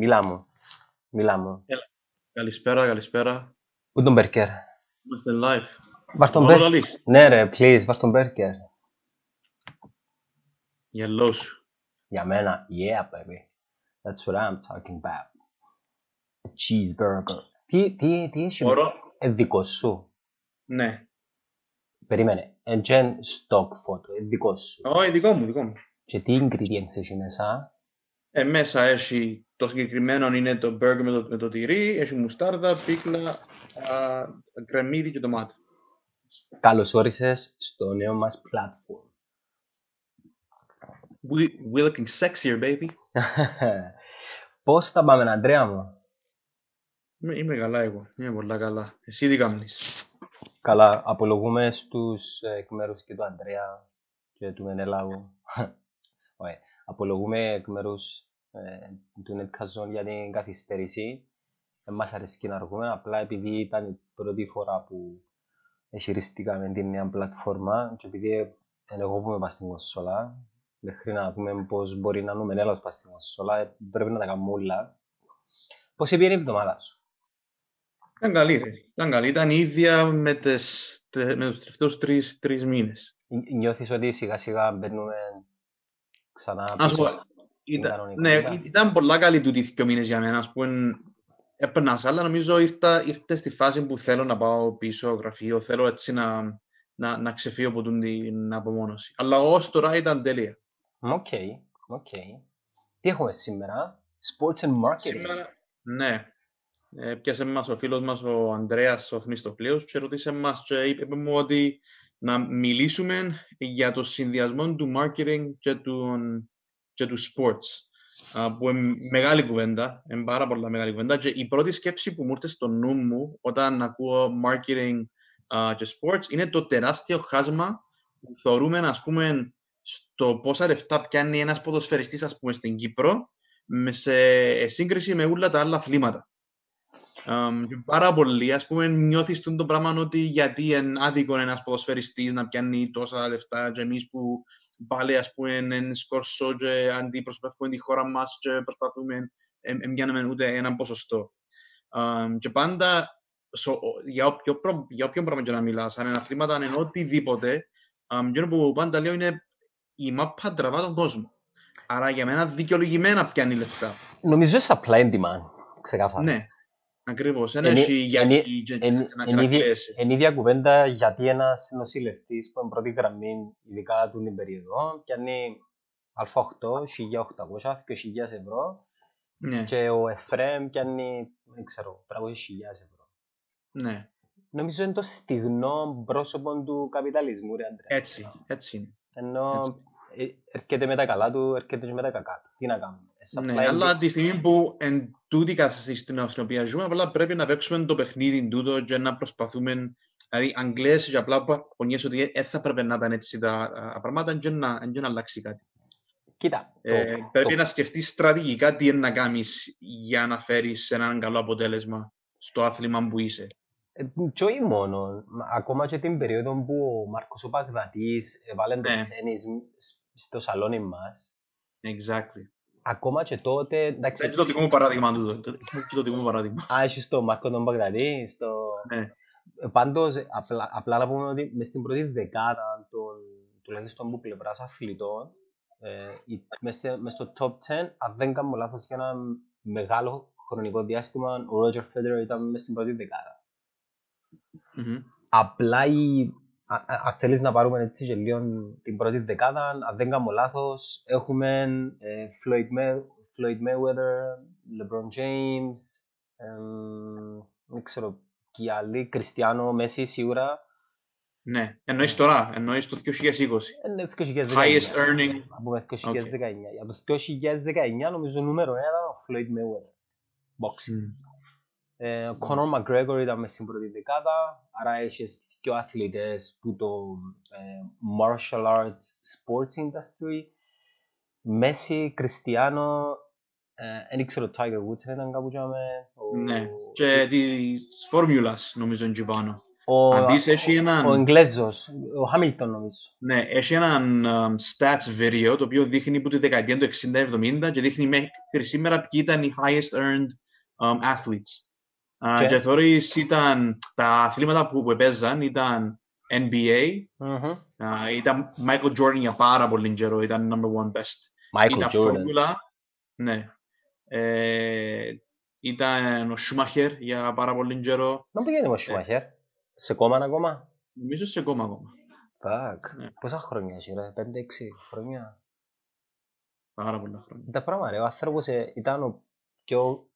Μιλά μου. Μιλά μου. Καλησπέρα, καλησπέρα. Πού τον Μπέρκερ; Είμαστε live. Βάρ τον Μόνο Μπέρκερ. λαλείς. Ναι ρε, please, βάρ τον Μπέρκερ. Γελός σου. Για μένα, yeah baby. That's what I'm talking about. A cheeseburger. Τι, τι, τι έχει Μπορώ. ε, δικό σου. Ναι. Περίμενε. Εντζεν stock photo, ε, δικό σου. Όχι, δικό μου, δικό μου. Και τι ingredients έχει μέσα; Ε, μέσα έχει το συγκεκριμένο είναι το burger με το, με το τυρί, έχει μουστάρδα, πίκλα, α, κρεμμύδι και ντομάτα. Καλώς όρισες στο νέο μας platform. We, we looking sexier, baby. Πώς θα πάμε, Αντρέα μου; Είμαι, είμαι καλά εγώ. Είμαι πολλά καλά. Εσύ τι κάνεις; Καλά, απολογούμε στους ε, εκ μέρους και του Αντρέα και του Μενέλαου. Όχι, απολογούμε εκ μέρους ε, του Netcast για την καθυστέρηση. Δεν μας αρέσει να αργούμε, απλά επειδή ήταν η πρώτη φορά που χειριστήκαμε την νέα πλατφόρμα και επειδή είναι εγώ που είμαι πας στην κονσόλα, μέχρι να δούμε πώς μπορεί να είναι ο Μενέλαος πας στην κονσόλα, ε, πρέπει να τα κάνουμε όλα. Πώς πήγαινε η εβδομάδα σου; Ήταν καλή, ρε. Ήταν καλή. Ήταν η ίδια με, τις, τε- με τους τελευταίους τρεις, τρεις μήνες. Νι- Νιώθεις ότι σιγά σιγά μπαίνουμε ξανά Ας πω, πίσω σ- στην Ήταν, ναι, κανονικότητα. ή- ήταν πολλά καλή τούτη δύο μήνες για μένα, ας πούμε, επέρασα αλλά νομίζω ήρθα, ήρθες στη φάση που θέλω να πάω πίσω γραφείο, θέλω έτσι να, να, να ξεφύγω από τούτη την απομόνωση. Αλλά ως τώρα ήταν τέλεια. OK, OK. Τι έχουμε σήμερα, Sports and Marketing. Σήμερα, ναι, ε, πιάσε μας ο φίλος μας ο Ανδρέας ο Θεμιστοκλέους και ρωτήσε μας και είπε είπε μου ότι να μιλήσουμε για το συνδυασμό του marketing και του, και του sports. Α, που είναι μεγάλη κουβέντα, είναι πάρα πολλά μεγάλη κουβέντα και η πρώτη σκέψη που μου ήρθε στο νου μου όταν ακούω marketing α, και sports είναι το τεράστιο χάσμα που θεωρούμε ας πούμε στο πόσα λεφτά πιάνει ένας ποδοσφαιριστής ας πούμε στην Κύπρο με σε σύγκριση με όλα τα άλλα αθλήματα. Um, και πάρα πολύ, ας πούμε, νιώθεις το πράγμα ότι γιατί είναι άδικο ένας ποδοσφαιριστής να πιάνει τόσα λεφτά και εμείς που πάλι, ας πούμε, εν σκορσό και αντιπροσωπεύουμε τη χώρα μας και προσπαθούμε, δεν πιάνουμε ούτε έναν ποσοστό. Um, και πάντα, so, για, όποιο, προ- για όποιον πράγμα και να μιλάς, αν είναι αθλήματα, αν είναι οτιδήποτε, um, εκείνο που πάντα λέω είναι η μάπα τραβά τον κόσμο. Άρα για μένα δικαιολογημένα πιάνει λεφτά. Νομίζω είναι supply and demand, ξεκάθαρα. Ναι, ακριβώς. Δεν Εν- έχει εν- γιατί και- και εν- να εν ίδια- κρατήσει. Εν ίδια κουβέντα γιατί ένας νοσηλευτής που είναι πρώτη γραμμή, ειδικά του την περίοδο, πιάνει α8, 1800, 2000 ευρώ Ναι, και ο Εφρέμ πιάνει, δεν ξέρω, 300.000 ευρώ. ναι. Νομίζω είναι το στιγνό πρόσωπο του καπιταλισμού, ρε Αντρέα. Έτσι, έτσι είναι. Ενώ Έτσι. Ε, έρχεται με τα καλά του, έρχεται και με τα κακά του. Τι να κάνουμε. Ε, supply Ναι, and αλλά τη στιγμή που εν τούτη κατάσταση στην στην οποία ζούμε, απλά πρέπει να παίξουμε το παιχνίδι τούτο και να προσπαθούμε. Δηλαδή, αν κλαις και απλά πονιέσαι ότι δεν θα πρέπει να ήταν έτσι τα τα πράγματα και να, και να αλλάξει κάτι. Κοίτα, Ε, το- πρέπει το- να σκεφτείς στρατηγικά τι είναι να κάνεις για να φέρεις έναν καλό αποτέλεσμα στο άθλημα που είσαι. Ε, Και όχι μόνο, μα ακόμα και την περίοδο που ο Μάρκος ο Παγδατής έβαλε το Ναι. τένις σ- στο σαλόνι μας, Exactly. ακόμα και τότε, εντάξει, Έτσι το δικό μου παράδειγμα τούτο. Το- Έτσι το δικό μου παράδειγμα. α, έχεις το Μάρκο τον Παγδατή, στο... Ναι. Ε, Πάντως, ε, απλά, απλά να πούμε ότι μες στην πρώτη δεκάδα των, τουλάχιστον από πλευράς αθλητών, ε, η- μες, σε- μες στο top 10, αν δεν κάνω λάθος για ένα μεγάλο χρονικό διάστημα, ο Roger Federer ήταν μες στην πρώτη δεκάδα. Μμμ. Απλά η, α, α, αν θέλεις να πάρουμε έτσι και λίγο την πρώτη δεκάδα, αν δεν κάνω λάθος, έχουμε ε, Floyd, May, Floyd Mayweather, LeBron James, εμ, δεν ξέρω, και οι άλλοι, Κριστιανό, Μέση σίγουρα, Ναι, εννοείς τώρα, εννοείς το 2020. είναι 2019. Highest earning. Από το 2019. Για το 2019 νομίζω νούμερο ένα ήταν ο Floyd Mayweather. Boxing. Ε, ο Conor McGregor ήταν μες στην πρώτη δεκάδα, άρα έχεις και αθλητές που το ε, martial arts sports industry. Μέση, Κριστιανό, δεν ξέρω ο Tiger Woods δεν ήταν κάπου τζάμε. Ο, Ναι, και της φόρμουλας νομίζω είναι εκεί πάνω. ο, Αντίθετα, έχει έναν- ο Εγγλέζος, ο Χάμιλτον νομίζω. Ναι, έχει έναν um, stats video το οποίο δείχνει που τη δεκαετία του 60-70 και δείχνει με, σήμερα ποιοι ήταν οι highest earned um, athletes. Uh, και θεωρείς ήταν τα αθλήματα που, που παίζαν ήταν NBA, Μμμ. uh, ήταν Michael Jordan για πάρα πολύ καιρό, ήταν number one best. Michael ήταν Jordan. Formula, ναι. Ε, ήταν ο Schumacher για πάρα πολύ καιρό. Να πηγαίνει ο Σουμαχέρ. Σε κόμμα ακόμα. Νομίζω σε κόμμα ακόμα. Φακ. Ναι. Πόσα χρόνια έχει ρε, 5-6 χρόνια; Πάρα πολλά χρόνια. Το πράμα ρε, ο άνθρωπος ε, ήταν ο πιο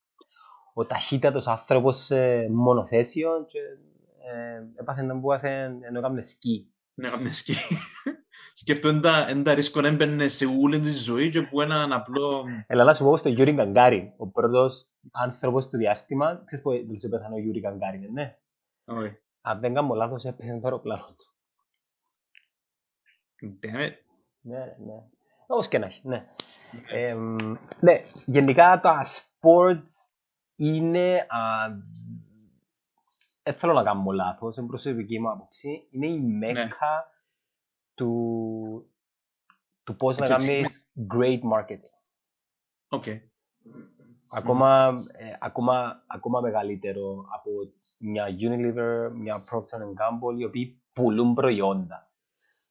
ο ταχύτατος άνθρωπος σε μονοθέσιο και ε, έπαθε τα που έπαθε ενώ έκαμε σκι. Ναι, έκαμε σκι. Σκεφτώ τα, εν το ρίσκο που έμπαινε σε όλη τη ζωή και που έναν απλό... Έλα να σου πω στο Γιούρι Γκαγκάριν, ο πρώτος άνθρωπος στο διάστημα, ξέρεις που δηλαδή πέθανε ο Γιούρι Γκαγκάριν, ναι. Όχι. Αν δεν κάνω λάθος έπεσε το αεροπλάνο του. Damn it. Ναι, ναι, ναι. Όπως και να έχει, ναι. Εμ, ναι, γενικά τα sports είναι, α, δεν θέλω να κάνω λάθος, είναι προσωπική μου άποψη, είναι η μέκα του, του πώς να Και κάνεις great marketing. OK. Ακόμα, ε, ακόμα, ακόμα μεγαλύτερο από μια Unilever, μια Procter Gamble, οι οποίοι πουλούν προϊόντα.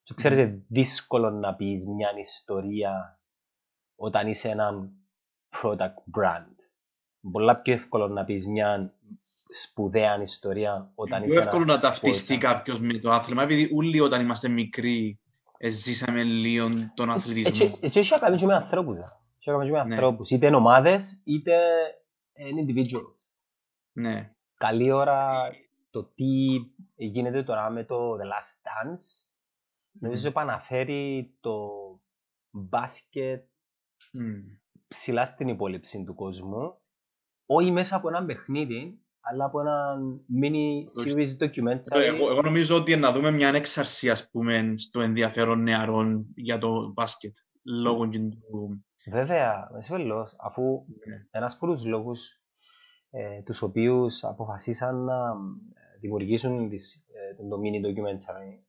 Και ξέρεις, είναι δύσκολο να πεις μια ιστορία όταν είσαι έναν product brand. Πολλά πιο εύκολο να πεις μια σπουδαία ιστορία όταν είσαι Πιο ένας εύκολο να ταυτιστεί sports- κάποιος με το άθλημα, επειδή όλοι όταν είμαστε μικροί ε, ζήσαμε λίγο τον Έτσι, αθλητισμό. έτσι έχει να κάνει και με ανθρώπους. ρε. Έχει να κάνει και με Ναι. ανθρώπους. Είτε είναι ομάδες, είτε είναι individuals. Ναι. καλή ώρα το τι γίνεται τώρα με το The Last Dance. Νομίζω επαναφέρει το μπάσκετ Μμ. ψηλά στην υπόλοιψη του κόσμου. Όχι μέσα από ένα παιχνίδι, αλλά από ένα mini series documentary. Εγώ, εγώ νομίζω ότι να δούμε μια έξαρση ας πούμε, στο ενδιαφέρον νεαρών για το μπάσκετ. Λόγω και του... Βέβαια, με σφελώς, αφού Ναι. ένας από τους λόγους ε, τους οποίους αποφασίσαν να ε, δημιουργήσουν τις, ε, το mini documentary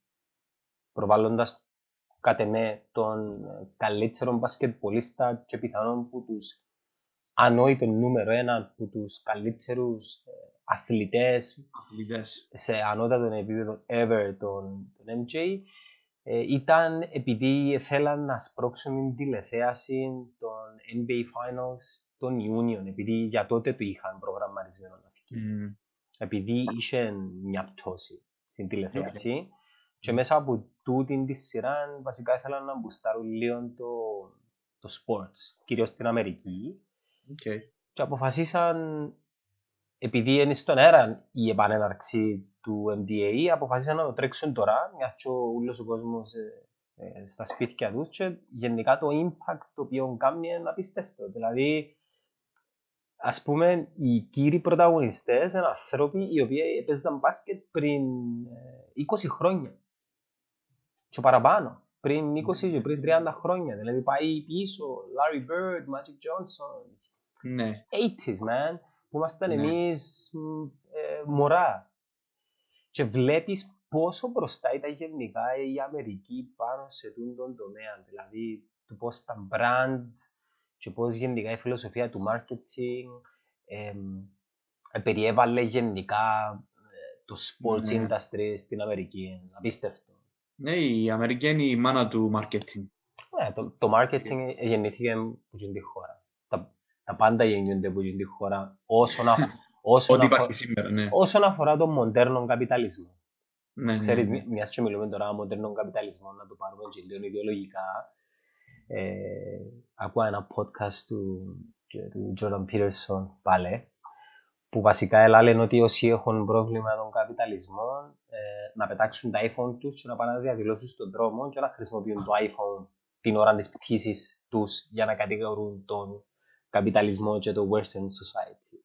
προβάλλοντας κατ' εμέ τον ε, καλύτερο μπασκετπολίστα και πιθανόν που τους ανόητο νούμερο ένα που τους καλύτερους ε, αθλητές αθλητές. σε ανώτατο επίπεδο ever τον, τον MJ ε, ήταν επειδή θέλαν να σπρώξουν την τηλεθέαση των NBA Finals τον Ιούνιο, επειδή για τότε του είχαν προγραμματισμένο να φύγει. Μμ. Επειδή είχε μια πτώση στην τηλεθέαση και μέσα από τούτη τη σειρά βασικά ήθελαν να boostάρουν λίγο το, το sports, κυρίως στην Αμερική Οκ. και αποφασίσαν, επειδή είναι στον αέρα η επανέναρξη του NBA, αποφασίσαν να το τρέξουν τώρα, μιας και ο ούλος ο κόσμος ε, ε, στα σπίτια τους και γενικά το impact το οποίο κάνει είναι απίστευτο. Δηλαδή, ας πούμε, οι κύριοι πρωταγωνιστές είναι άνθρωποι οι οποίοι έπαιζαν μπάσκετ πριν ε, 20 χρόνια και παραπάνω. Πριν 20 και πριν 30 χρόνια. Δηλαδή πάει πίσω, Larry Bird, Magic Johnson, Ναι. 80s, man, που ήμασταν Ναι. εμείς μ, ε, μωρά. Και βλέπεις πόσο μπροστά ήταν γενικά η Αμερική πάνω σε τούτον τον τομέα. Δηλαδή, του πώς τα brand και πώς γενικά η φιλοσοφία του marketing εμ, ε, περιέβαλε γενικά ε, το sports Ναι. industry στην Αμερική. Απίστευτο. Ναι, η Αμερική είναι η μάνα του marketing. Ναι, το, το marketing γεννήθηκε από την χώρα. Τα, τα πάντα γεννιούνται από την χώρα όσον, α, όσον, Ό,τι αφο- υπάρχει σήμερα, ναι. όσον αφορά τον μοντέρνο καπιταλισμό. ναι, ναι, Ξέρεις, ναι. μια- μιας και μιλούμε τώρα για μοντέρνο καπιταλισμό, να το πάρουμε και λίγο ιδεολογικά. Ε, ακούω ένα podcast του, και του Jordan Peterson πάλι, που βασικά λένε ότι όσοι έχουν πρόβλημα με τον καπιταλισμό ε, να πετάξουν τα iPhone τους και να πάνε να διαδηλώσουν στον δρόμο και να χρησιμοποιούν το iPhone την ώρα της πτήσης τους για να κατηγορούν τον καπιταλισμό και το Western Society.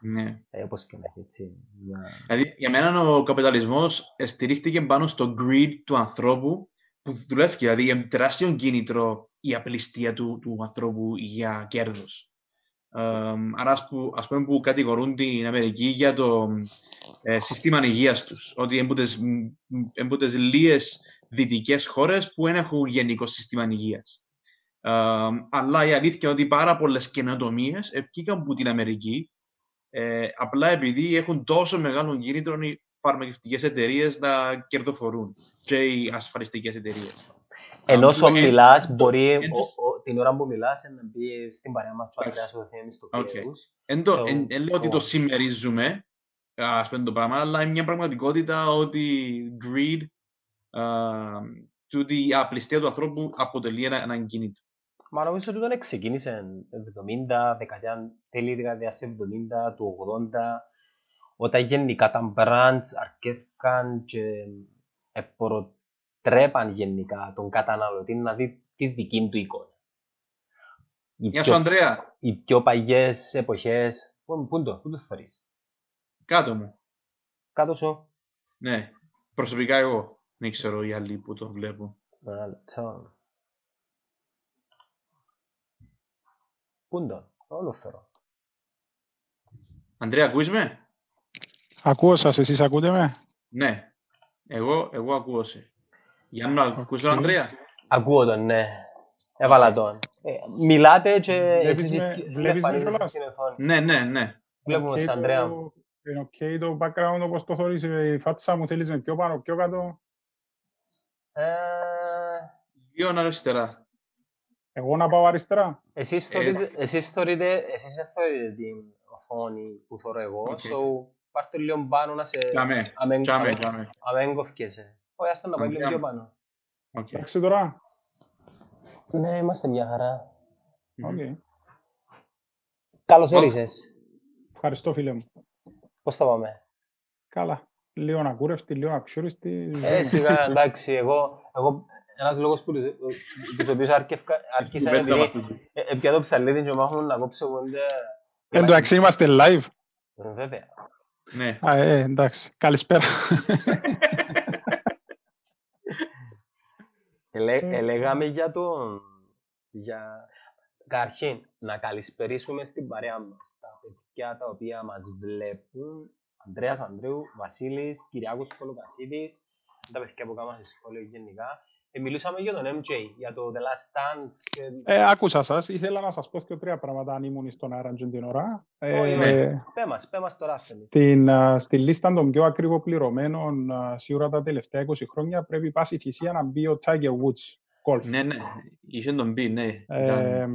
ναι. Ε, όπως και να έχει έτσι. Μια... Δηλαδή, για μένα ο καπιταλισμός στηρίχτηκε πάνω στο greed του ανθρώπου που δουλεύει. Δηλαδή, είναι τεράστιο κίνητρο η απληστία του, του ανθρώπου για κέρδος. Εμ, άρα, ας, που, ας πούμε που κατηγορούν την Αμερική για το ε, σύστημα υγείας τους. Ότι είναι από τις λίγες δυτικές χώρες που δεν έχουν γενικό σύστημα υγείας. Αλλά η αλήθεια είναι ότι πάρα πολλές καινοτομίες ευκήκαν από την Αμερική ε, απλά επειδή έχουν τόσο μεγάλο κίνητρο οι φαρμακευτικές εταιρείες να κερδοφορούν και οι ασφαλιστικές εταιρείες. Ενώ όσο μιλάς, μπορεί την ώρα που μιλάς να μπει στην παρέα μας ο Αντρέα ο Θέμη στο Εν λέω ότι το συμμερίζουμε, ας πούμε το πράγμα, αλλά είναι μια πραγματικότητα ότι greed, τούτη η απληστία του ανθρώπου αποτελεί ένα κίνητρο. Μα νομίζω ότι όταν ξεκίνησε 70, δεκαετία, τέλη δεκαετίας 70, του 80, όταν γενικά τα brands αρκεύκαν και εποροτρέπαν γενικά τον καταναλωτή να δει τη δική του εικόνα. Γεια σου, Ανδρέα. Οι πιο παγιές εποχές... Πού, πού το, πού το θεωρείς; Κάτω μου. Κάτω σου. Ναι. Προσωπικά εγώ. Δεν ξέρω οι άλλοι που το βλέπουν. Ένα Πού είναι το, όλο θέλω. Ανδρέα, ακούεις με; Ακούω σας, εσείς ακούτε με; Ναι, εγώ, εγώ ακούω σε. Για να ακούς τον Ανδρέα; Ακούω τον, ναι. Έβαλα τον. Ε, μιλάτε και εσείς βλέπεις με κιόλας; Ναι, ναι, ναι. Βλέπουμε σε Ανδρέα. Είναι οκ το background όπως το θωρείς, η φάτσα μου θέλεις με πιο πάνω, πιο κάτω; Ε... Λίγο αριστερά. Εγώ να πάω αριστερά. Εσείς θεωρείτε, εσείς θωρείτε, εσείς θωρείτε την οθόνη που θωρώ εγώ, okay. so πάρτε λίγο πάνω να σε... Κάμε, κάμε, κάμε. Να μεν κόφκεσαι. Όχι, ας το να πάει λίγο πιο πάνω. Εντάξει τώρα. Ναι, είμαστε μια χαρά. Okay. Καλώς όρισες. Ευχαριστώ φίλε μου. Πώς θα πάμε; Καλά. Λίγο ακούρευστη, λίγο αξιούριστη. Ε, σιγά, εντάξει, εγώ, εγώ ένας λόγος που τους οποίους άρχισα επειδή πια το ψαλίδι και μάχουν να κόψω πόντε... Εν τω αξί είμαστε live. Βέβαια. Ναι. Α, ε, εντάξει. Καλησπέρα. Ελέγαμε για τον... Για... Καταρχήν, να καλησπερίσουμε στην παρέα μας τα παιδιά τα οποία μας βλέπουν. Ανδρέας Ανδρέου, Βασίλης, Κυριάκος Κολοκασίδης, τα παιδιά που κάνουμε στο σχόλιο γενικά. Ε, μιλούσαμε για τον MJ, για το The Last Dance. Και... Ε, άκουσα σας. Ήθελα να σας πω και τρία πράγματα αν ήμουν στον αέρα την ώρα. Ε, ναι. Πέ μας, πέ μας τώρα. Στην, uh, στη λίστα των πιο ακριβοπληρωμένων uh, σίγουρα τα τελευταία 20 χρόνια πρέπει πάση θυσία να μπει ο Tiger Woods. Golf. Ναι, ναι. Είχε τον μπει, ναι. Ε,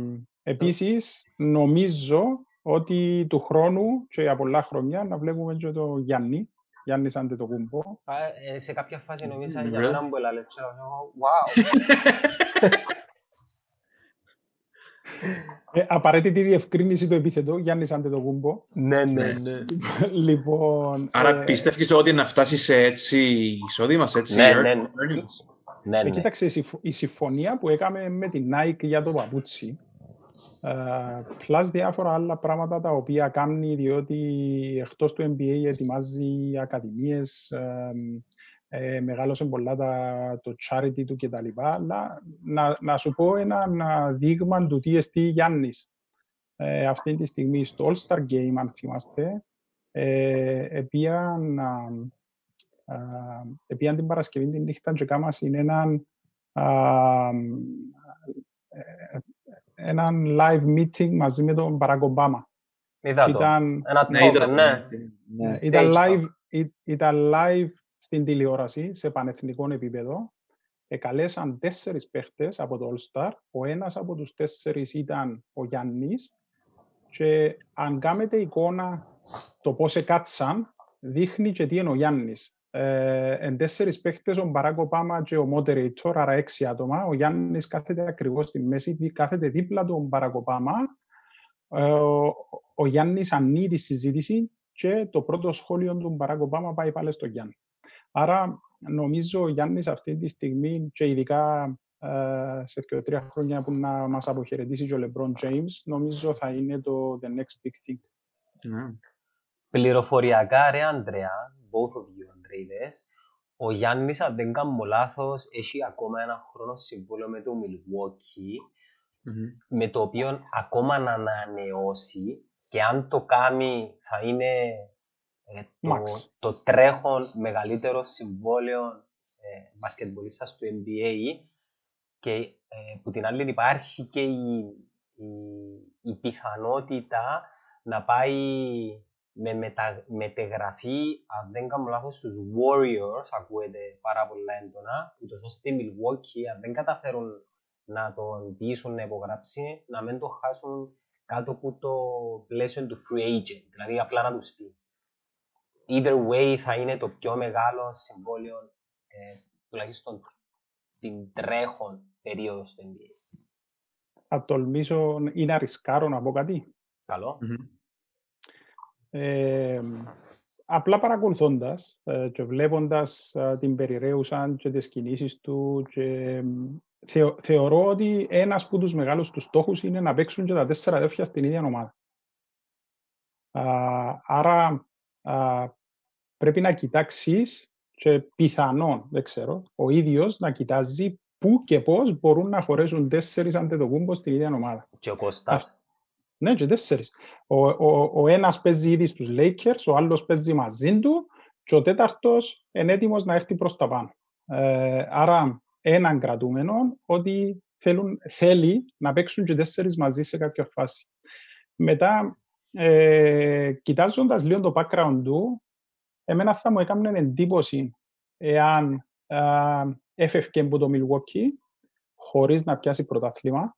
επίσης, νομίζω ότι του χρόνου και για πολλά χρόνια να βλέπουμε και το Γιάννη Γιάννης Αντετοκούμπο. Ε, σε κάποια φάση νομίζα για μένα μου έλαλες, ξέρω, wow. Ε, απαραίτητη διευκρίνηση του επίθετο, Γιάννης Αντετοκούμπο. Ναι, ναι, ναι. λοιπόν... Άρα ε, πιστεύεις ότι να φτάσει σε έτσι εισόδημα, σε έτσι ναι, ναι, ναι. Ναι, ε, ναι. κοίταξε, η συμφωνία που έκαμε με την Nike για το παπούτσι, Plus διάφορα άλλα πράγματα τα οποία κάνει διότι εκτός του NBA ετοιμάζει ακαδημίες, ε, μεγάλωσε πολλά τα, το charity του κτλ. Αλλά να, να σου πω ένα δείγμα του τι εστί Γιάννης. Ε, αυτή τη στιγμή στο All-Star Game, αν θυμάστε, ε, επίαν, επίαν την Παρασκευή την νύχτα και κάμας είναι έναν έναν live meeting μαζί με τον Barack Obama. Είδα το. Ήταν, Ένα ναι, είδα, ναι. ναι. Ήταν, live, ήταν live στην τηλεόραση σε πανεθνικό επίπεδο. Εκαλέσαν τέσσερις παίχτες από το All-Star. Ο ένας από τους τέσσερις ήταν ο Γιάννης. Και αν κάνετε εικόνα το πώς εκάτσαν, δείχνει και τι είναι ο Γιάννης ε, εν τέσσερις παίχτες, ο Μπαράκ Ομπάμα και ο moderator, άρα έξι άτομα. Ο Γιάννης κάθεται ακριβώς στη μέση, κάθεται δίπλα του ο Μπαράκ Ομπάμα. Ε, ο, ο Γιάννης ανοίγει τη συζήτηση και το πρώτο σχόλιο του Μπαράκ Ομπάμα πάει πάλι στο Γιάννη. Άρα νομίζω ο Γιάννης αυτή τη στιγμή και ειδικά ε, σε δύο τρία χρόνια που να μας αποχαιρετήσει και ο LeBron James, νομίζω θα είναι το the next big thing. Mm. Πληροφοριακά, ρε Αντρέα, both of you, Αντρέιδες, ο Γιάννης, αν δεν κάνω λάθος, έχει ακόμα ένα χρόνο συμβόλαιο με το Milwaukee, mm-hmm. με το οποίο ακόμα να ανανεώσει και αν το κάνει θα είναι ε, το, το τρέχον μεγαλύτερο συμβόλαιο ε, μπασκετμπολίστας του NBA και ε, που την άλλη υπάρχει και η, η, η πιθανότητα να πάει με μετα, μετεγραφή, αν δεν κάνω λάθος, στους Warriors, ακούεται πάρα πολλά έντονα, ούτως ώστε οι Milwaukee, αν δεν καταφέρουν να τον πείσουν να υπογράψει, να μην το χάσουν κάτω από το πλαίσιο του free agent, δηλαδή απλά να τους πει. Either way θα είναι το πιο μεγάλο συμβόλαιο, ε, τουλάχιστον την τρέχον περίοδο στο NBA. Θα τολμήσω ή να ρισκάρω να πω κάτι. Καλό. Mm-hmm. Ε, απλά παρακολουθώντας ε, και βλέποντας ε, την περιραίουσα και τις κινήσεις του και θεω, θεωρώ ότι ένας από τους μεγάλους τους στόχους είναι να παίξουν και τα τέσσερα αδέρφια στην ίδια ομάδα. άρα πρέπει να κοιτάξεις και πιθανόν, δεν ξέρω, ο ίδιος να κοιτάζει πού και πώς μπορούν να χωρέσουν τέσσερις αντετοκούμπο στην ίδια ομάδα. Και ο Κώστας. Ναι, και τέσσερις. Ο, ο, ο ένας παίζει ήδη στους Lakers, ο άλλος παίζει μαζί του και ο τέταρτος είναι έτοιμος να έρθει προς τα πάνω. Ε, άρα, έναν κρατούμενο ότι θέλουν, θέλει να παίξουν και τέσσερις μαζί σε κάποια φάση. Μετά, ε, κοιτάζοντας λίγο το background του, εμένα θα μου έκανε εντύπωση εάν ε, έφευκε από το Milwaukee χωρίς να πιάσει πρωτάθλημα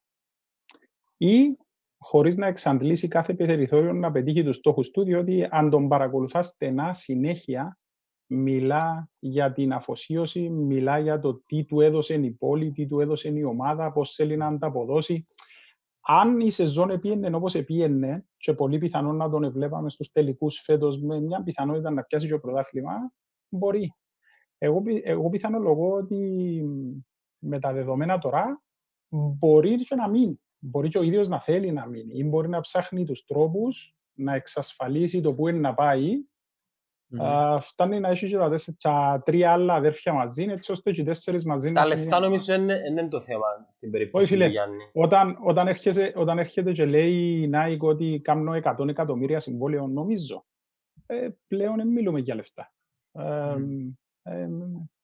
ή χωρίς να εξαντλήσει κάθε περιθώριο να πετύχει τους στόχους του, διότι αν τον παρακολουθά στενά συνέχεια, μιλά για την αφοσίωση, μιλά για το τι του έδωσε η πόλη, τι του έδωσε η ομάδα, πώς θέλει να ανταποδώσει. Αν η σεζόν επίενε όπως επίενε, και πολύ πιθανόν να τον βλέπαμε στους τελικούς φέτος με μια πιθανότητα να πιάσει το πρωτάθλημα, μπορεί. Εγώ, εγώ πιθανολογώ ότι με τα δεδομένα τώρα μπορεί και να μείνει. Μπορεί και ο ίδιος να θέλει να μείνει ή μπορεί να ψάχνει τους τρόπους να εξασφαλίσει το που είναι να πάει Mm. φτάνει να έχει και τα τρία άλλα αδέρφια μαζί, έτσι ώστε και οι τέσσερις μαζί... Τα λεφτά νομίζω είναι, είναι το θέμα στην περίπτωση του Γιάννη. Όταν, όταν, έρχεσαι, όταν έρχεται και λέει η Nike ότι κάνω 100 εκατομμύρια συμβόλαιο, νομίζω, ε, πλέον δεν μιλούμε για λεφτά. Mm. Ε,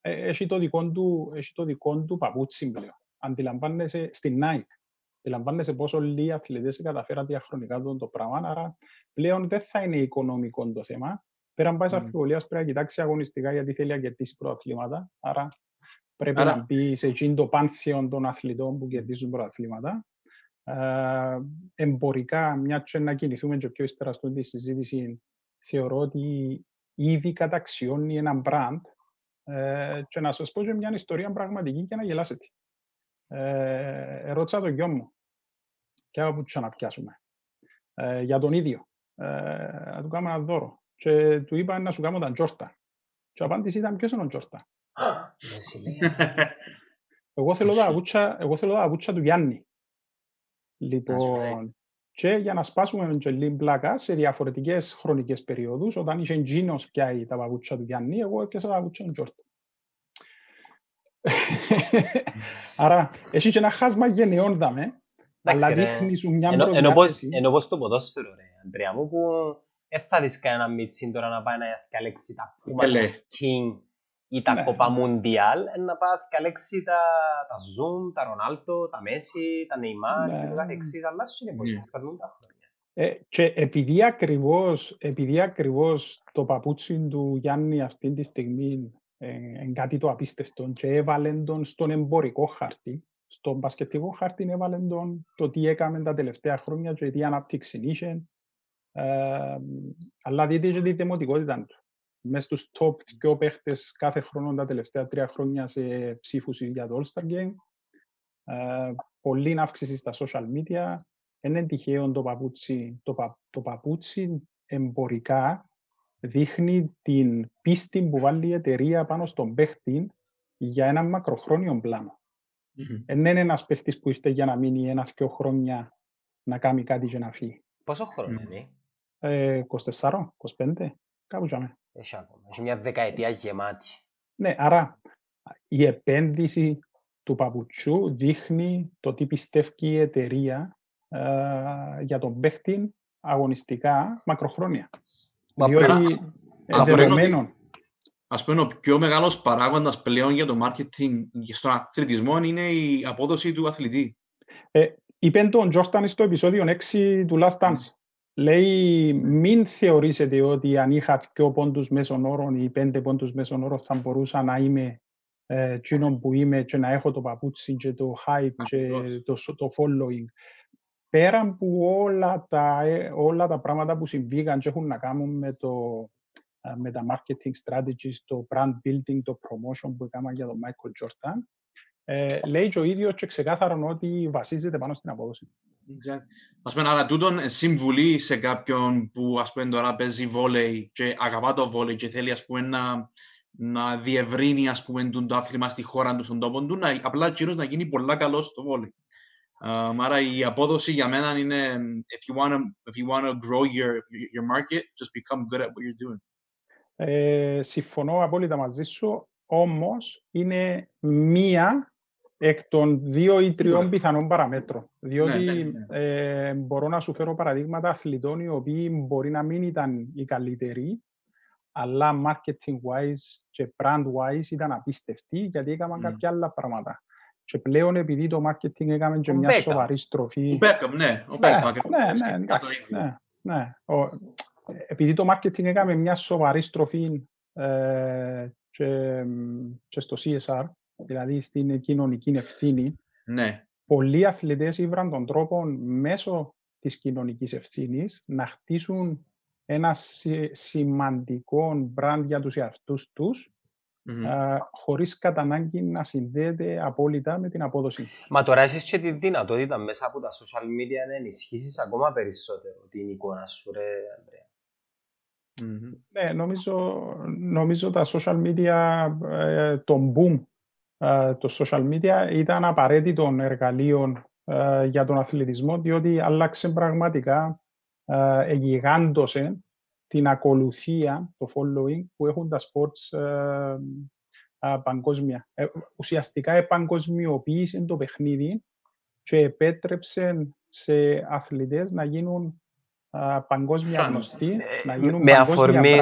ε, έχει, το δικό του, έχει το δικό του παπούτσι πλέον. Αντιλαμβάνεσαι στην Nike. Αντιλαμβάνεσαι πόσο λίγοι αθλητές καταφέραν διαχρονικά το πράγμα, άρα πλέον δεν θα είναι οικονομικό το θέμα. Πέραν πάει σε αμφιβολίας, πρέπει να κοιτάξει αγωνιστικά γιατί θέλει να κερδίσει πρωταθλήματα. Άρα πρέπει άρα... να μπει σε εκείνο το πάνθιον των αθλητών που κερδίζουν πρωταθλήματα. Ε, εμπορικά, μια και να κινηθούμε και πιο ύστερα στη συζήτηση, θεωρώ ότι ήδη καταξιώνει ένα brand ε, και να σας πω και μια ιστορία πραγματική και να γελάσετε. Ε, ρώτησα τον γιο μου και από πού να πιάσουμε. Ε, για τον ίδιο. Ε, να του κάνω ένα δώρο και του είπα να σου κάνω τα Τζόρτα. Και η απάντηση ήταν ποιος είναι ο Τζόρτα; εγώ θέλω τα αγούτσα, εγώ θέλω τα αγούτσα του Γιάννη. Λοιπόν, και για να σπάσουμε και λίγο πλάκα σε διαφορετικές χρονικές περιόδους, όταν είχε Τζίνος πιάει τα παπούτσια του Γιάννη, εγώ έπιασα τα παπούτσια του Τζόρτα. Άρα, έχεις και ένα χάσμα γενεών δάμε, αλλά δείχνει σου μια προδιάθεση. Ενώ πως το ποδόσφαιρο, ρε, Αντρέα μου, που δεν θα δεις κανένα μίτσι τώρα να πάει να διαλέξει τα Puma King ή τα Copa Mundial, να πάει να διαλέξει τα, τα Zoom, τα Ronaldo, τα Messi, τα Neymar και το καθεξής, αλλά σου είναι πολύ, περνούν τα χρόνια. Ε, και επειδή ακριβώς, επειδή ακριβώς το παπούτσι του Γιάννη αυτή τη στιγμή είναι κάτι το απίστευτο και έβαλε τον στον εμπορικό χάρτη, στον μπασκετικό χάρτη έβαλε τον το τι έκαμε τα τελευταία χρόνια και τι ανάπτυξη είχε αλλά δείτε και τη δημοτικότητα του. Μες στους top δύο παίχτες κάθε χρόνο τα τελευταία τρία χρόνια σε ψήφους για το All-Star Game. Ε, πολύ αύξηση στα social media. Είναι τυχαίο το παπούτσι, το, πα, το παπούτσι εμπορικά δείχνει την πίστη που βάλει η εταιρεία πάνω στον παίχτη για ένα μακροχρόνιο πλάνο. Δεν είναι ένας παίχτης που είστε για να μείνει ένα-δυο χρόνια να κάνει κάτι και να φύγει. Πόσο χρόνο είναι; 24, 25, κάπου τζάμε. Έχει ακόμα. Έχει μια δεκαετία γεμάτη. Ναι, άρα η επένδυση του παπουτσού δείχνει το τι πιστεύει η εταιρεία ε, για τον παίχτη αγωνιστικά μακροχρόνια. Μα Διότι δεδομένων, ας πούμε, ο πιο μεγάλος παράγοντας πλέον για το marketing στον αθλητισμό είναι η απόδοση του αθλητή. Ε, είπε τον Τζόρταν στο επεισόδιο 6 του Last Dance. Λέει, μην θεωρήσετε ότι αν είχα πιο πόντους μέσων όρων ή πέντε πόντους μέσων όρων θα μπορούσα να είμαι ε, που είμαι και να έχω το παπούτσι και το hype και το, το following. Πέρα από όλα τα, ε, όλα τα πράγματα που συμβήκαν και έχουν να κάνουν με, το, ε, με τα marketing strategies, το brand building, το promotion που έκανα για τον Michael Jordan, ε, λέει και ο ίδιος και ξεκάθαρα ότι βασίζεται πάνω στην απόδοση. Ας πούμε, αλλά τούτον συμβουλή σε κάποιον που ας πούμε τώρα παίζει βόλεϊ και αγαπά το βόλεϊ και θέλει ας πούμε να, να διευρύνει ας πούμε το άθλημα στη χώρα του, στον τόπο του, να, απλά κύριος να γίνει πολλά καλός στο βόλεϊ. Um, άρα η απόδοση για μένα είναι if you want to, if you want to grow your, your market, just become good at what you're doing. Ε, συμφωνώ απόλυτα μαζί σου, όμως είναι μία εκ των δύο ή τριών ναι. πιθανών παραμέτρων. Διότι ναι, ναι, ναι. Ε, μπορώ να σου φέρω παραδείγματα αθλητών οι οποίοι μπορεί να μην ήταν οι καλύτεροι, αλλά marketing-wise και brand-wise ήταν απίστευτοι γιατί έκαναν mm. κάποια άλλα πράγματα. Και πλέον επειδή το marketing έκαμε και μια σοβαρή στροφή... Ο Μπέκαμ, ναι. Ο ναι, ναι, ναι, ναι, ναι. Επειδή το marketing έκαμε μια σοβαρή στροφή ε, και, και στο CSR, δηλαδή στην κοινωνική ευθύνη, ναι. πολλοί αθλητές ήβραν τον τρόπο μέσω της κοινωνικής ευθύνης να χτίσουν ένα σημαντικό brand για τους εαυτούς τους, mm-hmm. χωρίς κατά ανάγκη να συνδέεται απόλυτα με την απόδοση. Μα τώρα έχεις και τη δυνατότητα μέσα από τα social media να ενισχύσεις ακόμα περισσότερο την εικόνα σου, ρε Ανδρέα. Mm-hmm. Ναι, νομίζω, νομίζω τα social media, ε, το boom ε, το social media ήταν απαραίτητο εργαλείο ε, για τον αθλητισμό, διότι άλλαξε πραγματικά, ε, εγιγάντωσε την ακολουθία, το following που έχουν τα sports παγκόσμια. ουσιαστικά επαγκοσμιοποίησε το παιχνίδι και επέτρεψε σε αθλητές να γίνουν παγκόσμια γνωστοί, να γίνουν με παγκόσμια αφορμή,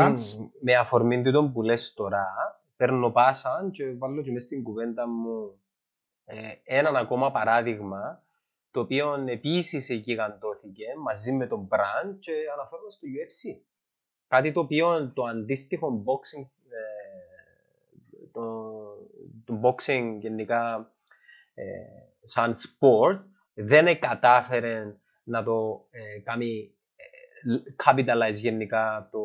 Με αφορμή του που λες τώρα, παίρνω πάσα και βάλω και μέσα στην κουβέντα μου ε, έναν ακόμα παράδειγμα το οποίο επίσης γιγαντώθηκε μαζί με τον brand και αναφέρομαι στο UFC. Κάτι το οποίο το αντίστοιχο boxing, ε, το, το boxing γενικά ε, σαν sport δεν κατάφερε να το ε, κάνει ε, capitalize γενικά το,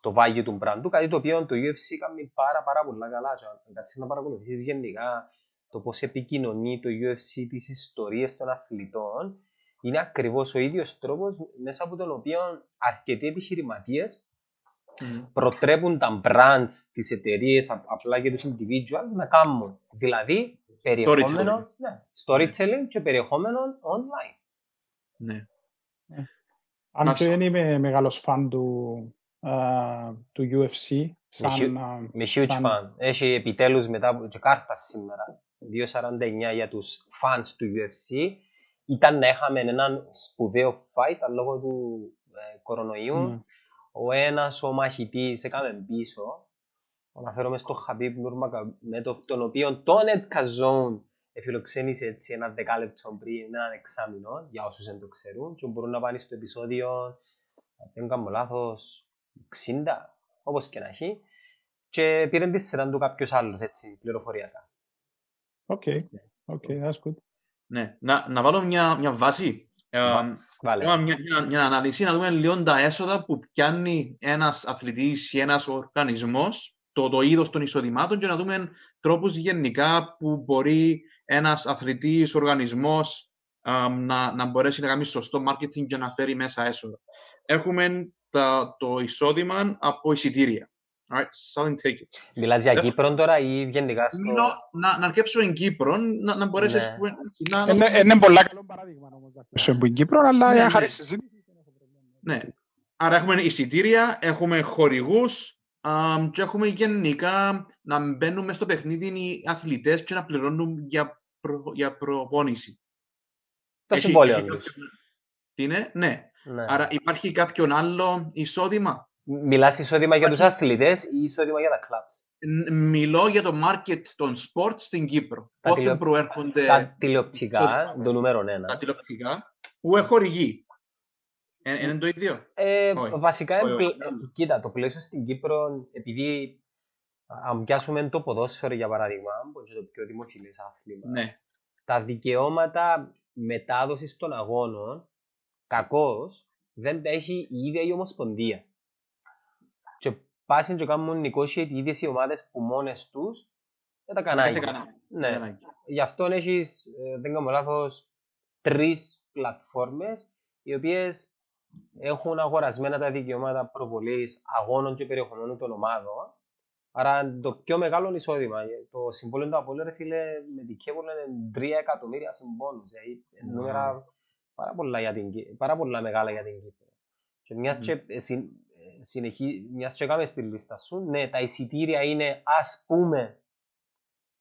το βάγιο του μπραντού, κάτι το οποίο το UFC κάνει πάρα, πάρα πολλά καλά. Αν κάτσεις να παρακολουθήσεις γενικά το πώς επικοινωνεί το UFC τις ιστορίες των αθλητών, είναι ακριβώς ο ίδιος τρόπος μέσα από τον οποίο αρκετοί επιχειρηματίες mm. προτρέπουν τα brands, τις εταιρείες απλά και τους individuals να κάνουν. Δηλαδή, περιεχόμενο, storytelling, ναι, storytelling και περιεχόμενο online. Ναι. ναι. Αν και δεν είμαι μεγάλος φαν του, του UFC. Σαν, με, huge σαν... fan. Έχει επιτέλους μετά από και κάρτας σήμερα, 2.49 για τους fans του UFC. Ήταν να είχαμε έναν σπουδαίο fight, αλλά λόγω του ε, κορονοϊού. Mm. Ο ένας ο μαχητής έκαμε πίσω. Αναφέρομαι στο Χαμπίπ Νουρμακαμέτοφ, τον οποίο τον Edka Zone εφιλοξένησε έτσι ένα δεκάλεπτο πριν, έναν εξάμεινο, για όσους δεν το ξέρουν, και μπορούν να πάνε στο επεισόδιο, αν δεν κάνω λάθος, 60, όπως και να έχει, και πήρε τη σειρά του κάποιος άλλος, έτσι, πληροφοριακά. OK, okay. okay, that's good. Ναι, να, να βάλω μια, μια βάση, ε, Βάλε. μια, μια, μια, ανάλυση, να δούμε λίγο τα έσοδα που πιάνει ένας αθλητής ή ένας οργανισμός, το, το είδος των εισοδημάτων και να δούμε τρόπους γενικά που μπορεί ένας αθλητής, οργανισμός να, να μπορέσει να κάνει σωστό marketing και να φέρει μέσα έσοδα. Έχουμε τα, το εισόδημα από εισιτήρια. Right, selling tickets. Μιλάς για Κύπρο τώρα ή γενικά στο... Μιλώ, να, να αρκέψω εν Κύπρο, να, να μπορέσεις... Ναι. Να, να... Είναι, είναι πολλά καλό παράδειγμα όμως να αρκέψω εν Κύπρο, αλλά ναι, ναι. συζήτηση. Ναι. Άρα έχουμε εισιτήρια, έχουμε χορηγούς um, και έχουμε γενικά να μπαίνουμε στο παιχνίδι οι αθλητές και να πληρώνουν για, προ, για προπόνηση. Τα συμβόλαια τους. Τι είναι, ναι. Ναι. Άρα υπάρχει κάποιον άλλο εισόδημα; Μιλάς εισόδημα για τους αθλητές ή εισόδημα για τα clubs; Μιλώ για το market των sports στην Κύπρο. Τα Πότε τηλεο- προέρχονται Τα τηλεοπτικά, το- το νούμερο τα ένα. τηλεοπτικά που χορηγεί. Ε, Είναι το ίδιο; Ε, Όχι. βασικά, Όχι, όχι. εμπλε- ε, κοίτα, το πλαίσιο στην Κύπρο, επειδή α, αν πιάσουμε το ποδόσφαιρο για παράδειγμα, που είναι το πιο δημοφιλές άθλημα, Ναι. τα δικαιώματα μετάδοσης των αγώνων, κακώς, δεν τα έχει η ίδια η Ομοσπονδία. Και πάσουν και κάνουν negotiate οι ίδιες οι ομάδες που μόνες τους δεν τα Κάθε κανάγια. κανένα. Ναι. Κανένα. Γι' αυτό έχεις, ε, δεν κάνω λάθος, τρεις πλατφόρμες οι οποίες έχουν αγορασμένα τα δικαιώματα προβολής αγώνων και περιεχομένου των ομάδων. Άρα το πιο μεγάλο εισόδημα, ε, το συμβόλαιο του Απόλλου, ρε φίλε, με την Κέβολα είναι 3 εκατομμύρια συμπόνους. Δηλαδή, Wow. νούμερα πάρα πολλά, για την, Κύ- πάρα πολλά μεγάλα για την Κύπρο. Και μιας Μμμ. και, ε, συν- ε, συνεχί, μιας και κάμε στη λίστα σου, ναι, τα εισιτήρια είναι ας πούμε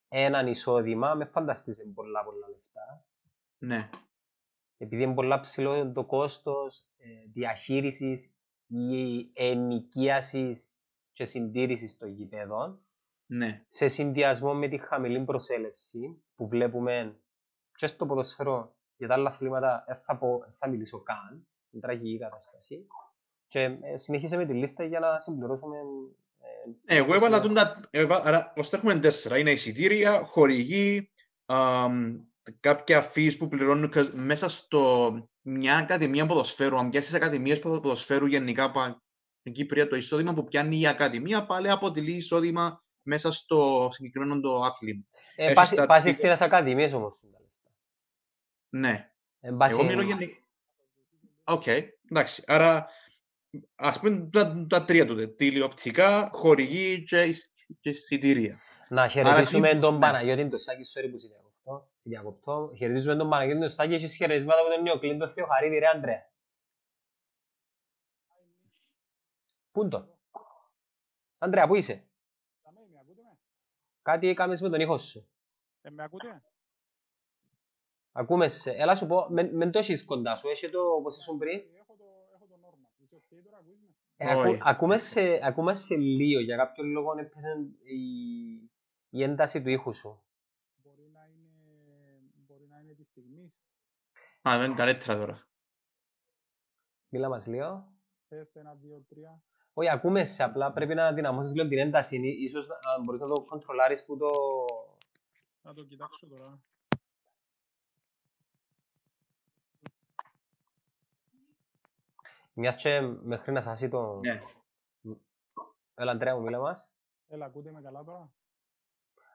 έναν εισόδημα, μες φανταστείς είναι πολλά πολλά λεφτά. Ναι. Επειδή είναι πολλά ψηλό το κόστος ε, διαχείρισης ή ενοικίασης και συντήρησης των γηπέδων, Ναι. σε συνδυασμό με τη χαμηλή προσέλευση που βλέπουμε και στο ποδοσφαιρό για τα άλλα αθλήματα δεν θα, πω, δεν θα μιλήσω καν, είναι τραγική κατάσταση. Και ε, συνεχίσαμε τη λίστα για να συμπληρώσουμε. ε, Ε, Εγώ το έβαλα σημείο. τον τα... έβα- Άρα, ως τα έχουμε τέσσερα. Είναι εισιτήρια, χορηγοί, αμ, κάποια fees που πληρώνουν κας- μέσα στο μια ακαδημία ποδοσφαίρου. Αν πιάσεις ακαδημίες ποδο- ποδοσφαίρου γενικά πα- στην Κύπρο, το εισόδημα που πιάνει η ακαδημία πάλι αποτελεί εισόδημα μέσα στο συγκεκριμένο το άθλημα. Ε, έχεις πάσει- τα- Πάσει στις ακαδημίες όμως. είναι τα λεφτά. Ναι. Ε, βάσει- Εγώ μιλώ γενικά. Οκ, εντάξει. Άρα, ας πούμε τα, τα τρία τότε. Τηλεοπτικά, χορηγοί και, εισ- και εισιτήρια. Να χαιρετήσουμε τι- τον ναι. Παναγιώτη το Σάκη, sorry που σε διακοπτώ. σε διακοπτώ. Χαιρετήσουμε τον Παναγιώτη το Σάκη, έχεις χαιρετισμάτα από τον Νεοκλήντο Θεοχαρίδη, ρε Αντρέα. Πού είναι το; Αντρέα, πού είσαι; Αμέ, με ακούτε με; Κάτι έκαμες με τον ήχο σου. Ε, με ακούτε; Ακούμε σε. Έλα σου πω, μεν μεν το έχεις κοντά σου, έχει το όπως ήσουν πριν. Έχω το, έχω το normal. Είσαι ok τώρα, ακούεις με? Ε, ακού, Όχι. ακούμε, σε, ακούμε σε λίγο, για κάποιο λόγο έπαιζε η, η ένταση του ήχου σου. Μπορεί να είναι, μπορεί να είναι της στιγμής. Α, δεν είναι καλύτερα τώρα. Μίλα μας λίγο. Τεστ, ένα, δύο, τρία. Όχι, ακούμε σε, απλά πρέπει να δυναμώσεις λίγο την ένταση. Ί- Ίσως να μπορείς να το κοντρολάρεις που το... Θα το κοιτάξω τώρα. Μιας και μέχρι να σάσει το... Ναι. Έλα, Αντρέα μου, μίλα μας. Έλα, ακούτε με καλά τώρα;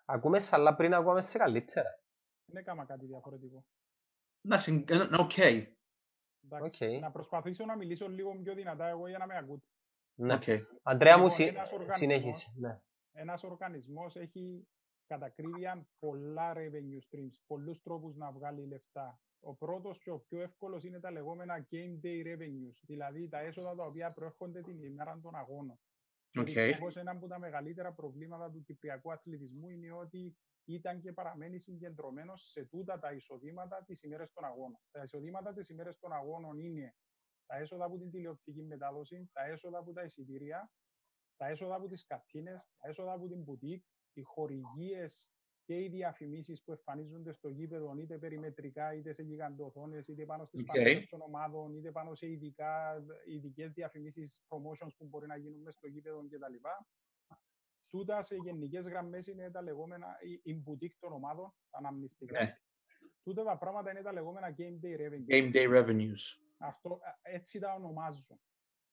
Ακούμε σε, αλλά πριν ακούμε σε καλύτερα. Δεν έκανα κάτι διαφορετικό. Εντάξει, είναι είναι οκ. Εντάξει, Οκ. Να προσπαθήσω να μιλήσω λίγο πιο δυνατά εγώ για να με ακούτε. Ναι. Οκ. Αντρέα μου, Λοιπόν, συ... ένας οργανισμός- συνέχισε. Ναι. Ένας οργανισμός έχει κατά ακρίβεια πολλά revenue streams, πολλούς τρόπους να βγάλει λεφτά. Ο πρώτος και ο πιο εύκολος είναι τα λεγόμενα game day revenues, δηλαδή τα έσοδα τα οποία προέρχονται την ημέρα των αγώνων. Και Οκ. δυστυχώς ένα από τα μεγαλύτερα προβλήματα του κυπριακού αθλητισμού είναι ότι ήταν και παραμένει συγκεντρωμένος σε τούτα τα εισοδήματα τις ημέρες των αγώνων. Τα εισοδήματα τις ημέρες των αγώνων είναι τα έσοδα από την τηλεοπτική μετάδοση, τα έσοδα από τα εισιτήρια, τα έσοδα από τις καντίνες, τα έσοδα από την μπουτίκ, οι χορηγίες και οι διαφημίσεις που εμφανίζονται στο γήπεδο είτε περιμετρικά, είτε σε γιγαντοθόνες, είτε πάνω στις OK. okay. των ομάδων, είτε πάνω σε ειδικά, ειδικές διαφημίσεις, promotions που μπορεί να γίνουν μέσα στο γήπεδο κτλ. Τούτα σε γενικές γραμμές είναι τα λεγόμενα η- η boutique των ομάδων, τα αναμνηστικά. Ναι. Τούτα τα πράγματα είναι τα λεγόμενα game day revenue. Game day revenues. Αυτό, ε, έτσι τα ονομάζω.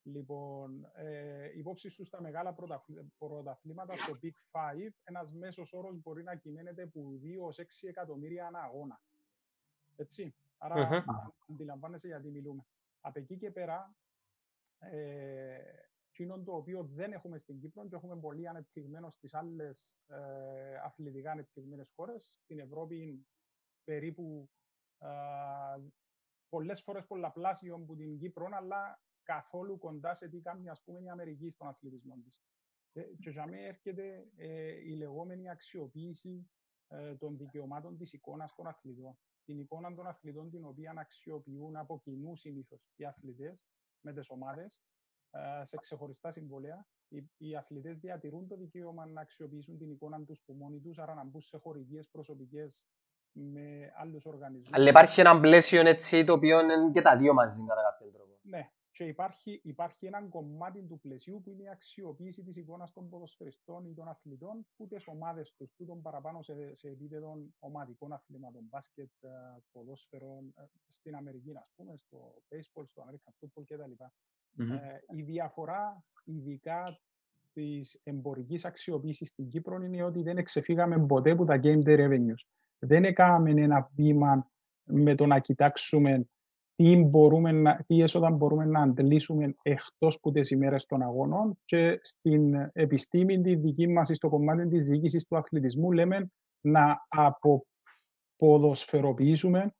Λοιπόν, ε, υπόψη σου στα μεγάλα πρωταθλ- πρωταθλήματα, στο Big Five, ένας μέσος όρος μπορεί να κυμαίνεται από 2 ως 6 εκατομμύρια ανά αγώνα. Έτσι. Άρα, Μμμ. αντιλαμβάνεσαι γιατί μιλούμε. Από εκεί και πέρα, ε, εκείνο το οποίο δεν έχουμε στην Κύπρο και έχουμε πολύ ανεπτυγμένος στις άλλες ε, αθλητικά ανεπτυγμένες χώρες. Στην Ευρώπη περίπου ε, πολλές φορές πολλαπλάσιο από την Κύπρο, αλλά καθόλου κοντά σε τι κάνει ας πούμε η Αμερική στον αθλητισμό της. Ε, και για μένα έρχεται ε, η λεγόμενη αξιοποίηση ε, των δικαιωμάτων της εικόνας των αθλητών. Την εικόνα των αθλητών την οποία αξιοποιούν από κοινού συνήθως οι αθλητές με τις ομάδες ε, σε ξεχωριστά συμβόλαια. Οι, οι αθλητές διατηρούν το δικαίωμα να αξιοποιήσουν την εικόνα τους που μόνοι τους, άρα να μπουν σε χορηγίες προσωπικές με άλλους οργανισμούς. Αλλά υπάρχει ένα πλαίσιο έτσι το οποίο είναι και τα δύο μαζί κατά κάποιο τρόπο. Ναι, και υπάρχει, υπάρχει ένα κομμάτι του πλαισίου που είναι η αξιοποίηση της εικόνας των ποδοσφαιριστών ή των αθλητών που τις ομάδες τους, που τον παραπάνω σε, σε επίπεδο ομαδικών αθλημάτων, μπάσκετ, ε, ποδόσφαιρων, ε, στην Αμερική, ας πούμε, στο baseball, στο American football κτλ. Mm-hmm. Ε, η διαφορά, ειδικά της εμπορικής αξιοποίησης στην Κύπρο, είναι ότι δεν εξεφύγαμε ποτέ από τα game day revenues. Δεν έκαναμε ένα βήμα με το να κοιτάξουμε τι, μπορούμε να, τι έσοδα μπορούμε να αντλήσουμε εκτός από τις ημέρες των αγώνων και στην επιστήμη τη δική μας, στο κομμάτι της διοίκησης του αθλητισμού, λέμε να αποποδοσφαιροποιήσουμε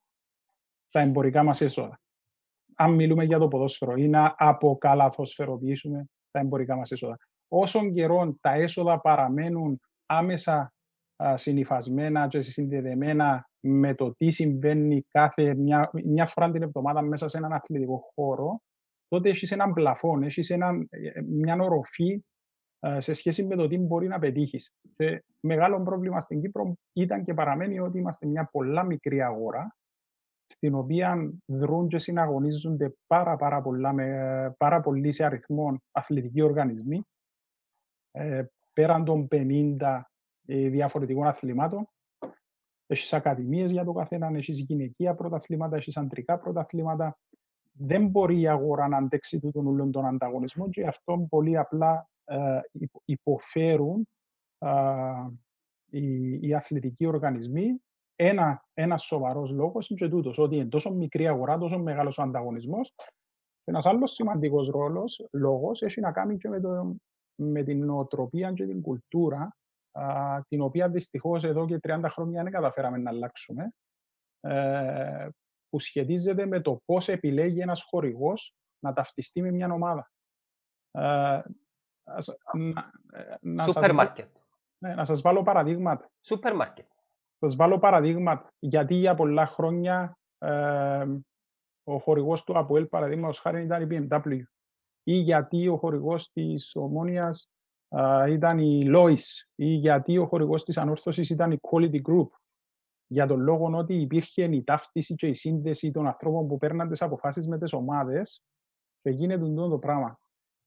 τα εμπορικά μας έσοδα. Αν μιλούμε για το ποδόσφαιρο ή να αποκαλαθοσφαιροποιήσουμε τα εμπορικά μας έσοδα. Όσον καιρό τα έσοδα παραμένουν άμεσα συνειφασμένα και συνδεδεμένα με το τι συμβαίνει κάθε μια, μια φορά την εβδομάδα μέσα σε έναν αθλητικό χώρο, τότε έχεις έναν πλαφόν, έχεις ε, μια οροφή σε σχέση με το τι μπορεί να πετύχεις. Μεγάλο πρόβλημα στην Κύπρο ήταν και παραμένει ότι είμαστε μια πολλά μικρή αγορά, στην οποία δρούν και συναγωνίζονται πάρα, πάρα, πολλά, με, πάρα πολλοί σε αριθμό αθλητικοί οργανισμοί, ε, πέραν των 50 ε, διαφορετικών αθλημάτων. Έχεις ακαδημίες για το καθένα, έχεις γυναικεία πρωταθλήματα, έχεις αντρικά πρωταθλήματα. Δεν μπορεί η αγορά να αντέξει τούτον όλων των ανταγωνισμών και αυτό πολύ απλά ε, υποφέρουν ε, οι, οι αθλητικοί οργανισμοί. Ένα, ένας σοβαρός λόγος είναι και τούτος, ότι είναι τόσο μικρή αγορά, τόσο μεγάλος ο ανταγωνισμός. Ένας άλλος σημαντικός λόγος έχει να κάνει και με, το, με την νοοτροπία και την κουλτούρα την οποία δυστυχώς εδώ και 30 χρόνια δεν καταφέραμε να αλλάξουμε, ε, που σχετίζεται με το πώς επιλέγει ένας χορηγός να ταυτιστεί με μια ομάδα. Ε, Σούπερ μάρκετ. Ναι, να σας βάλω παραδείγματα. Σούπερ μάρκετ. Θα σας βάλω παραδείγματα. Γιατί για πολλά χρόνια ε, ο χορηγός του ΑΠΟΕΛ, παραδείγματος χάρη, ήταν η BMW. Ή γιατί ο χορηγός της Ομόνιας ήταν η Lois ή γιατί ο χορηγός της ανόρθωσης ήταν η Quality Group. Για τον λόγο ότι υπήρχε η ταύτιση και η σύνδεση των ανθρώπων που παίρναν τις αποφάσεις με τις ομάδες και γίνεται το πράγμα.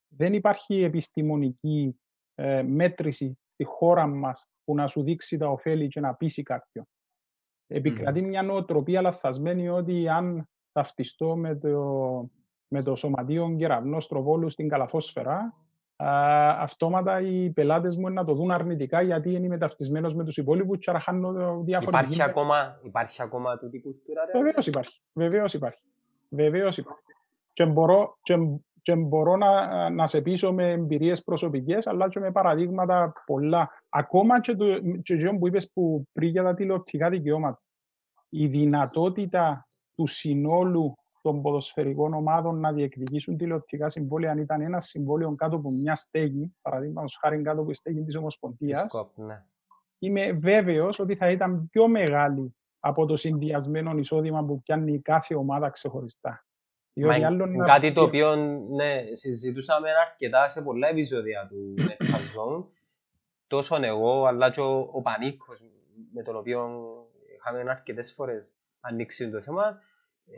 Δεν υπάρχει επιστημονική ε, μέτρηση στη χώρα μας που να σου δείξει τα ωφέλη και να πείσει κάποιον. Επικρατεί mm. μια νοοτροπία λαθασμένη ότι αν ταυτιστώ με το, με το σωματείο κεραυνό στροβόλου στην καλαθόσφαιρα, αυτόματα οι πελάτες μου να το δουν αρνητικά γιατί είναι μεταυτισμένο με τους υπόλοιπους και χάνω διάφορα. Υπάρχει, ακόμα, υπάρχει ακόμα τούτη κουλτούρα, Βεβαίως υπάρχει. Βεβαίως υπάρχει. Βεβαίως υπάρχει. Και μπορώ, και, και μπορώ να, να σε πείσω με εμπειρίες προσωπικές, αλλά και με παραδείγματα πολλά. Ακόμα και το και που είπες που πριν για τα τηλεοπτικά δικαιώματα. Η δυνατότητα του συνόλου των ποδοσφαιρικών ομάδων να διεκδικήσουν τηλεοπτικά συμβόλαια αν ήταν ένα συμβόλαιο κάτω από μια στέγη, παραδείγματος χάρη κάτω από τη στέγη της Ομοσπονδίας. Ναι. Είμαι βέβαιος ότι θα ήταν πιο μεγάλη από το συνδυασμένο εισόδημα που πιάνει κάθε ομάδα ξεχωριστά. Μα άλλο κάτι να... το οποίο ναι, συζητούσαμε αρκετά σε πολλά επεισόδια του Netflix τόσο εγώ αλλά και ο, ο Πανίκος με τον οποίο είχαμε αρκετές φορές ανοίξει το θέμα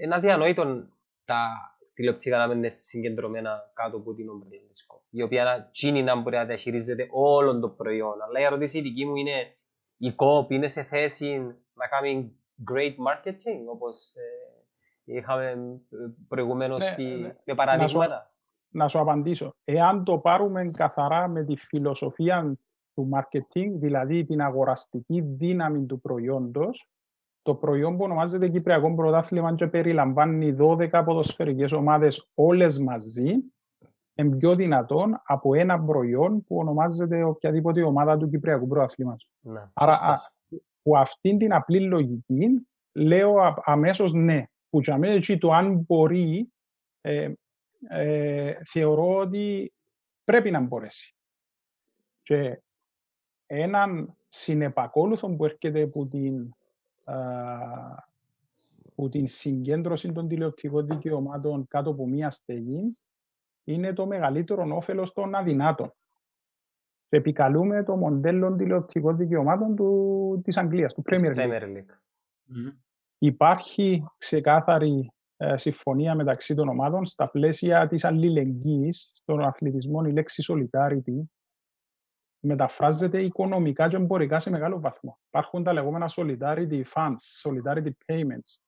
είναι αδιανόητο τα τηλεοπτικά να είναι συγκεντρωμένα κάτω από την ομπρέλα η οποία τσίνη να μπορεί να διαχειρίζεται όλο το προϊόν. Αλλά η ερώτηση δική μου είναι η COP είναι σε θέση να κάνει great marketing όπως ε, είχαμε προηγουμένως ναι, ναι. με παραδείγματα. Να σου, να σου απαντήσω. Εάν το πάρουμε καθαρά με τη φιλοσοφία του marketing, δηλαδή την αγοραστική δύναμη του προϊόντος, το προϊόν που ονομάζεται Κυπριακό Πρωτάθλημα και περιλαμβάνει 12 ποδοσφαιρικές ομάδες όλες μαζί, είναι πιο δυνατόν από ένα προϊόν που ονομάζεται οποιαδήποτε ομάδα του Κυπριακού Πρωταθλήματος. Ναι, Άρα, που αυτήν την απλή λογική, λέω αμέσως ναι. Που για μένα το αν μπορεί, ε, ε, θεωρώ ότι πρέπει να μπορέσει. Και έναν συνεπακόλουθο που έρχεται από την που την συγκέντρωση των τηλεοπτικών δικαιωμάτων κάτω από μία στεγή είναι το μεγαλύτερο όφελος των αδυνάτων. Και επικαλούμε το μοντέλο τηλεοπτικών δικαιωμάτων του, της Αγγλίας, του Premier League. Υπάρχει ξεκάθαρη ε, συμφωνία μεταξύ των ομάδων στα πλαίσια της αλληλεγγύης στον αθλητισμό η λέξη solidarity μεταφράζεται οικονομικά και εμπορικά σε μεγάλο βαθμό. Υπάρχουν τα λεγόμενα solidarity funds, solidarity payments.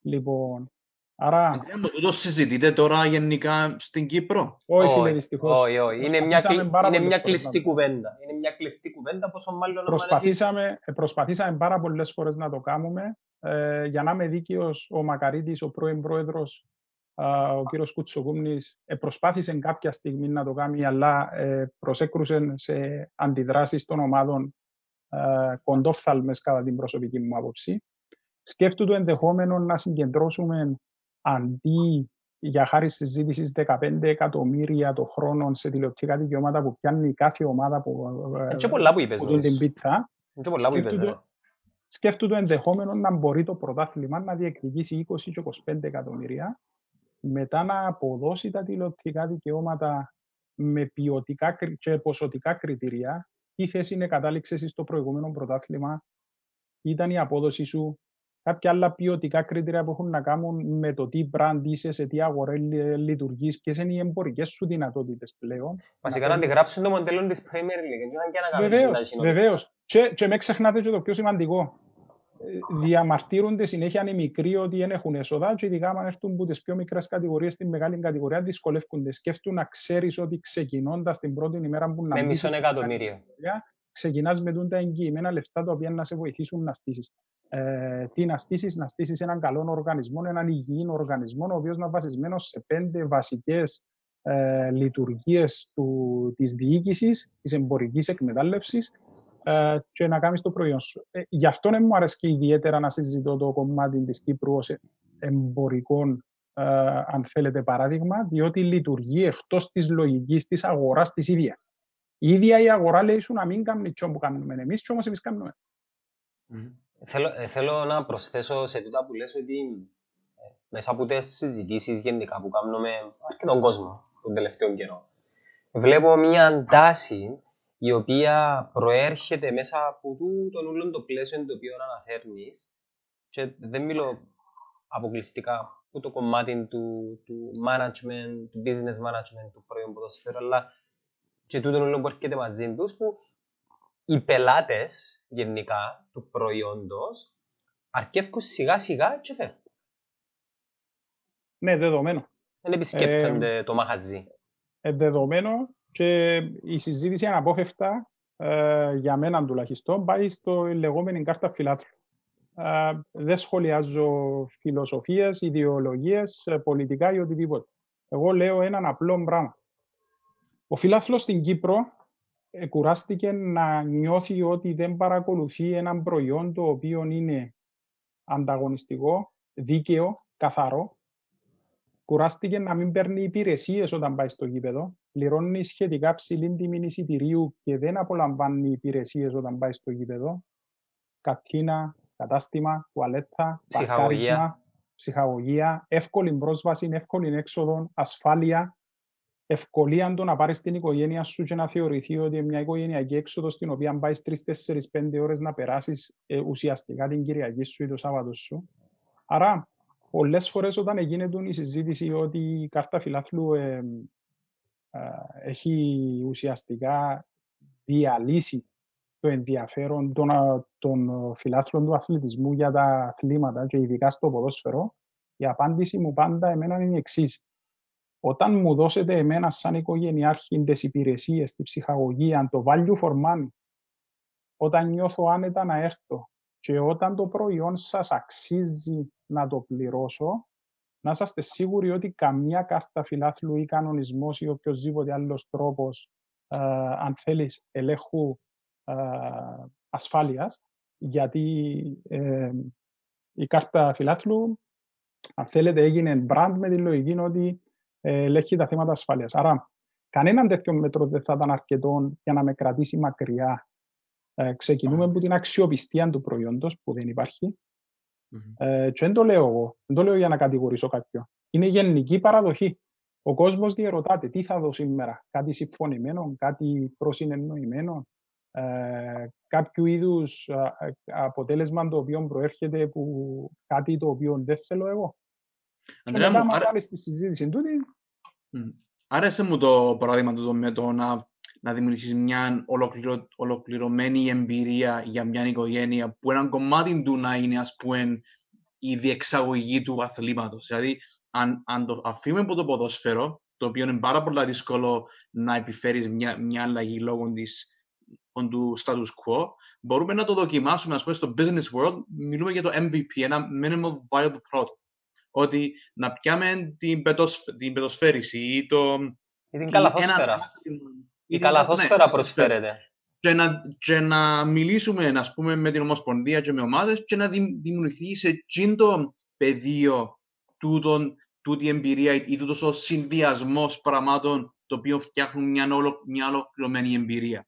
Λοιπόν, άρα... Το συζητείτε τώρα γενικά στην Κύπρο; Όχι, φίλε, δυστυχώς. Όχι, όχι. Είναι μια, είναι μια κλειστή κουβέντα. Είναι μια κλειστή κουβέντα, πόσο μάλλον... Προσπαθήσαμε, προσπαθήσαμε πάρα πολλές φορές να το κάνουμε. Ε, για να είμαι δίκαιος, ο Μακαρίτης, ο πρώην πρόεδρος, ο κύριος Κουτσοκούμνης, ε, προσπάθησε κάποια στιγμή να το κάνει, αλλά ε, προσέκρουσε σε αντιδράσεις των ομάδων ε, κοντόφθαλμες κατά την προσωπική μου άποψη. Σκέφτομαι το ενδεχόμενο να συγκεντρώσουμε αντί για χάρη συζήτησης 15 εκατομμύρια το χρόνο σε τηλεοπτικά δικαιώματα που πιάνει κάθε ομάδα που, και πολλά που είπες, που την πίτσα. Και πολλά που είπες, σκέφτομαι το ενδεχόμενο να μπορεί το πρωτάθλημα να διεκδικήσει 20 και 25 εκατομμύρια, μετά να αποδώσει τα τηλεοπτικά δικαιώματα με ποιοτικά και ποσοτικά κριτήρια, τι θέση είναι κατάληξες στο προηγούμενο πρωτάθλημα, ήταν η απόδοση σου, κάποια άλλα ποιοτικά κριτήρια που έχουν να κάνουν με το τι brand είσαι, σε τι αγορές λειτουργείς, ποιες είναι οι εμπορικές σου δυνατότητες πλέον. Βασικά να αντιγράψουν το μοντέλο της Premier League. Βεβαίως. Βεβαίως. Και, και με ξεχνάτε και το πιο σημαντικό διαμαρτύρονται συνέχεια οι μικροί ότι δεν έχουν έσοδα και ειδικά αν έρθουν από τις πιο μικρές κατηγορίες στην μεγάλη κατηγορία δυσκολεύονται. Σκέφτουν να ξέρεις ότι ξεκινώντας την πρώτη ημέρα που να Με μισό εκατομμύριο. Ξεκινάς με τα εγγυημένα λεφτά τα οποία να σε βοηθήσουν να στήσεις. Ε, τι να στήσεις, να στήσεις έναν καλό οργανισμό, έναν υγιεινό οργανισμό, ο οποίος να βασισμένος σε πέντε βασικές ε, λειτουργίες της διοίκησης, της εμπορικής εκμετάλλευσης ε, και να κάνεις το προϊόν σου. Ε, γι' αυτό δεν μου αρέσει ιδιαίτερα να συζητώ το κομμάτι της Κύπρου ως εμπορικό, ε, αν θέλετε, παράδειγμα, διότι λειτουργεί εκτός της λογικής της αγοράς της ίδιας. Η ίδια η αγορά λέει σου να μην κάνει τι που κάνουμε εμείς, και όμως εμείς κάνουμε. Mm. Θέλω, ε, θέλω να προσθέσω σε τούτα που λες ότι ε, μέσα από τις συζητήσεις γενικά που κάνουμε αρκετόν κόσμο τον τελευταίο καιρό βλέπω μια τάση η οποία προέρχεται μέσα από τον όλο το πλαίσιο το οποίο αναφέρνεις. Και δεν μιλώ αποκλειστικά από το κομμάτι του, του management, του business management του προϊόν ποδοσφαίρου, αλλά και τούτο όλο που έρχεται μαζί τους, που οι πελάτες γενικά του προϊόντος αρκεύουν σιγά σιγά και φεύγουν. Ναι, δεδομένο. Δεν επισκέπτονται ε, το μαχαζί. Ε, δεδομένο και η συζήτηση αναπόφευκτα, ε, για μένα τουλάχιστον, πάει στο λεγόμενη κάρτα φιλάθλου. Ε, δεν σχολιάζω φιλοσοφίες, ιδεολογίες, ε, πολιτικά ή οτιδήποτε. Εγώ λέω έναν απλό πράγμα. Ο φιλάθλος στην Κύπρο ε, κουράστηκε να νιώθει ότι δεν παρακολουθεί έναν προϊόν το οποίο είναι ανταγωνιστικό, δίκαιο, καθαρό. Κουράστηκε να μην παίρνει υπηρεσίες όταν πάει στο γήπεδο πληρώνει σχετικά ψηλή τιμή εισιτηρίου και δεν απολαμβάνει υπηρεσίες όταν πάει στο γήπεδο. Κατίνα, κατάστημα, τουαλέτα, ψυχαγωγία. ψυχαγωγία, εύκολη πρόσβαση, εύκολη έξοδο, ασφάλεια, ευκολία το να πάρεις την οικογένεια σου και να θεωρηθεί ότι μια οικογενειακή έξοδο στην οποία πάεις 3-4-5 ώρες να περάσεις ε, ουσιαστικά την Κυριακή σου ή το Σάββατο σου. Άρα, πολλές φορές όταν γίνεται η συζήτηση ότι η κάρτα φιλάθλου ε, έχει ουσιαστικά διαλύσει το ενδιαφέρον των, των φιλάθλων του αθλητισμού για τα αθλήματα και ειδικά στο ποδόσφαιρο, η απάντηση μου πάντα εμένα είναι η εξής. Όταν μου δώσετε εμένα σαν οικογενειάρχη τις υπηρεσίες, τη ψυχαγωγία, το value for money, όταν νιώθω άνετα να έρθω και όταν το προϊόν σας αξίζει να το πληρώσω, να είσαστε σίγουροι ότι καμιά κάρτα φιλάθλου ή κανονισμός ή οποιοδήποτε άλλος τρόπος, ε, αν θέλεις, ελέγχου ε, ασφάλειας, γιατί ε, η κάρτα φιλάθλου, αν θέλετε, έγινε brand με τη λογική ότι ελέγχει τα θέματα ασφάλειας. Άρα, κανέναν τέτοιο μέτρο δεν θα ήταν αρκετό για να με κρατήσει μακριά. ξεκινούμε από την αξιοπιστία του προϊόντος που δεν υπάρχει ε, και δεν το λέω εγώ, δεν το λέω για να κατηγορήσω κάποιον. Είναι γενική παραδοχή. Ο κόσμος διερωτάται τι θα δω σήμερα, κάτι συμφωνημένο, κάτι προσυνεννοημένο, ε, κάποιο είδους αποτέλεσμα το οποίο προέρχεται από κάτι το οποίο δεν θέλω εγώ. Αντρέα μου, άρα... στη συζήτηση τούτη... Άρεσε μου το παράδειγμα του με το να, να δημιουργήσει μια ολοκληρω, ολοκληρωμένη εμπειρία για μια οικογένεια που ένα κομμάτι του να είναι ας πούμε η διεξαγωγή του αθλήματος. Δηλαδή, αν, αν το αφήνουμε από το ποδόσφαιρο, το οποίο είναι πάρα πολύ δύσκολο να επιφέρεις μια, μια αλλαγή λόγω της, του status quo, μπορούμε να το δοκιμάσουμε, ας πούμε, στο business world, μιλούμε για το MVP, ένα minimal viable product. Ότι να πιάμε την, πετοσφ, την πετοσφαίριση ή το... Ή την καλαθόσφαιρα. Η καλαθόσφαιρα ναι, προσφέρεται. Και να, και να μιλήσουμε, ας πούμε, με την Ομοσπονδία και με ομάδες και να δημιουργηθεί σε το πεδίο τούτον τούτη εμπειρία ή τούτος ο συνδυασμός πραγμάτων το οποίο φτιάχνουν μια, όλο, μια ολοκληρωμένη εμπειρία.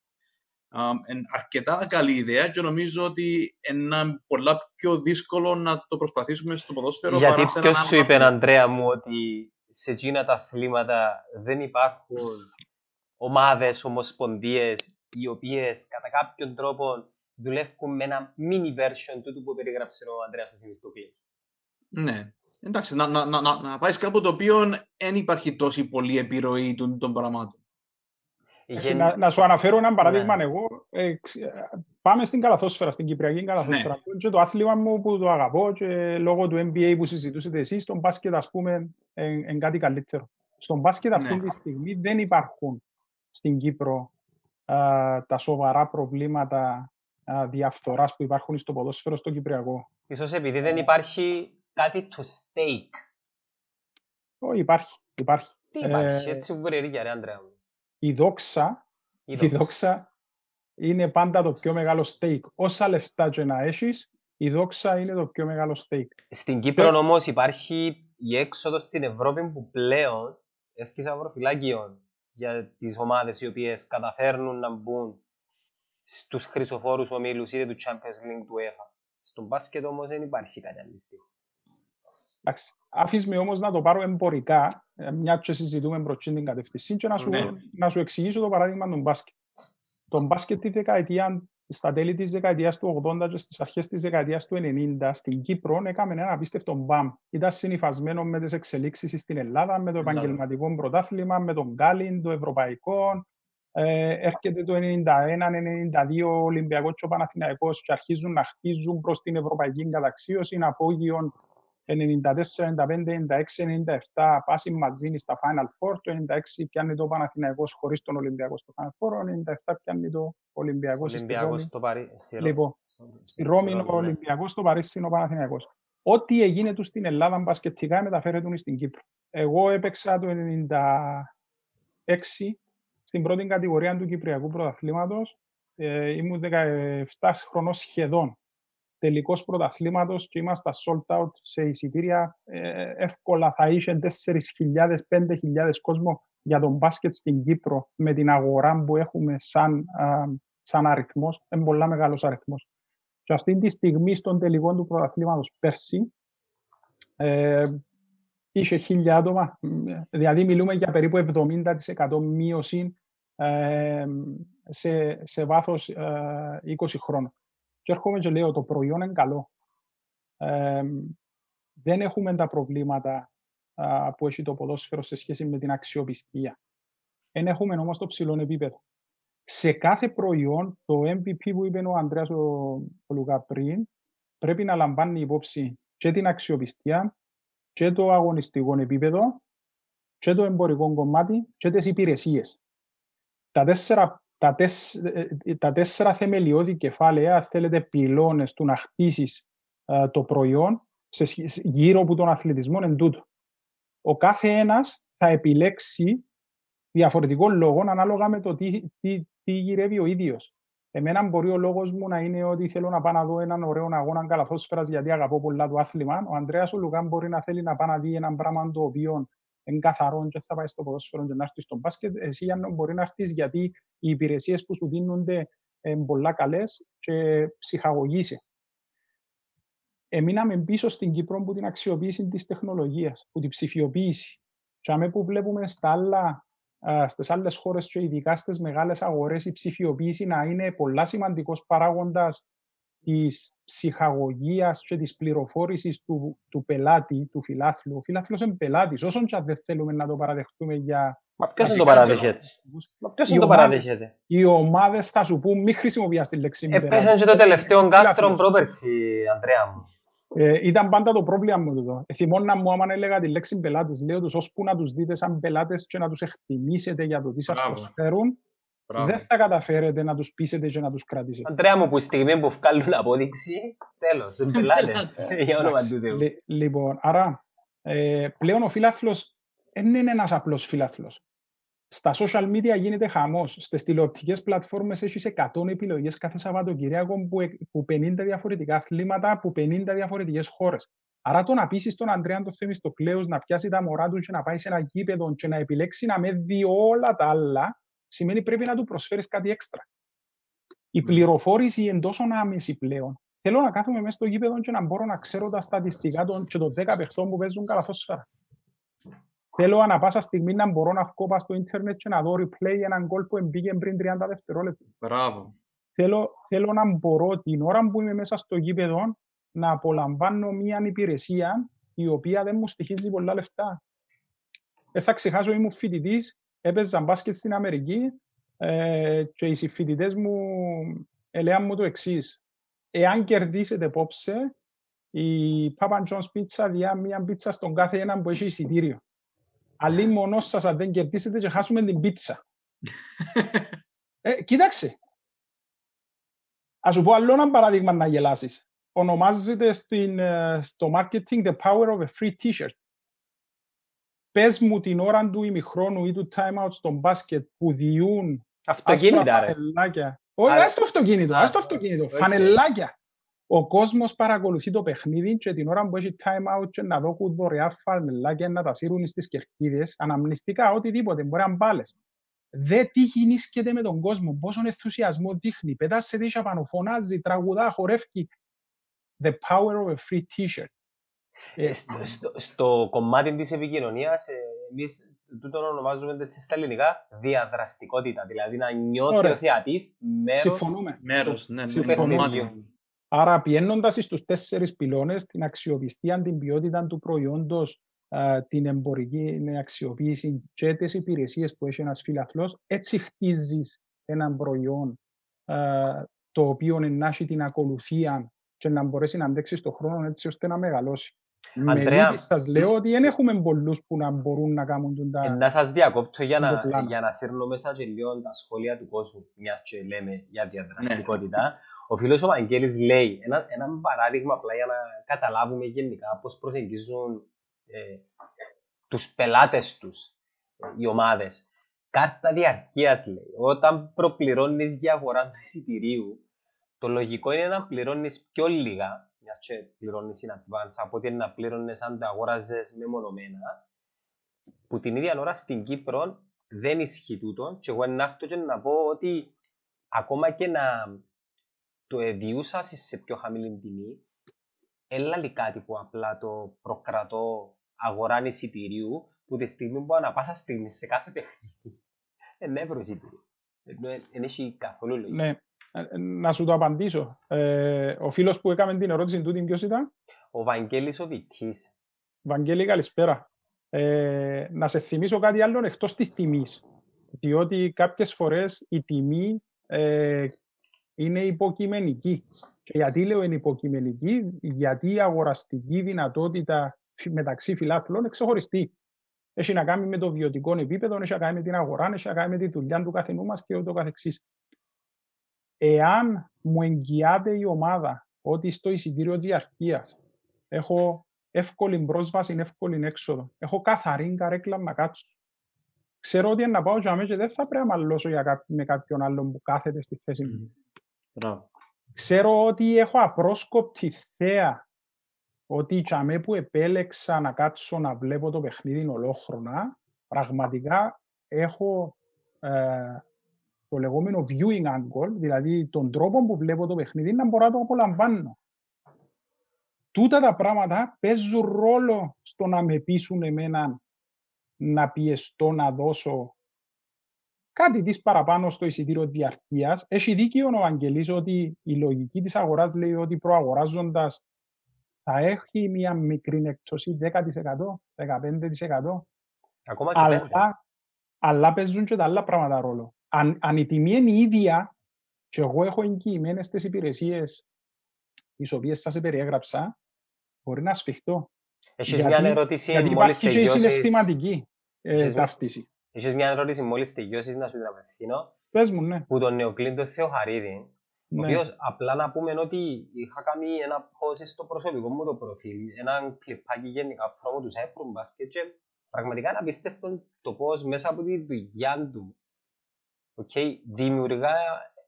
Είναι αρκετά καλή ιδέα και νομίζω ότι είναι πολλά πιο δύσκολο να το προσπαθήσουμε στο ποδόσφαιρο. Γιατί ποιος σου είπε, Αντρέα μου, ότι σε εκείνα τα αθλήματα δεν υπάρχουν ομάδες, ομοσπονδίε, οι οποίες κατά κάποιον τρόπο δουλεύουν με ένα mini version του που περιγράψε ο Ανδρέας ο Θημιστοκλής. Ναι, εντάξει, να, να, να, να πάεις κάπου το οποίο δεν υπάρχει τόση πολλή επιρροή των, των πραγμάτων. Γεν... Να, να, σου αναφέρω ένα παράδειγμα ναι. εγώ. Ε, πάμε στην καλαθόσφαιρα, στην Κυπριακή καλαθόσφαιρα. Ναι. Και το άθλημα μου που το αγαπώ και λόγω του NBA που συζητούσατε εσείς, στον μπάσκετ ας πούμε είναι κάτι καλύτερο. Στον μπάσκετ αυτή ναι. τη στιγμή δεν υπάρχουν στην Κύπρο α, τα σοβαρά προβλήματα α, διαφθοράς που υπάρχουν στο ποδόσφαιρο στο Κυπριακό. Ίσως επειδή δεν υπάρχει κάτι to stake. Όχι, υπάρχει. υπάρχει. Τι υπάρχει, ε, έτσι που μπορεί ρε Άντρεα Η δόξα, η δόξα είναι πάντα το πιο μεγάλο stake. Όσα λεφτά και να έχεις, η δόξα είναι το πιο μεγάλο stake. Στην Κύπρο ε... όμως υπάρχει η έξοδος στην Ευρώπη που πλέον ευθύς αγροφυλάκιον για τις ομάδες οι οποίες καταφέρνουν να μπουν στους χρυσοφόρους ομίλους είτε του Champions League του UEFA. Στον μπάσκετ όμως δεν υπάρχει κάτι αντίστοιχο. Εντάξει. Άφησμε όμως να το πάρω εμπορικά, ε, μια και συζητούμε προς την κατευθυνσή και να σου, ναι. να σου εξηγήσω το παράδειγμα του μπάσκετ. Το μπάσκετ τη δεκαετία, στα τέλη της δεκαετίας του 80 και στις αρχές της δεκαετίας του 90 στην Κύπρο έκαμε ένα απίστευτο μπαμ. Ήταν συνειφασμένο με τις εξελίξεις στην Ελλάδα, με το επαγγελματικό πρωτάθλημα, με τον Γκάλιν, το ευρωπαϊκό. Ε, έρχεται το 91-92 Ολυμπιακός και ο Παναθηναϊκός και αρχίζουν να χτίζουν προς την ευρωπαϊκή καταξίωση, απόγειον 94, 95, 96, 97 πάση μαζί στα Final Four. Το 96 πιάνει το Παναθηναϊκός χωρίς τον Ολυμπιακό στο Final Four. Το 97 πιάνει το Ολυμπιακό στη Ρώμη. Στο Παρί... στη Λοιπόν, στη Ρώμη είναι ο Ολυμπιακός, στο Παρίσι είναι ο Παναθηναϊκός. Ό,τι έγινε τους στην Ελλάδα μπασκετικά μεταφέρεται στην Κύπρο. Εγώ έπαιξα το 96 στην πρώτη κατηγορία του Κυπριακού Πρωταθλήματος. Ε, ήμουν 17 χρονών σχεδόν τελικός πρωταθλήματος και είμαστε sold out σε εισιτήρια. Ε, εύκολα θα είχε 4.000-5.000 κόσμο για τον μπάσκετ στην Κύπρο με την αγορά που έχουμε σαν, α, σαν αριθμός. Είναι πολλά μεγάλος αριθμός. Και αυτή τη στιγμή στον τελικό του πρωταθλήματος πέρσι ε, είχε χίλια άτομα. Δηλαδή μιλούμε για περίπου 70% μείωση ε, σε, σε βάθος 20 ε, χρόνων. Και έρχομαι και λέω, το προϊόν είναι καλό. Ε, δεν έχουμε τα προβλήματα α, που έχει το ποδόσφαιρο σε σχέση με την αξιοπιστία. Δεν έχουμε όμως το ψηλό επίπεδο. Σε κάθε προϊόν, το MVP που είπε ο Ανδρέας ο, ο Λουκά πριν, πρέπει να λαμβάνει υπόψη και την αξιοπιστία και το αγωνιστικό επίπεδο και το εμπορικό κομμάτι και τις υπηρεσίες. Τα τέσσερα τα, τεσ, ε, ε, τα τέσσερα θεμελιώδη κεφάλαια, θέλετε, πυλώνες του να χτίσεις ε, το προϊόν σε, γύρω από τον αθλητισμό εν τούτο. Ο κάθε ένας θα επιλέξει διαφορετικών λόγων ανάλογα με το τι, τι, τι γυρεύει ο ίδιος. Εμένα μπορεί ο λόγος μου να είναι ότι θέλω να πάω να δω έναν ωραίο αγώνα καλαθόσφαιρας γιατί αγαπώ πολλά το άθλημα. Ο Ανδρέας ο Λουκάν μπορεί να θέλει να πάει να δει έναν πράγμα το οποίο είναι καθαρό και θα πάει στο ποδόσφαιρο και να έρθει στο μπάσκετ. Εσύ για να μπορεί να έρθεις γιατί οι υπηρεσίες που σου δίνονται είναι πολλά καλές και ψυχαγωγήσει. Εμείναμε πίσω στην Κύπρο που την αξιοποίηση της τεχνολογίας, που την ψηφιοποίηση. και που βλέπουμε στα άλλα, στις άλλες χώρες και ειδικά στις μεγάλες αγορές η ψηφιοποίηση να είναι πολλά σημαντικός παράγοντας της ψυχαγωγίας και της πληροφόρησης του, του πελάτη, του φιλάθλου. Ο φιλάθλος είναι πελάτης, όσον και δεν θέλουμε να το παραδεχτούμε για... Μα ποιος δεν το παραδέχεται; έτσι. Μα ποιος δεν το παραδέχεται; Οι ομάδες θα σου πούν μη χρησιμοποιάς τη λέξη Έπεσαν και το τελευταίο κάστρο πρόπερση, Ανδρέα μου. Ε, ήταν πάντα το πρόβλημα μου εδώ. Θυμώνα μου άμα έλεγα τη λέξη πελάτες. Λέω τους ώσπου να τους δείτε σαν πελάτες και να τους εκτιμήσετε για το τι σας προσφέρουν Μπράβο. δεν θα καταφέρετε να τους πείσετε και να τους κρατήσετε. Αντρέα μου, που στιγμή που βγάλουν απόδειξη, τέλος, πελάτες, για όνομα του Θεού. Λοιπόν, άρα, ε, πλέον ο φιλάθλος δεν είναι ένας απλός φιλάθλος. Στα social media γίνεται χαμός. Στις τηλεοπτικές πλατφόρμες έχεις 100 επιλογές κάθε Σαββατοκυριακό που, που 50 διαφορετικά αθλήματα από 50 διαφορετικές χώρες. Άρα το να πείσεις τον Αντρέα το θέμα στο κλέος να πιάσει τα μωρά του και να πάει σε ένα γήπεδο και να επιλέξει να με δει όλα τα άλλα, σημαίνει πρέπει να του προσφέρεις κάτι έξτρα. Η ναι. πληροφόρηση είναι τόσο άμεση πλέον. Θέλω να κάθομαι μέσα στο γήπεδο και να μπορώ να ξέρω τα στατιστικά των και των 10 παιχτών που παίζουν καλαθόσφαιρα. Θέλω ανα πάσα στιγμή να μπορώ να βγω στο ίντερνετ και να δω replay έναν γκολ που μπήκε πριν 30 δευτερόλεπτα. Μπράβο. Θέλω, θέλω να μπορώ την ώρα που είμαι μέσα στο γήπεδο να απολαμβάνω μια υπηρεσία η οποία δεν μου στοιχίζει πολλά λεφτά. Δεν θα ξεχάσω, ήμουν φοιτητής έπαιζα μπάσκετ στην Αμερική ε, και οι συμφοιτητές μου έλεγαν μου το εξής. Εάν κερδίσετε απόψε, η Papa John's Pizza διά μία πίτσα στον κάθε έναν που έχει εισιτήριο. Αλλή μόνος σας αν δεν κερδίσετε και χάσουμε την πίτσα. ε, κοίταξε. Ας σου πω άλλο ένα παράδειγμα να γελάσεις. Ονομάζεται στην, ε, στο marketing the power of a free t-shirt πες μου την ώρα του ημιχρόνου ή του time out στον μπάσκετ που διούν Αυτοκίνητα, ρε. Όχι, ας το αυτοκίνητο, ας το αυτοκίνητο. Φανελάκια. Ο κόσμος παρακολουθεί το παιχνίδι και την ώρα που έχει time out και να δώκουν δωρεά φανελάκια να τα σύρουν στις κερκίδες, αναμνηστικά, οτιδήποτε, μπορεί να μπάλες. Δε τι γινήσκεται με τον κόσμο, πόσο ενθουσιασμό δείχνει, πετάς σε δίσια πάνω, φωνάζει, τραγουδά, χορεύει. The power of a free t-shirt. Ε, στο, στο, στο, κομμάτι της επικοινωνίας, ε, εμείς τούτο ονομάζουμε έτσι στα ελληνικά διαδραστικότητα, δηλαδή να νιώθει Ωραία. ο θεατής μέρος, Συμφωνούμε. μέρος ναι, ναι, Άρα, πιένοντας στου τέσσερις πυλώνες, την αξιοπιστία, την ποιότητα του προϊόντος, την εμπορική αξιοποίηση και τι υπηρεσίες που έχει ένας φιλαθλός, έτσι χτίζεις ένα προϊόν το οποίο να έχει την ακολουθία και να μπορέσει να αντέξει στον χρόνο έτσι ώστε να μεγαλώσει. Αντρέα, με σας λέω ότι δεν έχουμε πολλούς που να μπορούν να κάνουν τα... Ε, να σας διακόπτω για να, για να σύρνω μέσα και λίγο τα σχόλια του κόσμου, μιας και λέμε για διαδραστικότητα. Ναι. Ο φίλος ο Βαγγέλης λέει ένα, ένα παράδειγμα απλά για να καταλάβουμε γενικά πώς προσεγγίζουν ε, τους πελάτες τους ε, οι ομάδες. Κάρτα διαρκείας λέει. Όταν προπληρώνεις για αγορά του εισιτηρίου, το λογικό είναι να πληρώνεις πιο λίγα μιας και πληρώνεις in advance, από ότι να πλήρωνες αν τα αγόραζες μεμονωμένα, που την ίδια ώρα στην Κύπρο δεν ισχύει τούτο και εγώ να έρθω και να πω ότι ακόμα και να το εδιούσα σε πιο χαμηλή τιμή, έλα κάτι που απλά το προκρατώ αγορά εισιτηρίου που τη στιγμή που ανα πάσα στιγμή σε κάθε παιχνίδι. Δεν έβρω εισιτήριο. Δεν έχει καθόλου λογική. Ναι. Ε, να σου το απαντήσω. Ε, ο φίλος που έκαμε την ερώτηση τούτη ποιος ήταν; Ο Βαγγέλης ο Βιτής. Βαγγέλη, καλησπέρα. Ε, να σε θυμίσω κάτι άλλο εκτός της τιμής. Διότι κάποιες φορές η τιμή ε, είναι υποκειμενική. Και γιατί λέω είναι υποκειμενική, γιατί η αγοραστική δυνατότητα μεταξύ φιλάθλων είναι ξεχωριστή. Έχει να κάνει με το βιωτικό επίπεδο, έχει να κάνει με την αγορά, έχει να κάνει με τη δουλειά του καθενού μας και ούτω καθεξής εάν μου εγγυάται η ομάδα ότι στο εισιτήριο διαρκείας έχω εύκολη πρόσβαση, εύκολη έξοδο, έχω καθαρή καρέκλα να κάτσω. Ξέρω ότι να πάω για και δεν θα πρέπει να μαλώσω για με κάποιον άλλον που κάθεται στη θέση μου. Mm. Ξέρω ότι έχω απρόσκοπτη θέα ότι για που επέλεξα να κάτσω να βλέπω το παιχνίδι ολόχρονα, πραγματικά έχω ε, το λεγόμενο viewing angle, δηλαδή τον τρόπο που βλέπω το παιχνίδι, να μπορώ να το απολαμβάνω. Τούτα τα πράγματα παίζουν ρόλο στο να με πείσουν εμένα να πιεστώ να δώσω κάτι της παραπάνω στο εισιτήριο διαρκείας. Έχει δίκιο ο Αγγελής ότι η λογική της αγοράς λέει ότι προαγοράζοντας θα έχει μια μικρή εκτοσή 10%, 15%. Ακόμα και αλλά, αλλά παίζουν και τα άλλα πράγματα ρόλο. Αν, αν η τιμή είναι η ίδια και εγώ έχω εγγυημένες τις υπηρεσίες τις οποίες σας περιέγραψα, μπορεί να σφιχτώ. Έχεις μια ερώτηση γιατί μόλις υπάρχει και συναισθηματική ε, ταύτιση. Έχεις μια ερώτηση μόλις τελειώσεις να σου την απευθύνω. Πες μου, ναι. Που τον Νεοκλήντο Θεοχαρίδη, ναι. Ο οποίος απλά να πούμε ότι είχα κάνει ένα post στο προσωπικό μου το προφίλ, ένα κλιπάκι γενικά πρόμο τους Cyprum Basket και πραγματικά να πιστεύω το πώς μέσα από τη δουλειά του okay, δημιουργά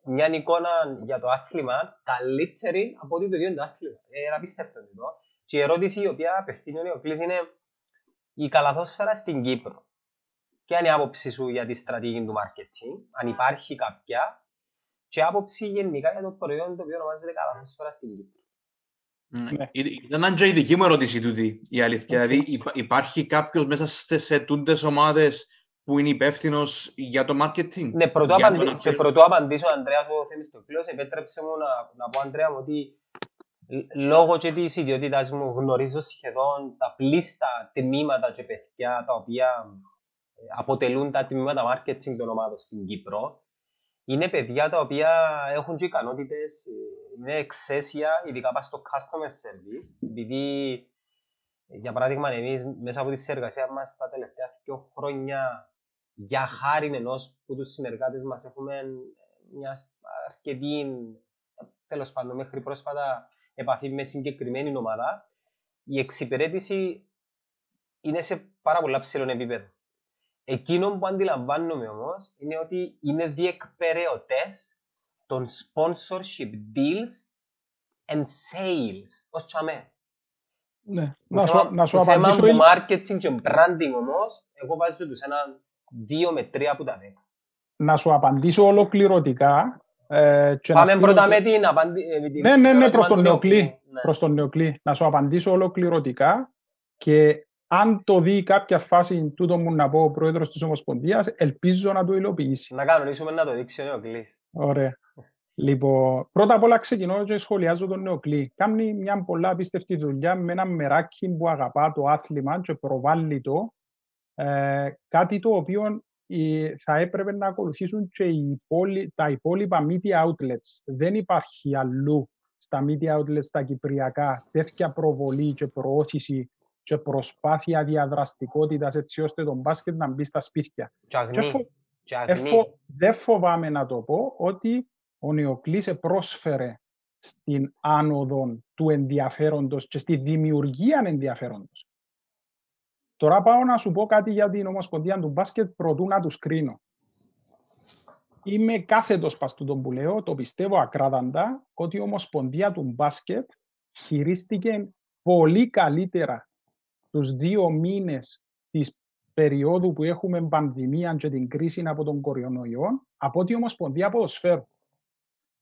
μια εικόνα για το άθλημα καλύτερη από ό,τι το ίδιο το άθλημα. Ε, απίστευτο αυτό. Και η ερώτηση η οποία απευθύνει ο Νεοκλής είναι η καλαθόσφαιρα στην Κύπρο. Ποια είναι η άποψη σου για τη στρατηγική του marketing, αν υπάρχει κάποια, και άποψη γενικά για το προϊόν το οποίο ονομάζεται καλαθόσφαιρα στην Κύπρο. Ναι. Ήταν και η δική μου ερώτηση τούτη, η αλήθεια. Okay. Δηλαδή υπάρχει κάποιος μέσα σε, σε τούντες ομάδες που είναι υπεύθυνος για το marketing; Ναι, πρωτού, απαντη... και πρωτού απαντήσω, Ανδρέας, ο Θεμιστοκλής, επέτρεψε μου να, να πω, Ανδρέα, ότι λόγω και της ιδιότητας μου γνωρίζω σχεδόν τα πλήστα τμήματα και παιδιά τα οποία ε, αποτελούν τα τμήματα marketing των ομάδων στην Κύπρο. Είναι παιδιά τα οποία έχουν και ικανότητες, ε, είναι εξαίσια, ειδικά πάνω στο customer service, επειδή για παράδειγμα, εμείς μέσα από τη συνεργασία μας τα τελευταία δύο χρόνια, για χάρη ενός που τους συνεργάτες μας έχουμε μια αρκετή, τέλος πάντων, μέχρι πρόσφατα επαφή με συγκεκριμένη ομάδα, η εξυπηρέτηση είναι σε πάρα πολλά ψηλό επίπεδο. Εκείνο που αντιλαμβάνομαι όμως είναι ότι είναι διεκπαιρεωτές των sponsorship deals and sales ως τσαμέ. Ναι. Να σου, να σου απαντήσω... Το θέμα του marketing και branding όμως, εγώ βάζω τους ένα 2 με 3 από τα 10. Να σου απαντήσω ολοκληρωτικά ε, Πάμε πρώτα με την απάντηση. Ναι, ναι, ναι, προς τον Νεοκλή. Ναι. Προς τον Νεοκλή. Να σου απαντήσω ολοκληρωτικά και αν το δει κάποια φάση τούτο μου να πω ο πρόεδρος της Ομοσπονδίας, ελπίζω να το υλοποιήσει. Να κανονίσουμε να το δείξει ο Νεοκλής. Ωραία. Λοιπόν, πρώτα απ' όλα ξεκινώ και σχολιάζω τον Νεοκλή. Κάνει μια πολλά απίστευτη δουλειά με ένα μεράκι που αγαπά το άθλημα και προβάλλει το. Ε, κάτι το οποίο θα έπρεπε να ακολουθήσουν και οι τα υπόλοιπα media outlets. Δεν υπάρχει αλλού στα media outlets τα κυπριακά τέτοια προβολή και προώθηση και προσπάθεια διαδραστικότητας έτσι ώστε τον μπάσκετ να μπει στα σπίτια. Και φο... Εφο... Δεν φοβάμαι να το πω ότι ο Νεοκλής πρόσφερε στην άνοδο του ενδιαφέροντος και στη δημιουργία ενδιαφέροντος. Τώρα πάω να σου πω κάτι για την Ομοσπονδία του Μπάσκετ προτού να τους κρίνω. Είμαι κάθετος πας του που λέω, το πιστεύω ακράδαντα, ότι η Ομοσπονδία του Μπάσκετ χειρίστηκε πολύ καλύτερα τους δύο μήνες της περίοδου που έχουμε πανδημία και την κρίση από τον κορονοϊό, από ότι η Ομοσπονδία Ποδοσφαίρου.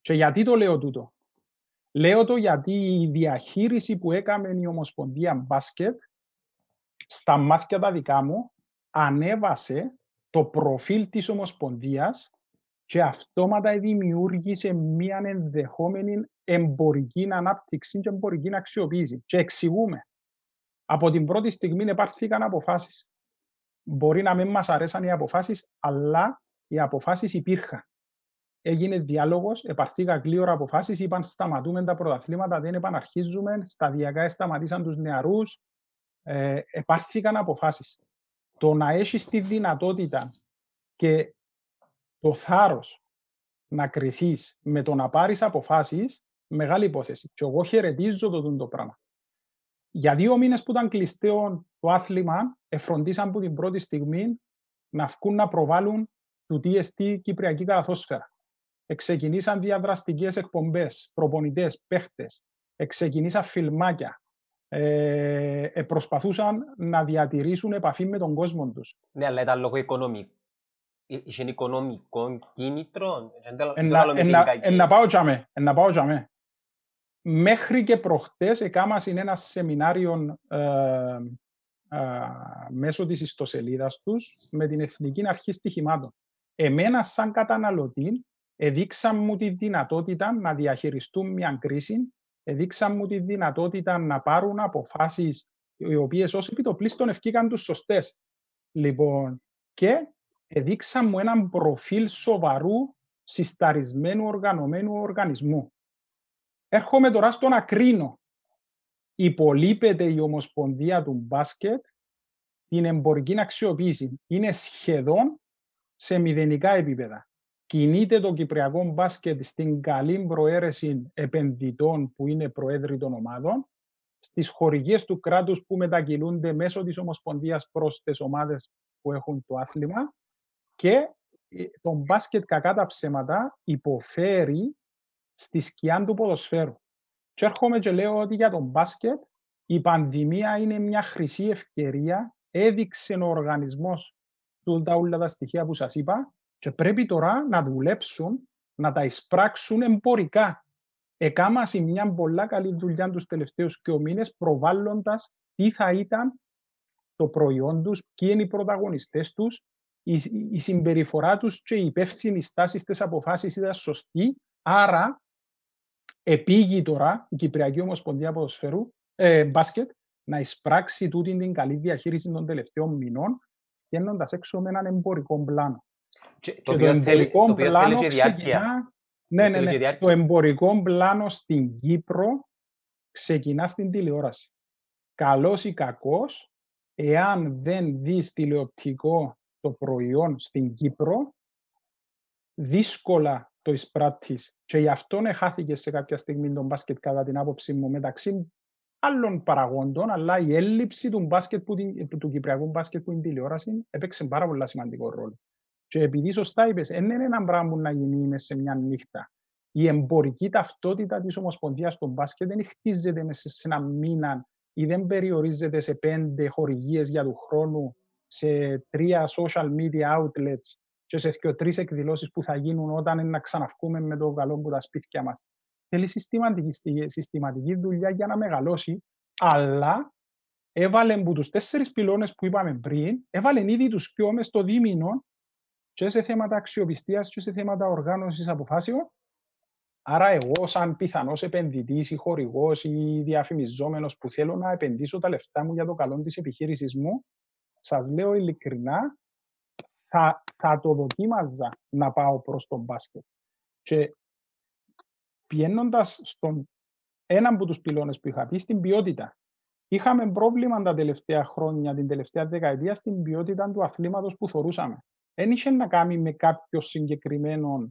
Και γιατί το λέω τούτο; Λέω το γιατί η διαχείριση που έκαμε η Ομοσπονδία Μπάσκετ στα μάτια τα δικά μου ανέβασε το προφίλ της Ομοσπονδίας και αυτόματα δημιούργησε μια ενδεχόμενη εμπορική ανάπτυξη και εμπορική αξιοποίηση. Και εξηγούμε. Από την πρώτη στιγμή επάρθηκαν αποφάσεις. Μπορεί να μην μας αρέσαν οι αποφάσεις, αλλά οι αποφάσεις υπήρχαν. Έγινε διάλογος, επαρθήκα γλύωρα αποφάσεις, είπαν σταματούμε τα πρωταθλήματα, δεν επαναρχίζουμε, σταδιακά σταματήσαν τους νεαρούς, ε, επάρθηκαν αποφάσεις. Το να έχεις τη δυνατότητα και το θάρρος να κρυθείς με το να πάρεις αποφάσεις, μεγάλη υπόθεση. Και εγώ χαιρετίζω το, το πράγμα. Για δύο μήνες που ήταν κλειστέο το άθλημα, εφροντίσαν από την πρώτη στιγμή να βγουν να προβάλλουν του TST Κυπριακή Καλαθόσφαιρα. Εξεκινήσαν διαδραστικές εκπομπές, προπονητές, παίχτες. Εξεκινήσαν φιλμάκια ε, ε, προσπαθούσαν να διατηρήσουν επαφή με τον κόσμο τους. Ναι, αλλά ήταν λόγω οικονομικού. Είχε οικονομικό κίνητρο. Να πάω τζάμε, να πάω τζάμε. Μέχρι και προχτές έκανα ένα σεμινάριο ε, μέσω της ιστοσελίδας τους με την Εθνική Αρχή Στοιχημάτων. Εμένα σαν καταναλωτή εδείξαν μου τη δυνατότητα να διαχειριστούν μια κρίση, εδείξαν μου τη δυνατότητα να πάρουν αποφάσεις οι οποίες ως επιτοπλίστων ευκήκαν τους σωστές. Λοιπόν, και εδείξαν μου έναν προφίλ σοβαρού, συσταρισμένου, οργανωμένου οργανισμού. Έρχομαι τώρα στο να κρίνω. Υπολείπεται η Ομοσπονδία του μπάσκετ την εμπορική αξιοποίηση. Είναι σχεδόν σε μηδενικά επίπεδα. Κινείται το Κυπριακό μπάσκετ στην καλή προαίρεση επενδυτών που είναι προέδροι των ομάδων, στις χορηγίες του κράτους που μετακινούνται μέσω της Ομοσπονδίας προς τις ομάδες που έχουν το άθλημα και ε, το μπάσκετ κακά τα ψέματα υποφέρει στη σκιά του ποδοσφαίρου. Και έρχομαι και λέω ότι για τον μπάσκετ η πανδημία είναι μια χρυσή ευκαιρία. Έδειξε ο οργανισμός του τα όλα τα στοιχεία που σας είπα και πρέπει τώρα να δουλέψουν, να τα εισπράξουν εμπορικά. Εκάμασε μια πολλά καλή δουλειά τους τελευταίους και μήνες προβάλλοντας τι θα ήταν το προϊόν τους, ποιοι είναι οι πρωταγωνιστές τους, η, η συμπεριφορά τους και η υπεύθυνη στάση στις αποφάσεις ήταν σωστή. Άρα, επίγει τώρα η Κυπριακή Ομοσπονδία Ποδοσφαίρου, ε, μπάσκετ, να εισπράξει τούτη την καλή διαχείριση των τελευταίων μηνών, βγαίνοντας έξω με έναν εμπορικό πλάνο. Και, το, και το εμπορικό θέλει, πλάνο το ξεκινά... Ναι, ναι, ναι. Το εμπορικό πλάνο στην Κύπρο ξεκινά στην τηλεόραση. Καλός ή κακός, εάν δεν δεις τηλεοπτικό το προϊόν στην Κύπρο, δύσκολα το εισπράττεις. Και γι' αυτό χάθηκε σε κάποια στιγμή το μπάσκετ κατά την άποψή μου μεταξύ άλλων παραγόντων, αλλά η έλλειψη του, μπάσκετ που, του κυπριακού μπάσκετ που είναι τηλεόραση έπαιξε πάρα πολύ σημαντικό ρόλο. Και επειδή σωστά είπες, δεν είναι ένα πράγμα που να γίνει μέσα σε μια νύχτα. Η εμπορική ταυτότητα της Ομοσπονδίας του μπάσκετ δεν χτίζεται μέσα σε ένα μήνα ή δεν περιορίζεται σε πέντε χορηγίες για του χρόνου, σε τρία social media outlets και σε τρεις εκδηλώσεις που θα γίνουν όταν να ξαναυκούμε με το καλό που τα σπίτια μας. Θέλει συστηματική, συστηματική δουλειά για να μεγαλώσει, αλλά έβαλε από τους τέσσερις πυλώνες που είπαμε πριν, έβαλε ήδη τους πιο μες στο δίμηνο και σε θέματα αξιοπιστίας και σε θέματα οργάνωσης αποφάσεων Άρα εγώ σαν πιθανός επενδυτής ή χορηγός ή διαφημιζόμενος που θέλω να επενδύσω τα λεφτά μου για το καλό της επιχείρησης μου, σας λέω ειλικρινά, θα, θα το δοκίμαζα να πάω προς τον μπάσκετ. Και πηγαίνοντα στον ένα από τους πυλώνες που είχα πει, στην ποιότητα. Είχαμε πρόβλημα τα τελευταία χρόνια, την τελευταία δεκαετία, στην ποιότητα του αθλήματος που θεωρούσαμε. Δεν είχε να κάνει με κάποιο συγκεκριμένο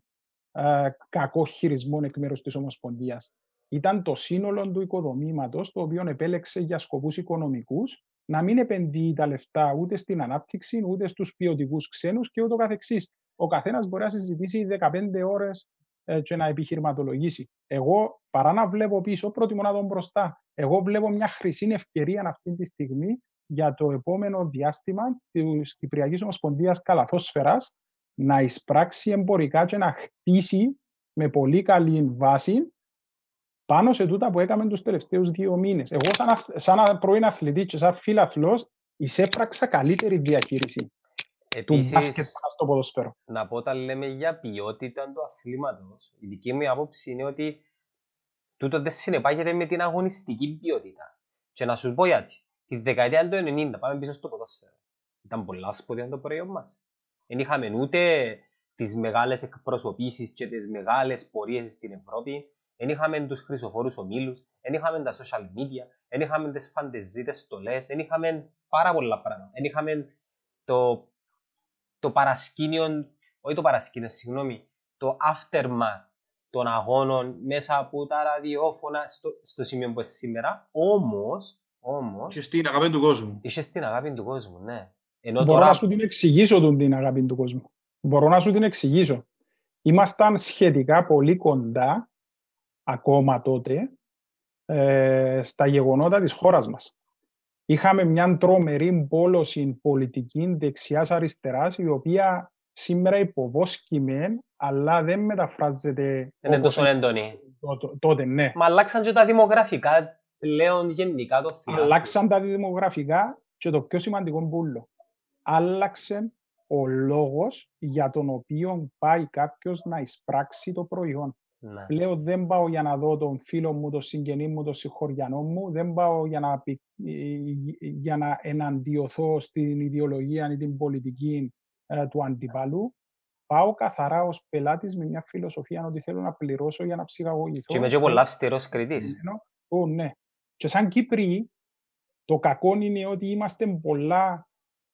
ε, κακό χειρισμό εκ μέρους της Ομοσπονδίας. Ήταν το σύνολο του οικοδομήματος, το οποίο επέλεξε για σκοπούς οικονομικούς να μην επενδύει τα λεφτά ούτε στην ανάπτυξη, ούτε στους ποιοτικούς ξένους και ούτω καθεξής. Ο καθένας μπορεί να συζητήσει 15 ώρες ε, και να επιχειρηματολογήσει. Εγώ, παρά να βλέπω πίσω, προτιμώ να δω μπροστά. Εγώ βλέπω μια χρυσή ευκαιρία αυτή τη στιγμή για το επόμενο διάστημα της Κυπριακής Ομοσπονδίας Καλαθόσφαιρας να εισπράξει εμπορικά και να χτίσει με πολύ καλή βάση πάνω σε τούτα που έκαμε τους τελευταίους δύο μήνες. Εγώ σαν, σαν πρώην αθλητής και σαν φίλαθλος εισέπραξα καλύτερη διαχείριση Επίσης, του μπάσκετ στο ποδοσφαίρο. Να πω όταν λέμε για ποιότητα του αθλήματος, η δική μου άποψη είναι ότι τούτο δεν συνεπάγεται με την αγωνιστική ποιότητα. Και να σου πω γιατί. Τη δεκαετία του 90, πάμε πίσω στο ποδόσφαιρο. Ήταν πολλά σπουδαία το προϊόν μας. Δεν είχαμε ούτε τις μεγάλες εκπροσωπήσεις και τις μεγάλες πορείες στην Ευρώπη. Δεν είχαμε τους χρυσοφόρους ομίλους, δεν είχαμε τα social media, δεν είχαμε τις φαντεζίτες στολές, δεν είχαμε πάρα πολλά πράγματα. Δεν είχαμε το, το παρασκήνιο, όχι το παρασκήνιο, συγγνώμη, το aftermath των αγώνων μέσα από τα ραδιόφωνα στο, στο σημείο που είναι σήμερα. Όμως, όμως... Και στην αγάπη του κόσμου. Είχες στην αγάπη του κόσμου, ναι. Ενώ Μπορώ τώρα... να σου την εξηγήσω τον την αγάπη του κόσμου. Μπορώ να σου την εξηγήσω. Ήμασταν σχετικά πολύ κοντά, ακόμα τότε, ε, στα γεγονότα της χώρας μας. Είχαμε μια τρομερή πόλωση πολιτικής δεξιάς-αριστεράς, η οποία σήμερα υποβόσκημε, αλλά δεν μεταφράζεται... Δεν είναι τόσο έντονη. Τότε, ναι. Μα αλλάξαν και τα δημογραφικά πλέον γενικά το θέμα. Αλλάξαν τα δημογραφικά και το πιο σημαντικό πουλο. Άλλαξε ο λόγος για τον οποίο πάει κάποιος να εισπράξει το προϊόν. Ναι. Λέω δεν πάω για να δω τον φίλο μου, τον συγγενή μου, τον συγχωριανό μου, δεν πάω για να, για να εναντιωθώ στην ιδεολογία ή την πολιτική ε, του αντιπάλου. Πάω καθαρά ως πελάτης με μια φιλοσοφία ότι θέλω να πληρώσω για να ψυχαγωγηθώ. Και είμαι και πολύ αυστηρός κριτής. Ναι, ναι. Και σαν Κύπροι, το κακό είναι ότι είμαστε πολλά,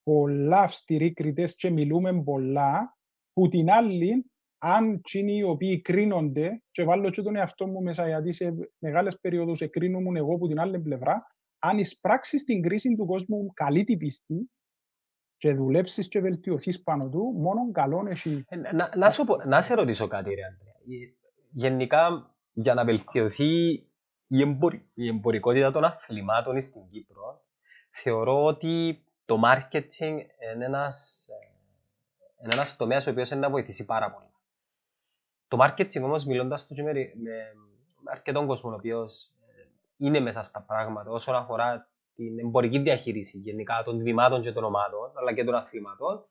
πολλά αυστηροί κριτές και μιλούμε πολλά, που την άλλη αν εκείνοι οι οποίοι κρίνονται, και βάλω και τον εαυτό μου μέσα, γιατί σε μεγάλες περίοδους εκρίνομαι εγώ από την άλλη πλευρά, αν εισπράξεις την κρίση του κόσμου καλή την πίστη και δουλέψεις και βελτιωθείς πάνω του, μόνο καλό έχει. Ε, να, να, σου πω, να σε ρωτήσω κάτι, ρε Αντρέα. Γενικά, για να βελτιωθεί η, εμπορ, η εμπορικότητα των αθλημάτων στην Κύπρο, θεωρώ ότι το marketing είναι ένας, ε, είναι ένας τομέας ο οποίος είναι να βοηθήσει πάρα πολύ. Το marketing όμως μιλώντας του με, με αρκετόν κόσμο ο οποίος ε, είναι μέσα στα πράγματα όσον αφορά την εμπορική διαχείριση γενικά των τμήματων και των ομάδων αλλά και των αθλήματων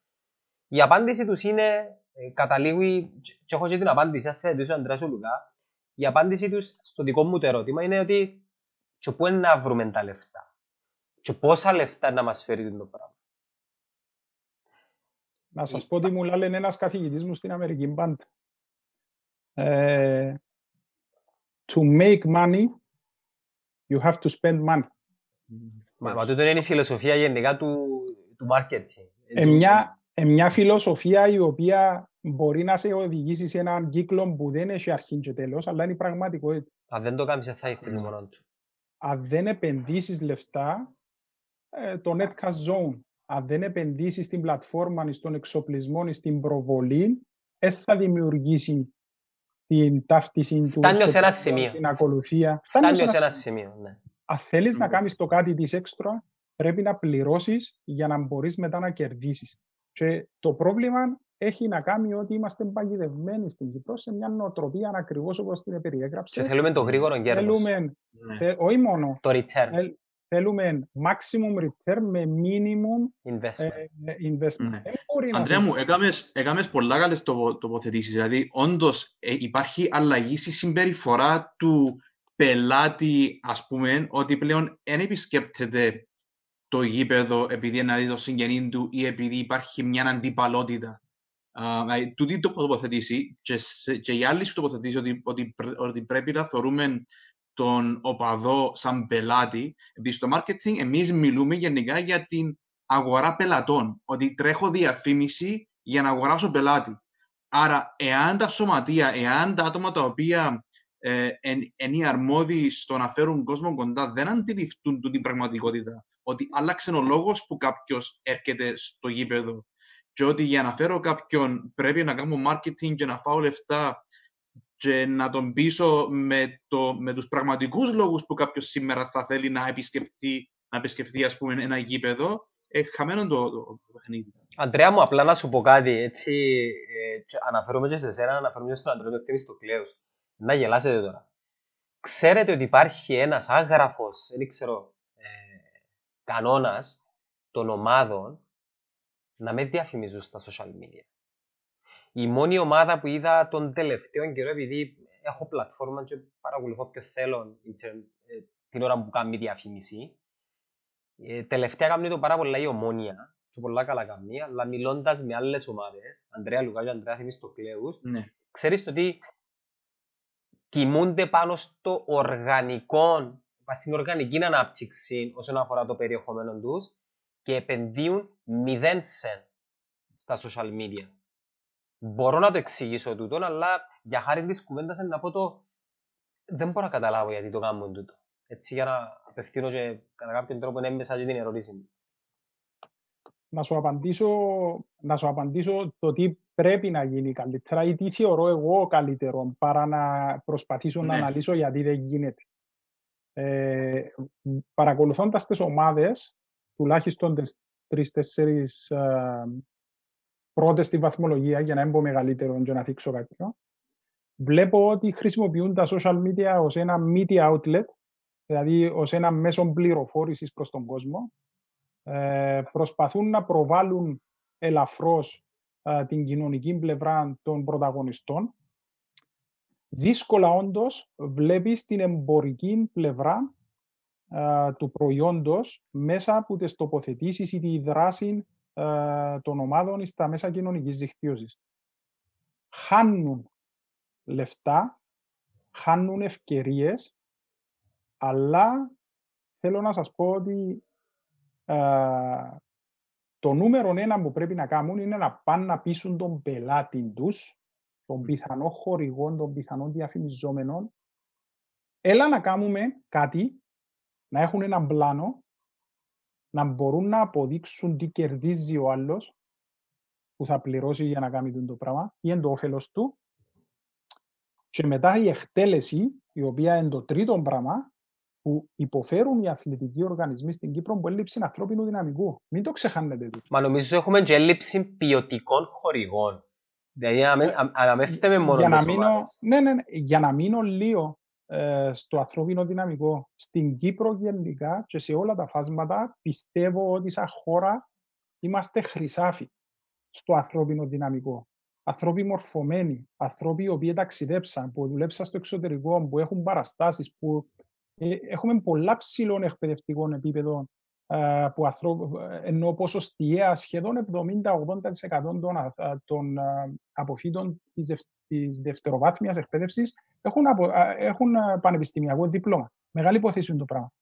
η απάντηση τους είναι ε, καταλήγει και έχω και την απάντηση αν θέλετε ο Αντρέας Λουκά η απάντηση τους στο δικό μου το ερώτημα είναι ότι και πού είναι να βρούμε τα λεφτά; Και πόσα λεφτά να μας φέρει το πράγμα; Να σας πω ότι μου λένε ένας καθηγητής μου στην Αμερική πάντα. Uh, to make money, you have to spend money. Μα, μα τούτο είναι η φιλοσοφία γενικά του, του marketing. Ε, μια, ε, μια φιλοσοφία η οποία μπορεί να σε οδηγήσει σε έναν κύκλο που δεν έχει αρχή και τέλος, αλλά είναι πραγματικότητα. Αν δεν το κάνεις, θα έχεις μόνο του. Αν δεν επενδύσεις λεφτά, ε, το Netcast Zone, αν δεν επενδύσεις στην πλατφόρμα, στον εξοπλισμό, στην προβολή, δεν θα δημιουργήσει την ταύτιση του Φτάνει ως ένα σημείο. την ακολουθία. Φτάνει ως ένα σημείο, ναι. Αν θέλεις να κάνεις το κάτι της έξτρα, πρέπει να πληρώσεις για να μπορείς μετά να κερδίσεις. Και το πρόβλημα έχει να κάνει ότι είμαστε παγιδευμένοι στην Κύπρο σε μια νοοτροπία ακριβώς όπως την περιέγραψες. Και θέλουμε το γρήγορο κέρδος. Θέλουμε, ναι. όχι μόνο. Το return θέλουμε maximum return με minimum investment. Ε, investment. Ναι. Αντρέα μου, έκαμες, έκαμες πολλά καλές τοπο, τοποθετήσεις. Δηλαδή, όντως ε, υπάρχει αλλαγή στη συμπεριφορά του πελάτη, ας πούμε, ότι πλέον δεν επισκέπτεται το γήπεδο επειδή να δει το συγγενή του ή επειδή υπάρχει μια αντιπαλότητα. Uh, τούτη το τοποθετήσει και, και οι άλλοι σου τοποθετήσει ότι, ότι, ότι πρέπει να θεωρούμε τον οπαδό σαν πελάτη. Επειδή στο marketing εμείς μιλούμε γενικά για την αγορά πελατών, ότι τρέχω διαφήμιση για να αγοράσω πελάτη. Άρα, εάν τα σωματεία, εάν τα άτομα τα οποία ε, είναι αρμόδιοι στο να φέρουν κόσμο κοντά δεν αντιληφθούν την πραγματικότητα, ότι άλλαξε ο λόγος που κάποιος έρχεται στο γήπεδο και ότι για να φέρω κάποιον πρέπει να κάνω marketing και να φάω λεφτά και να τον πείσω με, το, με τους πραγματικούς λόγους που κάποιος σήμερα θα θέλει να επισκεφτεί, να επισκεφτεί ας πούμε, ένα γήπεδο, ε, χαμένο το, το, το παιχνίδι. Αντρέα μου, απλά να σου πω κάτι, έτσι, ε, αναφέρομαι και σε εσένα, αναφέρομαι και στον Αντρέα το στο κλαίος. Να γελάσετε τώρα. Ξέρετε ότι υπάρχει ένας άγραφος, δεν ξέρω, ε, κανόνας των ομάδων να με διαφημίζουν στα social media η μόνη ομάδα που είδα τον τελευταίο καιρό, επειδή έχω πλατφόρμα και παρακολουθώ ποιος θέλω ε, την ώρα που κάνει διαφήμιση, ε, τελευταία κάνει το πάρα πολλά η ομόνια, και πολλά καλά καμία, αλλά μιλώντας με άλλες ομάδες, Αντρέα Λουκά και Αντρέα Θημιστοκλέου, ναι. ξέρεις ότι κοιμούνται πάνω στο οργανικό, στην οργανική ανάπτυξη όσον αφορά το περιεχόμενο τους και επενδύουν μηδέν σεν στα social media. Μπορώ να το εξηγήσω τούτο, αλλά για χάρη της κουβέντας να πω το. Δεν μπορώ να καταλάβω γιατί το κάνουμε τούτο. Έτσι για να απευθύνω και κατά κάποιον τρόπο έμεσα και την ερώτηση μου. Να σου, απαντήσω, να σου απαντήσω το τι πρέπει να γίνει καλύτερα ή τι θεωρώ εγώ καλύτερο παρά να προσπαθήσω ναι. να αναλύσω γιατί δεν γίνεται. Ε, παρακολουθώντας τις ομάδες, τουλάχιστον τις τρεις-τέσσερις ε, πρώτες στη βαθμολογία, για να μην πω μεγαλύτερο και να θίξω κάποιο, βλέπω ότι χρησιμοποιούν τα social media ως ένα media outlet, δηλαδή ως ένα μέσο πληροφόρησης προς τον κόσμο, ε, προσπαθούν να προβάλλουν ελαφρώς ε, την κοινωνική πλευρά των πρωταγωνιστών. Δύσκολα όντως βλέπεις την εμπορική πλευρά ε, του προϊόντος μέσα από τις τοποθετήσεις ή τη δράση των ομάδων στα μέσα κοινωνικής δικτύωσης. Χάνουν λεφτά, χάνουν ευκαιρίες, αλλά θέλω να σας πω ότι το νούμερο ένα που πρέπει να κάνουν είναι να πάνε να πείσουν τον πελάτη τους, τον πιθανό χορηγό, τον πιθανό διαφημιζόμενο, έλα να κάνουμε κάτι, να έχουν έναν πλάνο, να μπορούν να αποδείξουν τι κερδίζει ο άλλος, που θα πληρώσει για να κάνει το πράγμα, ή είναι το όφελος του. Και μετά η εκτέλεση, η οποία είναι το τρίτο πράγμα, που υποφέρουν οι αθλητικοί οργανισμοί στην Κύπρο που έλλειψη ανθρώπινου δυναμικού. Μην το ξεχάνετε. Του. Μα νομίζω έχουμε και έλλειψη ποιοτικών χορηγών. Δηλαδή, να μην φταίμε μόνο για να μείνω, ναι, ναι, ναι, για να μείνω λίγο ε, στο ανθρώπινο δυναμικό. Στην Κύπρο γενικά και σε όλα τα φάσματα πιστεύω ότι σαν χώρα είμαστε χρυσάφοι στο ανθρώπινο δυναμικό. Ανθρώποι μορφωμένοι, ανθρώποι οι οποίοι ταξιδέψαν, που δουλέψαν στο εξωτερικό, που έχουν παραστάσεις, που ε, έχουμε πολλά ψηλών εκπαιδευτικών επίπεδων που ανθρώπου, ενώ ποσοστιαία σχεδόν 70-80% των, των αποφύτων της, δευ, της δευτεροβάθμιας εκπαίδευσης έχουν, απο, έχουν πανεπιστημιακό δίπλωμα. Μεγάλη υποθέση είναι το πράγμα.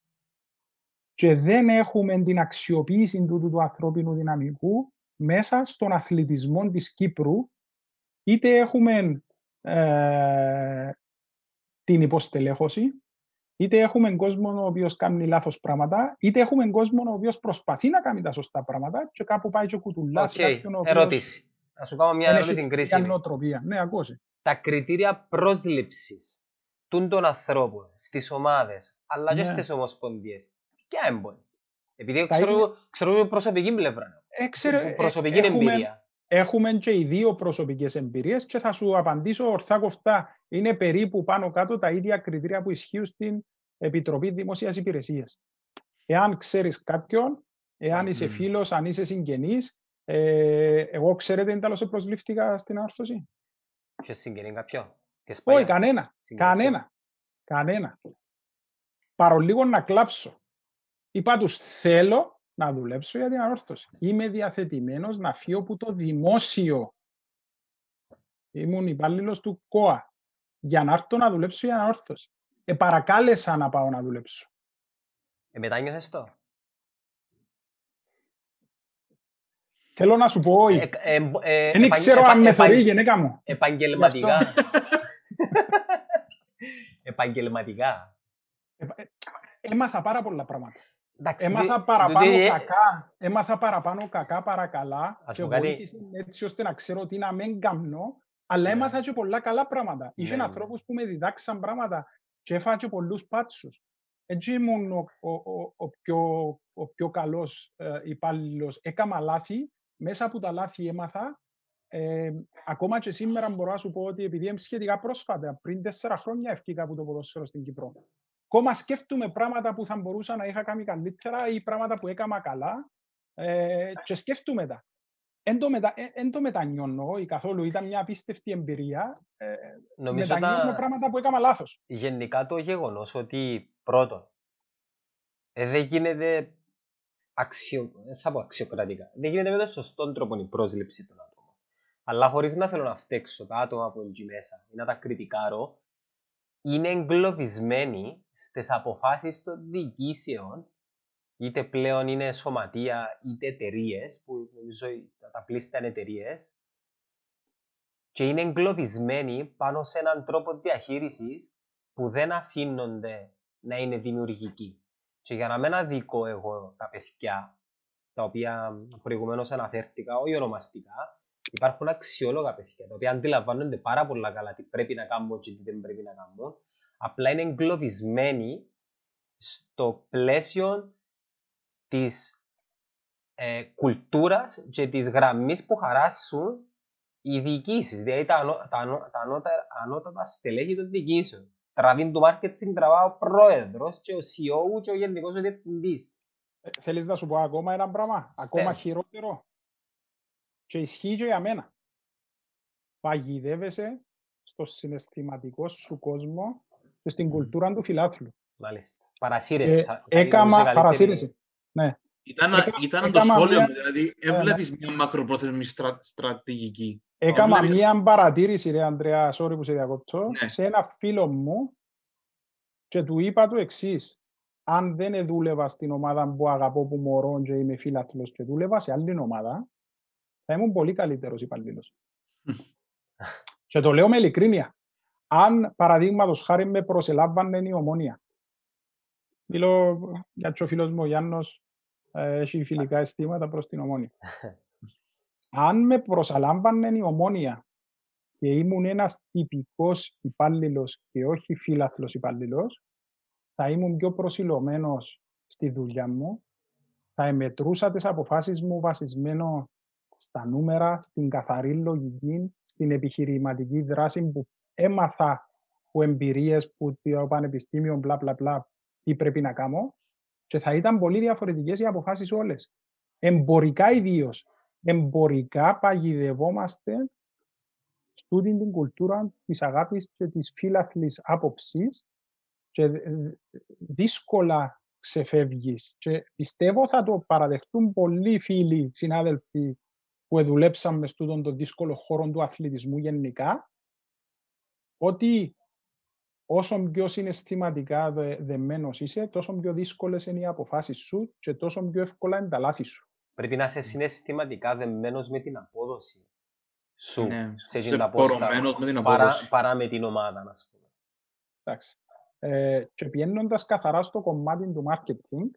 Και δεν έχουμε την αξιοποίηση του, του ανθρώπινου δυναμικού μέσα στον αθλητισμό της Κύπρου, είτε έχουμε ε, την υποστελέχωση, Είτε έχουμε κόσμο ο οποίος κάνει λάθος πράγματα, είτε έχουμε κόσμο ο οποίος προσπαθεί να κάνει τα σωστά πράγματα και κάπου πάει και κουτουλάς. Okay. Ερώτηση. Θα σου κάνω μια ερώτηση κρίσιμη. νοοτροπία. Ναι, ακούσει. Τα κριτήρια πρόσληψης των ανθρώπων στις ομάδες αλλά και ναι. στις ομοσπονδίες. Ποια έμπονη. Επειδή ξέρω, ξέρω προσωπική πλευρά. Ε, προσωπική ε, εμπειρία. Έχουμε και οι δύο προσωπικές εμπειρίες και θα σου απαντήσω ορθά κοφτά. Είναι περίπου πάνω κάτω τα ίδια κριτήρια που ισχύουν στην Επιτροπή Δημόσια Υπηρεσίας. Εάν ξέρεις κάποιον, εάν είσαι mm. φίλος, αν είσαι συγγενής, ε, εγώ ξέρετε είναι τέλο προσλήφθηκα στην άρθρωση; Ποιος συγγενή κάποιον. Όχι, κανένα. Κανένα. Κανένα. Παρολίγο να κλάψω. Είπα τους θέλω να δουλέψω για την ανόρθωση. Είμαι διαθετημένος να φύγω από το δημόσιο. Ήμουν υπάλληλος του ΚΟΑ για να έρθω να δουλέψω για ανόρθωση. Ε, παρακάλεσα να πάω να δουλέψω. Ε, μετά νιώθες το; Θέλω να σου πω όχι. Ε, ε, ε, Δεν ξέρω αν με θεωρεί η γυναίκα μου. Επαγγελματικά. Επαγγελματικά. Έμαθα πάρα πολλά πράγματα. Εντάξει, έμαθα παραπάνω δι... κακά, έμαθα παραπάνω κακά παρακαλά Ας και βοήθησε έτσι ώστε να ξέρω τι να μην καμνώ, αλλά yeah. Ναι. έμαθα και πολλά καλά πράγματα. Yeah. Είχε ναι, ναι. ανθρώπους που με διδάξαν πράγματα και έφαγα και πολλούς πάτσους. Έτσι ήμουν ο, ο, ο, ο, πιο, ο πιο καλός ε, υπάλληλος. Έκανα λάθη, μέσα από τα λάθη έμαθα. Ε, ακόμα και σήμερα μπορώ να σου πω ότι επειδή είμαι σχετικά πρόσφατα, πριν τέσσερα χρόνια ευκήκα από το ποδόσφαιρο στην Κύπρο ακόμα σκέφτομαι πράγματα που θα μπορούσα να είχα κάνει καλύτερα ή πράγματα που έκανα καλά ε, και σκέφτομαι τα. Εν το, μετα, εν το μετανιώνω ή καθόλου, ήταν μια απίστευτη εμπειρία. Ε, Νομίζω μετανιώνω πράγματα που έκανα λάθος. Γενικά το γεγονός ότι πρώτον, ε, δεν γίνεται αξιο, θα πω αξιοκρατικά. Δεν γίνεται με τον σωστό τρόπο η πρόσληψη των άτομων. Αλλά χωρίς να θέλω να φταίξω τα άτομα που είναι μέσα ή να τα κριτικάρω, είναι εγκλωβισμένοι στις αποφάσεις των διοικήσεων, είτε πλέον είναι σωματεία είτε εταιρείες, που νομίζω τα πλήστα είναι εταιρείες, και είναι εγκλωβισμένοι πάνω σε έναν τρόπο διαχείρισης που δεν αφήνονται να είναι δημιουργικοί. Και για να μην αδικώ εγώ τα παιδιά, τα οποία προηγουμένως αναφέρθηκα, όχι ονομαστικά, υπάρχουν αξιόλογα παιδιά, τα οποία αντιλαμβάνονται πάρα πολλά καλά τι πρέπει να κάνουν και τι δεν πρέπει να κάνουν. Απλά είναι εγκλωβισμένοι στο πλαίσιο της ε, κουλτούρας και της γραμμής που χαράσουν οι διοικήσεις, δηλαδή τα, ανώ, τα, ανώ, τα ανώτερα, ανώτατα στελέχη των διοικήσεων. Τραβήν του marketing τραβά ο πρόεδρος και ο CEO και ο γενικός ο διευθυντής. Ε, θέλεις να σου πω ακόμα ένα πράγμα, ακόμα Ναι. χειρότερο. Και ισχύει και για μένα. Παγιδεύεσαι στο συναισθηματικό σου κόσμο και στην κουλτούρα του φιλάθλου. Μάλιστα. Παρασύρεση. Ε, θα- θα έκαμα λειτουργούσε καλύτερη. παρασύρεση. Ναι. Ήταν, Έκα- ήταν το έκαμα σχόλιο μια- μου, δηλαδή ναι. έβλεπες μια μακροπρόθεσμη στρα, στρατηγική. Έκανα βλέπεις- μία παρατήρηση, ρε Ανδρέα, sorry που σε διακόπτω, Ναι. σε ένα φίλο μου και του είπα το εξής. Αν δεν δούλευα στην ομάδα που αγαπώ, που μωρώ και είμαι φίλαθλος και δούλευα σε άλλη ομάδα, θα ήμουν πολύ καλύτερος υπαλλήλος. και το λέω με ειλικρίνεια. Αν, παραδείγματος χάρη, με προσελάβανε η ομόνια. Μιλώ για το φίλος μου ο Γιάννος, ε, έχει φιλικά αισθήματα προς την ομόνια. Αν με προσαλάμβανε η ομόνια και ήμουν ένας τυπικός υπάλληλος και όχι φίλαθλος υπάλληλος, θα ήμουν πιο προσιλωμένος στη δουλειά μου, θα εμετρούσα τις αποφάσεις μου βασισμένο στα νούμερα, στην καθαρή λογική, στην επιχειρηματική δράση που έμαθα από εμπειρίες που το πανεπιστήμιο, μπλα μπλα μπλα, τι πρέπει να κάνω και θα ήταν πολύ διαφορετικές οι αποφάσεις όλες. Εμπορικά ιδίως. Εμπορικά παγιδευόμαστε στούτην την κουλτούρα της αγάπης και της φίλαθλης άποψης και δ- δ- δύσκολα ξεφεύγεις. Και πιστεύω θα το παραδεχτούν πολλοί φίλοι, συνάδελφοι που δουλέψαμε σε τούτον το δύσκολο χώρο του αθλητισμού γενικά, ότι όσο πιο συναισθηματικά δε, δεμένος είσαι, τόσο πιο δύσκολες είναι οι αποφάσεις σου και τόσο πιο εύκολα είναι τα λάθη σου. Πρέπει να είσαι συναισθηματικά δεμένος με την απόδοση σου Ναι, σε είσαι εκείνη τα πόστα, πορωμένος με την παρά, απόδοση. παρά με την ομάδα, να πούμε. Εντάξει. Ε, και πηγαίνοντας καθαρά στο κομμάτι του marketing,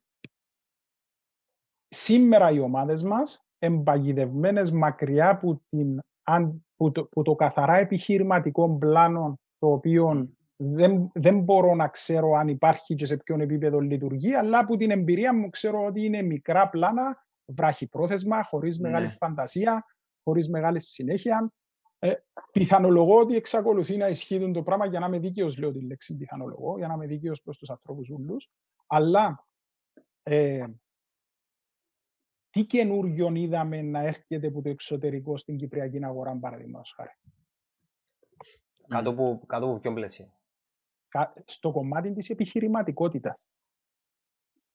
σήμερα οι ομάδες μας εμπαγιδευμένες μακριά από, την, αν- που, το, που το καθαρά επιχειρηματικό πλάνο το οποίο δεν, δεν μπορώ να ξέρω αν υπάρχει και σε ποιον επίπεδο λειτουργεί, αλλά από την εμπειρία μου ξέρω ότι είναι μικρά πλάνα, βράχυπρόθεσμα, χωρίς μεγάλη Ναι. φαντασία, χωρίς μεγάλη συνέχεια. Ε, πιθανολογώ ότι εξακολουθεί να ισχύει το πράγμα για να είμαι δίκαιος, λέω τη λέξη πιθανολογώ, για να είμαι δίκαιος προς τους ανθρώπους όλου. Αλλά ε, τι καινούριο είδαμε να έρχεται από το εξωτερικό στην Κυπριακή αγορά, παραδείγματος χάρη; Κάτω από, κάτω από ποιον πλαίσιο. Κα- Στο κομμάτι της επιχειρηματικότητας.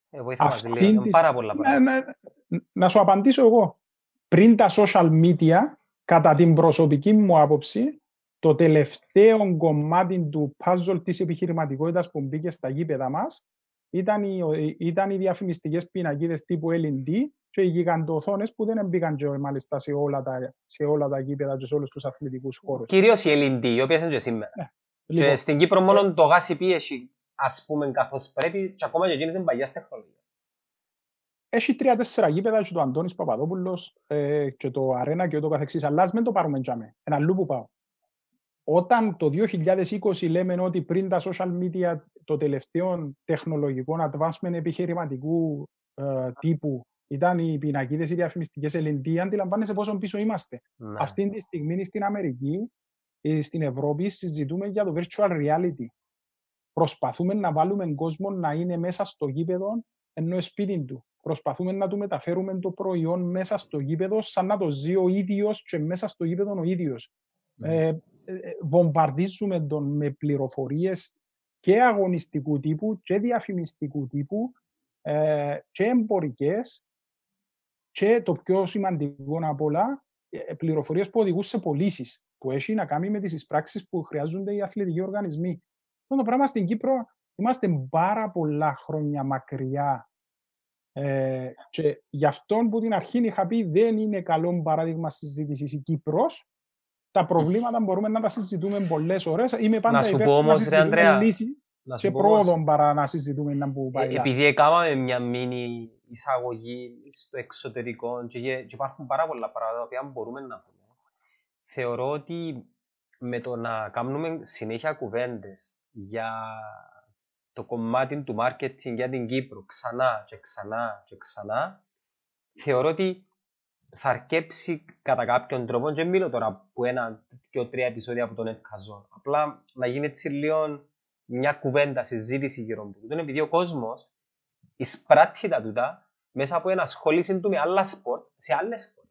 Ε, βοήθα μας Αυτήν λίγο. Είναι της- πάρα πολλά Ναι, πράγματα. ναι, να σου απαντήσω εγώ. Πριν τα social media, κατά την προσωπική μου άποψη, το τελευταίο κομμάτι του puzzle της επιχειρηματικότητας που μπήκε στα γήπεδα μας ήταν οι, ήταν οι διαφημιστικές πινακίδες τύπου LED και οι γιγαντοθόνες που δεν μπήκαν και μάλιστα σε όλα τα, σε όλα τα γήπεδα και σε όλους τους αθλητικούς χώρους. Κυρίως η LED, η οποία είναι και σήμερα. Και Λοιπόν, στην Κύπρο μόνο το γάσι πίεση, ας πούμε, καθώς πρέπει, και ακόμα και εκείνες είναι παλιάς τεχνολογίας. έχει τρία-τέσσερα γήπεδα και το Αντώνης Παπαδόπουλος ε, και το Αρένα και ούτω καθεξής. Αλλά ας μην το πάρουμε τζάμε. Ένα αλλού που πάω. Όταν το 2020 λέμε ότι πριν τα social media το τελευταίο τεχνολογικό advancement επιχειρηματικού ε, τύπου ήταν οι πινακίδες, οι διαφημιστικές LED, αντιλαμβάνεσαι πόσο πίσω είμαστε. Ναι. Αυτή τη στιγμή στην Αμερική, ε, στην Ευρώπη, συζητούμε για το virtual reality. Προσπαθούμε να βάλουμε κόσμο να είναι μέσα στο γήπεδο ενώ σπίτι του. Προσπαθούμε να του μεταφέρουμε το προϊόν μέσα στο γήπεδο σαν να το ζει ο ίδιος και μέσα στο γήπεδο ο ίδιος. Ε, ε, ε, βομβαρδίζουμε τον με πληροφορίες και αγωνιστικού τύπου και διαφημιστικού τύπου ε, και εμπορικές και το πιο σημαντικό απ' όλα, ε, πληροφορίες που οδηγούν σε πωλήσεις που έχει να κάνει με τις εισπράξεις που χρειάζονται οι αθλητικοί οργανισμοί. Αυτό το πράγμα στην Κύπρο είμαστε πάρα πολλά χρόνια μακριά ε, και γι' αυτό που την αρχή είχα πει δεν είναι καλό παράδειγμα συζήτησης η Κύπρος. Τα προβλήματα μπορούμε να τα συζητούμε πολλές ώρες. Είμαι πάντα σου υπέρ πω του όμως, ρε, συζητούμε Ανδρέα, λύση Να σου και πω όμως, πρόοδο παρά να συζητούμε να που πάει Ε, λάθος. επειδή έκαναμε μια μίνι εισαγωγή στο εξωτερικό και, γε- και υπάρχουν πάρα πολλά πράγματα τα οποία μπορούμε να πούμε. Θεωρώ ότι με το να κάνουμε συνέχεια κουβέντες για το κομμάτι του marketing για την Κύπρο ξανά και ξανά και ξανά, θεωρώ ότι θα αρκέψει κατά κάποιον τρόπο, και δεν μιλώ τώρα που ένα, δύο, τρία επεισόδια από τον Ed Kazan. Απλά να γίνει έτσι λίγο μια κουβέντα, συζήτηση γύρω από τούτο, επειδή ο κόσμος εισπράττει τα τούτα μέσα από ενασχόληση του με άλλα sport σε άλλες χώρες.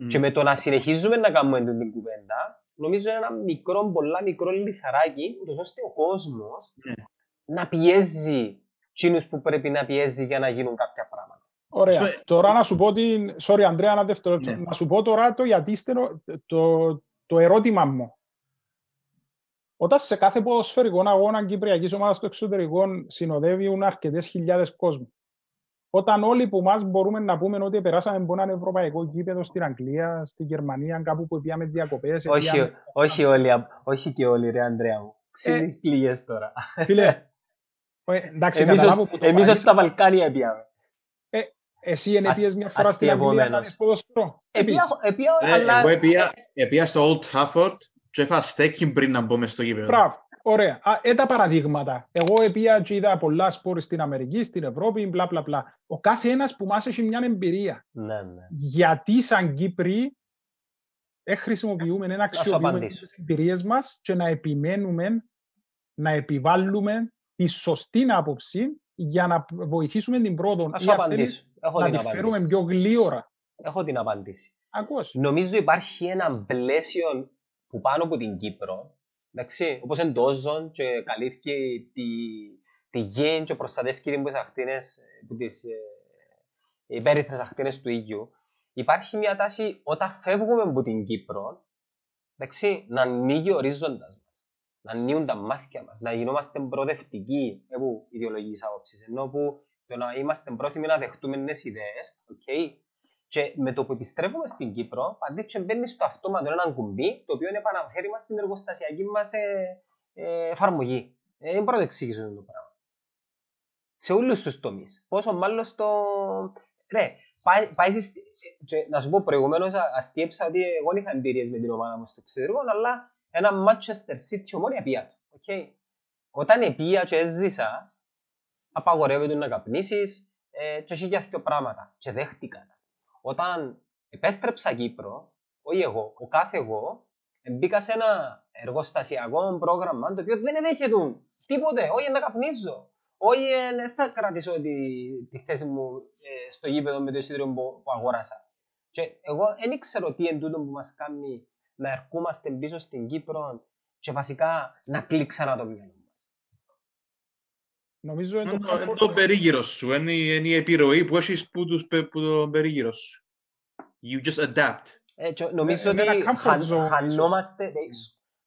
Mm. Και με το να συνεχίζουμε να κάνουμε την κουβέντα, νομίζω είναι ένα μικρό, πολλά μικρό λιθαράκι, ούτως ώστε ο κόσμος yeah. να πιέζει εκείνους που πρέπει να πιέζει για να γίνουν κάποια πράγματα. Ωραία. So, τώρα να σου πω ότι... Sorry, Αντρέα, ένα δεύτερο yeah. Να σου πω τώρα το γιατί το, το ερώτημα μου. Όταν σε κάθε ποδοσφαιρικό αγώνα Κυπριακής ομάδας του εξωτερικού συνοδεύουν αρκετές χιλιάδες κόσμου. Όταν όλοι που μας μπορούμε να πούμε ότι περάσαμε από έναν ευρωπαϊκό γήπεδο στην Αγγλία, στη Γερμανία, κάπου που πήγαμε διακοπές. Όχι, πήγαμε... όχι, όλοι, όχι και όλοι, ρε Ανδρέα μου. Ξύνεις ε, πληγές τώρα. Φίλε, ε, εντάξει, εμείς, ως, που το εμείς ως τα Βαλκάνια πήγαμε. Ε, εσύ είναι πήγες μια φορά στην Αγγλία να δεις ποδοσφαιρό. Εγώ επία στο Old Trafford και έφα στέκει πριν να μπω μες στο γήπεδο. Μπράβο. Ωραία. Ε, τα παραδείγματα. Εγώ επία και είδα πολλά σπόρ στην Αμερική, στην Ευρώπη, μπλα μπλα μπλα. Ο κάθε ένας που μας έχει μια εμπειρία. Ναι, ναι. Γιατί σαν Κύπροι δεν χρησιμοποιούμε, να αξιοποιούμε τις εμπειρίες μας και να επιμένουμε, να επιβάλλουμε τη σωστή άποψη για να βοηθήσουμε την πρόοδο. Ας απαντήσω. Έχω να τη φέρουμε πιο γλύωρα. Έχω την απάντηση. Ακούς. Νομίζω υπάρχει ένα πλαίσιο που πάνω από την Κύπρο Εντάξει, όπως είναι το και καλύφθηκε τη, τη γη και προστατεύει τις ακτίνες, τις ε, υπέρυθρες ακτίνες του ίδιου. Υπάρχει μια τάση όταν φεύγουμε από την Κύπρο, εντάξει, να ανοίγει ο ορίζοντας μας, να ανοίγουν τα μάτια μας, να γινόμαστε προοδευτικοί από ιδεολογικής άποψης, ενώ που το να είμαστε πρόθυμοι να δεχτούμε νέες ιδέες, okay, και με το που επιστρέφουμε στην Κύπρο, αντί και μπαίνει στο αυτόματο ένα κουμπί, το οποίο επαναφέρει μας στην εργοστασιακή μας ε, ε, εφαρμογή. Ε, δεν μπορώ να εξηγήσω το πράγμα. Σε όλους τους τομείς. Πόσο μάλλον στο... Ναι, πάει, πάει και, να σου πω προηγουμένως, αστείεψα ότι εγώ δεν είχα εμπειρίες με την ομάδα μου στο εξωτερικό, αλλά ένα Manchester City ομόνια πία. Okay. Όταν επία και έζησα, απαγορεύεται να καπνίσεις ε, και έχει και πράγματα. Και δέχτηκα όταν επέστρεψα Κύπρο, όχι εγώ, ο κάθε εγώ, μπήκα σε ένα εργοστασιακό πρόγραμμα το οποίο δεν ενέχεται τίποτε, όχι να καπνίζω. Όχι, δεν θα κρατήσω τη, τη θέση μου ε, στο γήπεδο με το εισιτήριο που, που αγόρασα. Και εγώ δεν ήξερα τι είναι τούτο που μας κάνει να ερχόμαστε πίσω στην Κύπρο και βασικά να κλείξανα το μυαλό μας. Νομίζω είναι το, το περίγυρος σου, είναι η επιρροή που έχεις που, που το περίγυρος σου. You just adapt. Ε, νομίζω ότι χανόμαστε,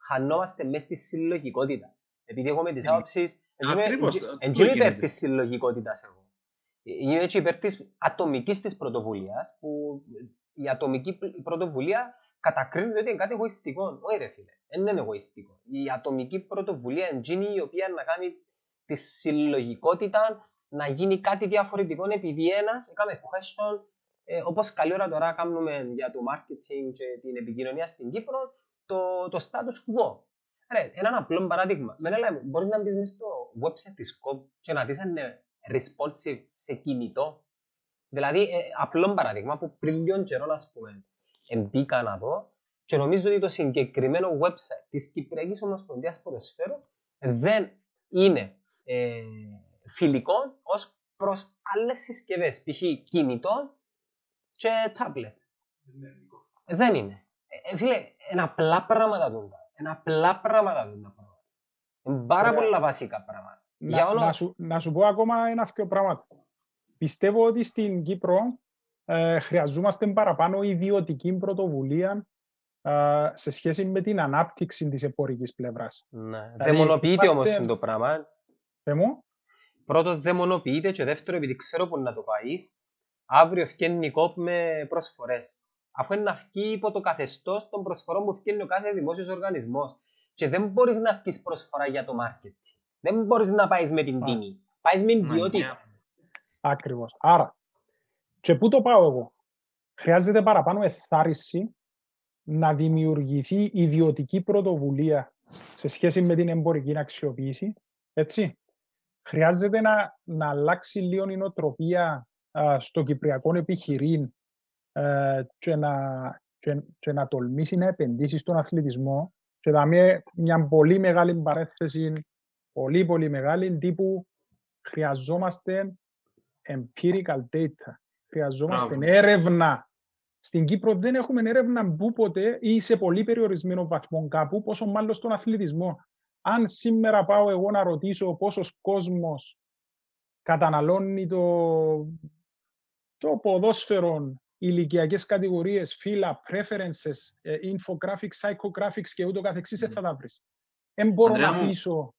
χανόμαστε μέσα στη συλλογικότητα. Επειδή έχουμε τις άποψεις, δεν είμαι υπέρ της συλλογικότητας εγώ. Είμαι έτσι υπέρ της ατομικής της πρωτοβουλίας, που η ατομική πρωτοβουλία κατακρίνεται ότι είναι κάτι εγωιστικό. Όχι ρε φίλε, δεν είναι εγωιστικό. Η ατομική πρωτοβουλία είναι η οποία να κάνει τη συλλογικότητα να γίνει κάτι διαφορετικό επειδή ένας έκανε question ε, όπως καλή ώρα τώρα κάνουμε για το marketing και την επικοινωνία στην Κύπρο, το, το status quo. Ρε, ένα απλό παράδειγμα. Με λέμε, μπορείς να μπεις μέσα στο website της COP και να δεις αν είναι responsive σε κινητό. Δηλαδή, ε, απλό παράδειγμα που πριν λίγο καιρό, ας πούμε, μπήκα να δω και νομίζω ότι το συγκεκριμένο website της Κυπριακής Ομοσπονδίας Ποδοσφαίρου δεν είναι ε, φιλικό ως προς άλλες συσκευές, π.χ. κινητών και τάμπλετ. Δεν είναι. Ε, φίλε, είναι απλά πράγματα τούντα. Είναι απλά πράγματα τούντα πράγματα. Είναι πάρα πολλά βασικά πράγματα. Να, όλο... να, σου, να σου πω ακόμα ένα δύο πράγματα. Πιστεύω ότι στην Κύπρο ε, χρειαζόμαστε παραπάνω ιδιωτική πρωτοβουλία ε, σε σχέση με την ανάπτυξη της εμπορικής πλευράς. Ναι. Δηλαδή, δαιμονοποιείται είμαστε... όμως το πράγμα. Θέμω. Πρώτο δαιμονοποιείται και δεύτερο επειδή ξέρω που να το πάεις αύριο φτιάχνει η ΚΟΠ με προσφορές. Αφού είναι να βγει υπό το καθεστώς των προσφορών που φτιάχνει ο κάθε δημόσιος οργανισμός. Και δεν μπορείς να βγει προσφορά για το marketing. Δεν μπορείς να πάεις με την τιμή. Πάεις με την ποιότητα. Ακριβώς. Άρα, και πού το πάω εγώ. Χρειάζεται παραπάνω εθάριση να δημιουργηθεί ιδιωτική πρωτοβουλία σε σχέση με την εμπορική αξιοποίηση. Έτσι. Χρειάζεται να, να αλλάξει λίγο η νοοτροπία στο κυπριακό επιχειρήν ε, και, να, και, και να τολμήσει να επενδύσει στον αθλητισμό και θα μια, μια πολύ μεγάλη παρέθεση, πολύ πολύ μεγάλη, τύπου χρειαζόμαστε empirical data. Χρειαζόμαστε έρευνα. Στην Κύπρο δεν έχουμε έρευνα που ποτέ ή σε πολύ περιορισμένο βαθμό κάπου, πόσο μάλλον στον αθλητισμό. Αν σήμερα πάω εγώ να ρωτήσω πόσος κόσμος καταναλώνει το, το ποδόσφαιρο, ηλικιακές κατηγορίες, φύλλα, preferences, ε, infographics, psychographics και ούτω καθεξής, δεν θα τα βρεις. Δεν μπορώ να πείσω.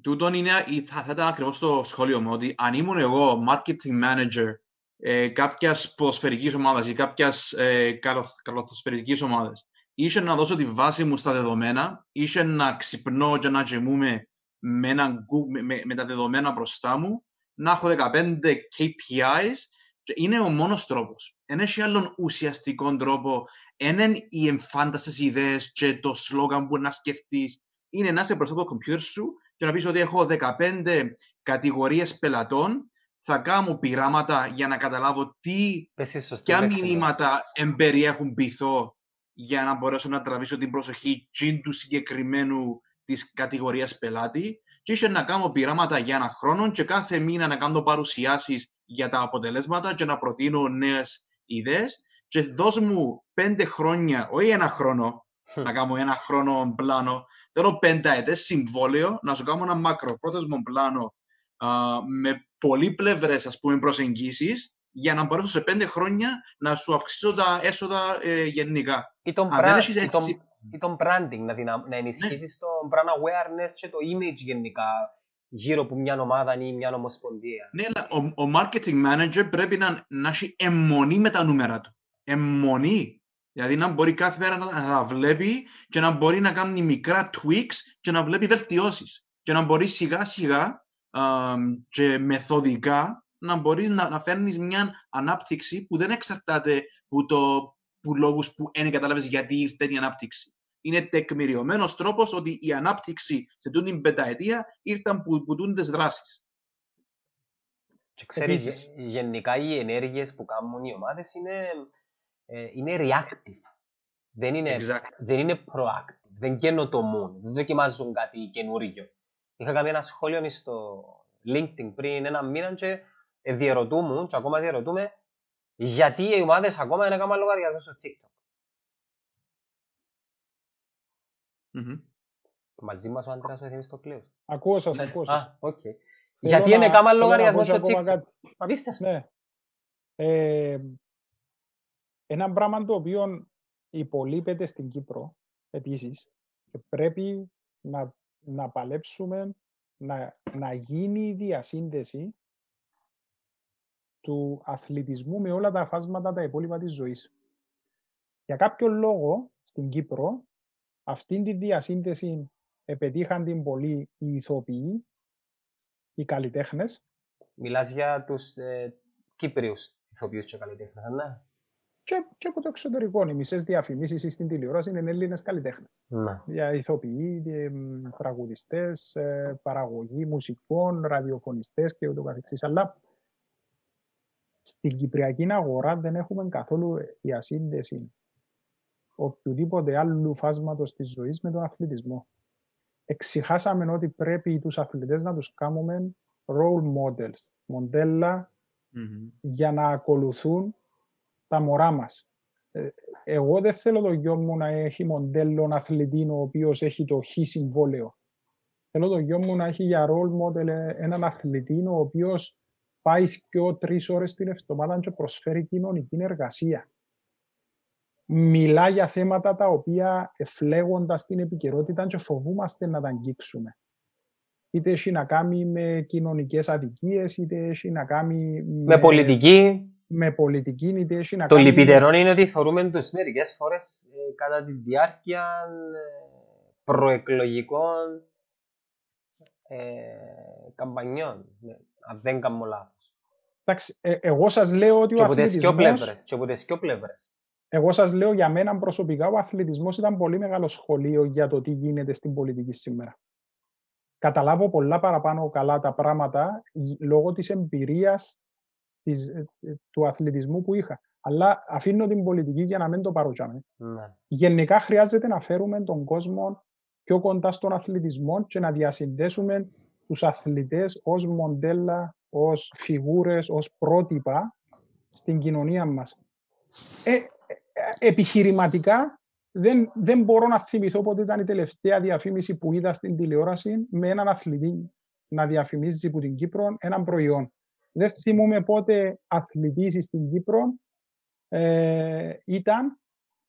Τούτον είναι, θα, θα ήταν ακριβώς το σχόλιο μου, ότι αν ήμουν εγώ marketing manager ε, κάποιας ποδοσφαιρικής ομάδας ή κάποιας ε, καλοθοσφαιρικής ομάδας, είσαι να δώσω τη βάση μου στα δεδομένα, είσαι να ξυπνώ και να γεμούμε με, με, με, τα δεδομένα μπροστά μου, να έχω 15 KPIs είναι ο μόνος τρόπος. Δεν έχει άλλον ουσιαστικό τρόπο. Είναι οι εμφάνταστες ιδέες και το σλόγαν που να σκεφτείς. Είναι να είσαι μπροστά από το κομπιούτερ σου και να πεις ότι έχω 15 κατηγορίες πελατών θα κάνω πειράματα για να καταλάβω τι, ποια μηνύματα εμπεριέχουν πειθό για να μπορέσω να τραβήσω την προσοχή του συγκεκριμένου της κατηγορίας πελάτη και είχε να κάνω πειράματα για ένα χρόνο και κάθε μήνα να κάνω παρουσιάσεις για τα αποτελέσματα και να προτείνω νέες ιδέες. Και δώσ' μου πέντε χρόνια, όχι ένα χρόνο, να κάνω ένα χρόνο πλάνο, θέλω πέντα συμβόλαιο, να σου κάνω ένα μακροπρόθεσμο πλάνο α, με πολύπλευρε ας πούμε προσεγγίσεις για να μπορέσω σε πέντε χρόνια να σου αυξήσω τα έσοδα ε, γενικά. Ή τον, pra... ή τον, ή τον branding, να, να, να ενισχύσεις ναι. το brand awareness και το image γενικά γύρω από μια ομάδα ή μια ομοσπονδία. Ναι, αλλά ο, ο marketing manager πρέπει να, να έχει αιμονή με τα νούμερα του. Αιμονή. Δηλαδή να μπορεί κάθε μέρα να τα βλέπει και να μπορεί να κάνει μικρά tweaks και να βλέπει βελτιώσεις. Και να μπορεί σιγά σιγά α, και μεθοδικά να μπορείς να, να φέρνεις μια ανάπτυξη που δεν εξαρτάται από το που λόγους που δεν κατάλαβες γιατί ήρθε η ανάπτυξη. Είναι τεκμηριωμένος τρόπος ότι η ανάπτυξη σε τούτη την πενταετία ήρθαν που, που τις δράσεις. Και ξέρεις, γενικά οι ενέργειες που κάνουν οι ομάδες είναι, ε, είναι reactive. Δεν είναι, δεν είναι proactive, δεν καινοτομούν, δεν δοκιμάζουν κάτι καινούργιο. Είχα κάνει ένα σχόλιο στο LinkedIn πριν ένα μήνα και διερωτούμε, και ακόμα διερωτούμε, γιατί οι ομάδες ακόμα δεν έκαναν λογαριασμός στο TikTok. Mm-hmm. Μαζί μας ο Άντρας ο Εθνής στο κλείο. Ακούω σας, ακούω σας. Α, οκ. Γιατί δεν έκαναν λογαριασμός στο TikTok. Απίστευτο. Ναι. Ε, ένα πράγμα το οποίο υπολείπεται στην Κύπρο επίσης και πρέπει να, να παλέψουμε να, να γίνει η διασύνδεση του αθλητισμού με όλα τα φάσματα τα υπόλοιπα της ζωής. Για κάποιο λόγο, στην Κύπρο, αυτήν τη διασύνδεση επετύχαν την πολύ οι ηθοποιοί, οι καλλιτέχνες. Μιλάς για τους ε, Κύπριους ηθοποιούς και καλλιτέχνες, ναι. Και, και από το εξωτερικό, οι μισές διαφημίσεις στην τηλεόραση είναι Έλληνες καλλιτέχνες. Ναι. Για ηθοποιοί, τραγουδιστές, ε, παραγωγή μουσικών, ραδιοφωνιστές και ούτω καθεξής. Αλλά στην Κυπριακή αγορά δεν έχουμε καθόλου διασύνδεση οποιοδήποτε άλλου φάσματος της ζωής με τον αθλητισμό. Εξυχάσαμε ότι πρέπει τους αθλητές να τους κάνουμε role models, μοντέλα για να ακολουθούν τα μωρά μας. Ε, εγώ δεν θέλω το γιο μου να έχει μοντέλο αθλητή ο οποίος έχει το χ συμβόλαιο. Θέλω το γιο μου να έχει για role model έναν αθλητή ο οποίος πάει και τρεις ώρες την εβδομάδα και προσφέρει κοινωνική εργασία. Μιλά για θέματα τα οποία εφλέγοντα την επικαιρότητα και φοβούμαστε να τα αγγίξουμε. Είτε έχει να κάνει με κοινωνικές αδικίες, είτε έχει να κάνει με, με πολιτική. Με πολιτική, είτε έχει να το κάνει. Το λυπητερό είναι ότι θεωρούμε τους μερικές φορές ε, κατά τη διάρκεια ε, προεκλογικών ε, καμπανιών αν δεν κάνω λάθος. Εντάξει, ε, εγώ σας λέω ότι και ο αθλητισμός... Και από τις πλευρές. Εγώ σας λέω για μένα προσωπικά ο αθλητισμός ήταν πολύ μεγάλο σχολείο για το τι γίνεται στην πολιτική σήμερα. Καταλάβω πολλά παραπάνω καλά τα πράγματα λόγω της εμπειρίας της, ε, του αθλητισμού που είχα. Αλλά αφήνω την πολιτική για να μην το παρουσιάμε. Ναι. Γενικά χρειάζεται να φέρουμε τον κόσμο πιο κοντά στον αθλητισμό και να διασυνδέσουμε τους αθλητές ως μοντέλα ως φιγούρες, ως πρότυπα στην κοινωνία μας. Ε, ε, επιχειρηματικά δεν, δεν μπορώ να θυμηθώ πότε ήταν η τελευταία διαφήμιση που είδα στην τηλεόραση με έναν αθλητή να διαφημίζει από την Κύπρο έναν προϊόν. Δεν θυμούμαι πότε αθλητής στην Κύπρο ε, ήταν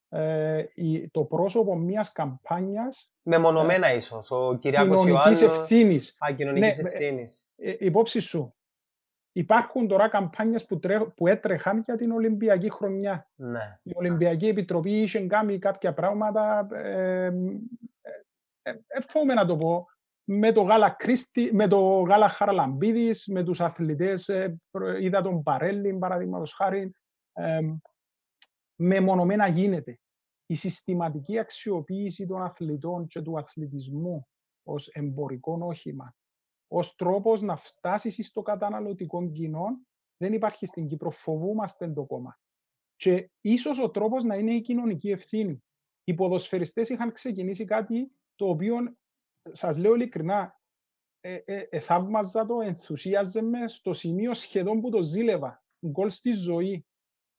ε, το πρόσωπο μιας καμπάνιας Μεμονωμένα ε, ίσως, ο Κυριάκος Ιωάννης. ευθύνης. Α, κοινωνικής ναι, ευθύνης. Ε, υπόψη σου, υπάρχουν τώρα καμπάνιες που, που έτρεχαν για την Ολυμπιακή χρονιά. Ναι. Η Ολυμπιακή Επιτροπή είχε κάνει κάποια πράγματα, ε, ε, να το πω, με το Γάλα, Κρίστη, με το Γάλα Χαραλαμπίδης, με τους αθλητές, είδα τον Παρέλη, παραδείγματος χάρη, μεμονωμένα γίνεται. Η συστηματική αξιοποίηση των αθλητών και του αθλητισμού ως εμπορικό όχημα, ως τρόπος να φτάσει στο καταναλωτικό κοινό, δεν υπάρχει στην Κύπρο. Φοβούμαστε το κόμμα. Και ίσως ο τρόπος να είναι η κοινωνική ευθύνη. Οι ποδοσφαιριστές είχαν ξεκινήσει κάτι το οποίο, σας λέω ειλικρινά, ε, ε, ε, θαύμαζα το, ενθουσίαζε με στο σημείο σχεδόν που το ζήλευα. Γκολ στη ζωή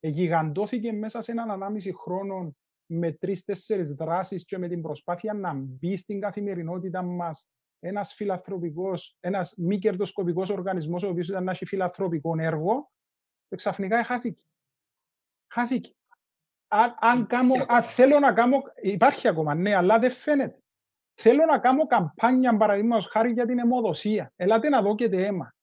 γιγαντώθηκε μέσα σε έναν ανάμιση χρόνο με τρει-τέσσερι δράσεις και με την προσπάθεια να μπει στην καθημερινότητα μας ένας φιλανθρωπικός, ένας μη κερδοσκοπικός οργανισμός, ο οποίος ήταν να έχει φιλανθρωπικό έργο, και ξαφνικά χάθηκε. Χάθηκε. Αν, αν, κάνω, αν θέλω να κάνω. Υπάρχει ακόμα, ναι, αλλά δεν φαίνεται. Θέλω να κάνω καμπάνια, παραδείγματος χάρη για την αιμοδοσία. Ελάτε να δώκετε αίμα.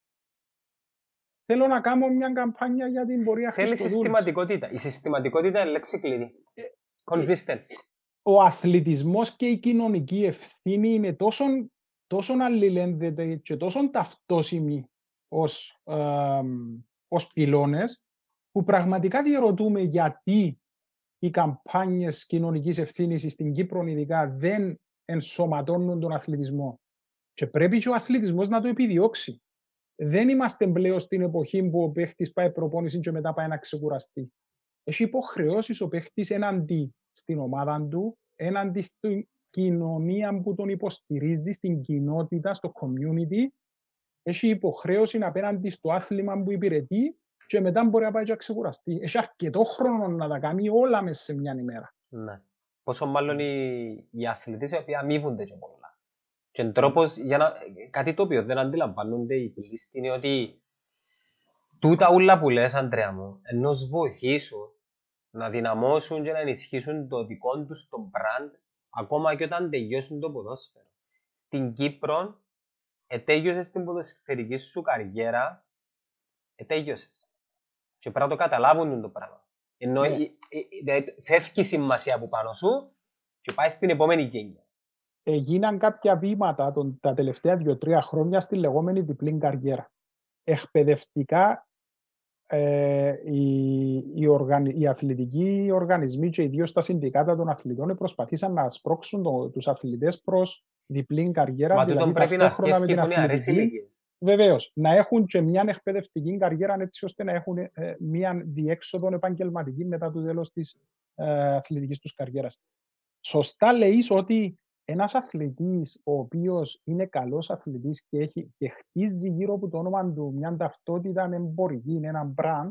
Θέλω να κάνω μια καμπάνια για την πορεία Θέλει συστηματικότητα. Η συστηματικότητα είναι λέξη κλειδί. Ε, Consistency. Ο αθλητισμός και η κοινωνική ευθύνη είναι τόσο, τόσο αλληλένδετοι και τόσο ταυτόσιμοι ως, ε, ως πυλώνες που πραγματικά διαρωτούμε γιατί οι καμπάνιες κοινωνικής ευθύνης στην Κύπρο ειδικά δεν ενσωματώνουν τον αθλητισμό. Και πρέπει και ο αθλητισμός να το επιδιώξει δεν είμαστε πλέον στην εποχή που ο παίχτης πάει προπόνηση και μετά πάει να ξεκουραστεί. Έχει υποχρεώσεις ο παίχτης έναντι στην ομάδα του, έναντι στην κοινωνία που τον υποστηρίζει, στην κοινότητα, στο community. Έχει υποχρέωση απέναντι στο άθλημα που υπηρετεί και μετά μπορεί να πάει να ξεκουραστεί. Έχει αρκετό χρόνο να τα κάνει όλα μέσα σε μια ημέρα. Ναι. Πόσο μάλλον οι, οι αθλητές οι οποίοι αμείβονται και πολλά. Και τρόπος για να... Κάτι το οποίο δεν αντιλαμβάνονται οι πλήστοι είναι ότι τούτα ούλα που λες, Αντρέα μου, ενώ βοηθήσουν να δυναμώσουν και να ενισχύσουν το δικό τους το brand, ακόμα και όταν τελειώσουν το ποδόσφαιρο. Στην Κύπρο, ετέγιωσες την ποδοσφαιρική σου καριέρα, ετέγιωσες. Και πρέπει να το καταλάβουν το πράγμα. Ενώ yeah. φεύγει η σημασία από πάνω σου και πάει στην επόμενη γενιά έγιναν κάποια βήματα τον, τα τελευταία δύο-τρία χρόνια στη λεγόμενη διπλή καριέρα. Εκπαιδευτικά ε, οι, οι, οργανι, οι αθλητικοί οργανισμοί και ιδίως τα συνδικάτα των αθλητών προσπαθήσαν να σπρώξουν το, τους αθλητές προς διπλή καριέρα. Μα δηλαδή πρέπει να με την αθλητική. Βεβαίως, να έχουν και μια εκπαιδευτική καριέρα έτσι ώστε να έχουν ε, μια διέξοδο επαγγελματική μετά το τέλος της ε, αθλητικής τους καριέρας. Σωστά λέει ότι ένας αθλητής ο οποίος είναι καλός αθλητής και, έχει, και χτίζει γύρω από το όνομα του μια ταυτότητα εμπορική, ένα brand,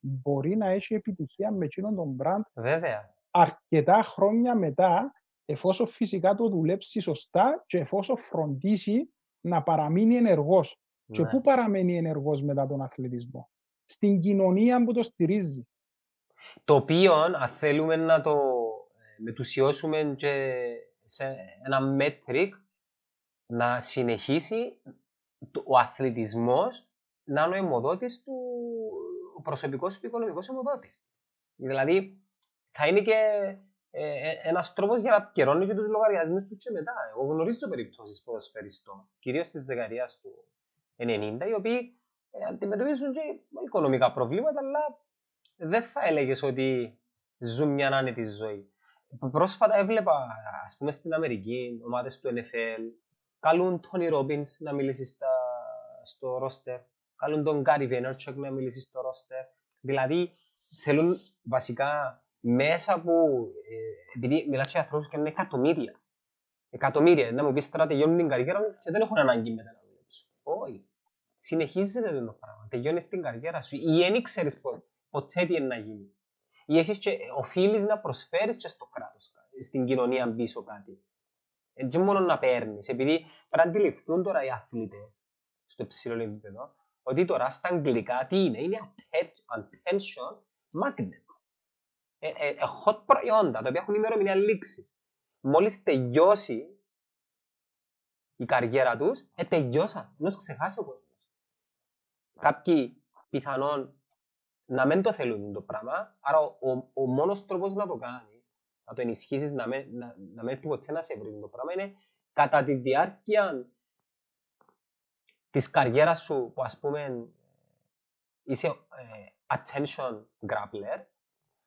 μπορεί να έχει επιτυχία με εκείνον τον brand Βέβαια. αρκετά χρόνια μετά, εφόσον φυσικά το δουλέψει σωστά και εφόσον φροντίσει να παραμείνει ενεργός. Και ναι. πού παραμένει ενεργός μετά τον αθλητισμό; Στην κοινωνία που το στηρίζει. Το οποίο, αν θέλουμε να το ε, μετουσιώσουμε και σε ένα metric να συνεχίσει ο αθλητισμός να είναι ο αιμοδότης του ο προσωπικός και οικονομικός αιμοδότης. Δηλαδή, θα είναι και ε, ε ένας τρόπος για να καιρώνει και τους λογαριασμούς τους και μετά. Εγώ γνωρίζω περιπτώσεις ποδοσφαιριστών, κυρίως της δεκαετίας του 90, οι οποίοι ε, αντιμετωπίζουν και οικονομικά προβλήματα, αλλά δεν θα έλεγες ότι ζουν μια άνετη ζωή. Πρόσφατα έβλεπα, ας πούμε, στην Αμερική, ομάδες του NFL, καλούν τον Robbins να μιλήσει στα, στο ρόστερ, καλούν τον Gary Vaynerchuk να μιλήσει στο ρόστερ. Δηλαδή, θέλουν βασικά μέσα από, ε, επειδή μιλάς για ανθρώπους και είναι εκατομμύρια. Εκατομμύρια, να μου πεις τώρα τελειώνουν την καριέρα και δεν έχουν ανάγκη μετά να δουλέψουν. Όχι. συνεχίζεται το πράγμα. Τελειώνεις την καριέρα σου ή δεν ξέρει ποτέ τι είναι να γίνει. Ή εσύ και οφείλεις να προσφέρεις και στο κράτος, στην κοινωνία πίσω κάτι. Έτσι μόνο να παίρνεις. Επειδή πρέπει να αντιληφθούν τώρα οι αθλητές στο υψηλό επίπεδο ότι τώρα στα αγγλικά τι είναι, είναι attention magnets. Ε, ε, ε, hot προϊόντα, τα οποία έχουν ημερομηνία λήξης. Μόλις τελειώσει η καριέρα τους, ε, τελειώσαν. Να ξεχάσει ο κόσμος. Κάποιοι πιθανόν να μην το θέλουν το πράγμα, άρα ο, ο, ο μόνος τρόπος να το κάνεις, να το ενισχύσεις, να μην, να, να μην ποτέ να σε βρει το πράγμα, είναι κατά τη διάρκεια της καριέρας σου που ας πούμε είσαι ε, attention grappler,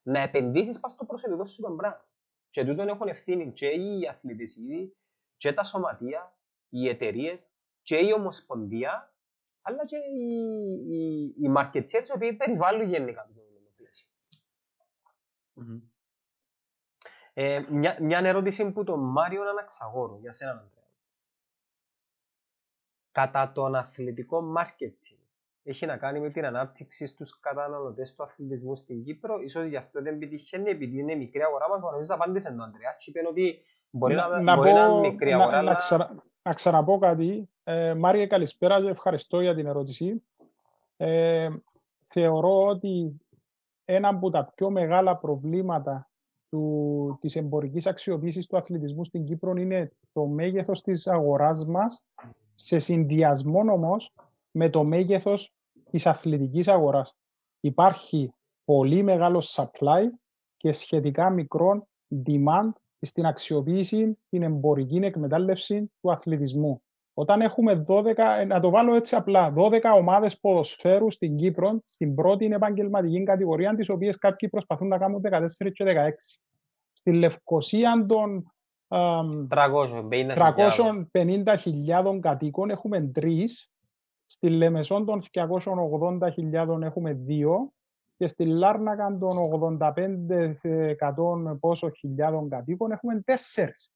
να επενδύσεις πας στο προσωπικό σου τον πράγμα. Και τούτον έχουν ευθύνη και οι αθλητές ήδη, και τα σωματεία, οι εταιρείες, και η ομοσπονδία, αλλά και οι, οι, οι marketeers οι οποίοι περιβάλλουν γενικά το πλαίσιο. Mm-hmm. Ε, μια, μια ερώτηση που τον Μάριο Αναξαγόρου, για σένα, Αντρέα. Κατά τον αθλητικό marketing, έχει να κάνει με την ανάπτυξη στους καταναλωτές του αθλητισμού στην Κύπρο; σω γι' αυτό δεν επιτυχαίνει, επειδή είναι μικρή αγορά μας. Νομίζω απάντησε τον Αντρέα. Και είπε ότι μπορεί να, να, μπορεί πω, να είναι μικρή αγορά. Να, αλλά... να, ξαρα, να ξαναπώ κάτι. Ε, Μάρια, καλησπέρα και ευχαριστώ για την ερώτηση. Ε, θεωρώ ότι ένα από τα πιο μεγάλα προβλήματα του, της εμπορικής αξιοποίησης του αθλητισμού στην Κύπρο είναι το μέγεθος της αγοράς μας σε συνδυασμό όμως με το μέγεθος της αθλητικής αγοράς. Υπάρχει πολύ μεγάλο supply και σχετικά μικρό demand στην αξιοποίηση, την εμπορική εκμετάλλευση του αθλητισμού. Όταν έχουμε 12, ε, να το βάλω έτσι απλά, 12 ομάδες ποδοσφαίρου στην Κύπρο, στην πρώτη επαγγελματική κατηγορία, τις οποίες κάποιοι προσπαθούν να κάνουν 14 και 16. Στη Λευκοσία των 350.000 κατοίκων έχουμε τρεις. Στη Λεμεσόν των 280.000 έχουμε δύο και στη Λάρνακα των 85 πόσο χιλιάδων κατοίκων έχουμε τέσσερις.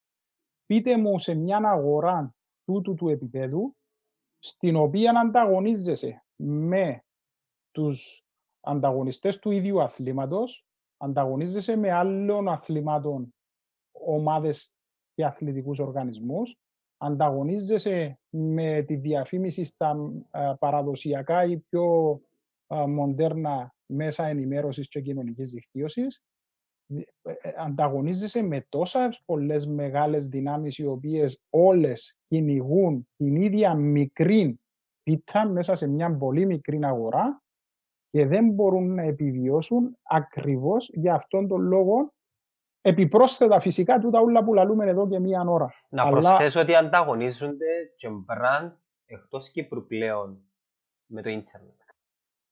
Πείτε μου σε μια αγορά τούτου του επίπεδου, στην οποία ανταγωνίζεσαι με τους ανταγωνιστές του ίδιου αθλήματος, ανταγωνίζεσαι με άλλων αθλημάτων ομάδες και αθλητικούς οργανισμούς, ανταγωνίζεσαι με τη διαφήμιση στα παραδοσιακά ή πιο μοντέρνα μέσα ενημέρωσης και κοινωνικής δικτύωσης, ε, ε, ανταγωνίζεσαι με τόσα πολλές μεγάλες δυνάμεις οι οποίες όλες κυνηγούν την ίδια μικρή πίτα μέσα σε μια πολύ μικρή αγορά και δεν μπορούν να επιβιώσουν ακριβώς για αυτόν τον λόγο Επιπρόσθετα φυσικά τούτα όλα που λαλούμε εδώ και μία ώρα. Να Αλλά... προσθέσω ότι ανταγωνίζονται και brands εκτός Κύπρου πλέον με το ίντερνετ.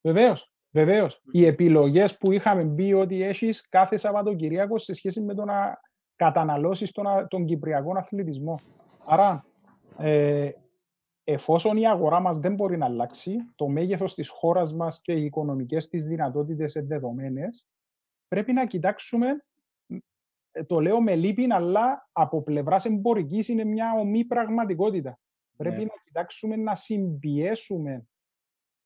Βεβαίως, βεβαίως. Mm. Οι επιλογές που είχαμε μπει ότι έχεις κάθε Σαββατοκυριακό σε σχέση με το να καταναλώσεις τον, τον κυπριακό αθλητισμό. Άρα, ε, εφόσον η αγορά μας δεν μπορεί να αλλάξει, το μέγεθος της χώρας μας και οι οικονομικές της δυνατότητες δεδομένες, πρέπει να κοιτάξουμε ε, το λέω με λύπη, αλλά από πλευράς εμπορικής είναι μια ομή πραγματικότητα. Πρέπει ναι. να κοιτάξουμε να συμπιέσουμε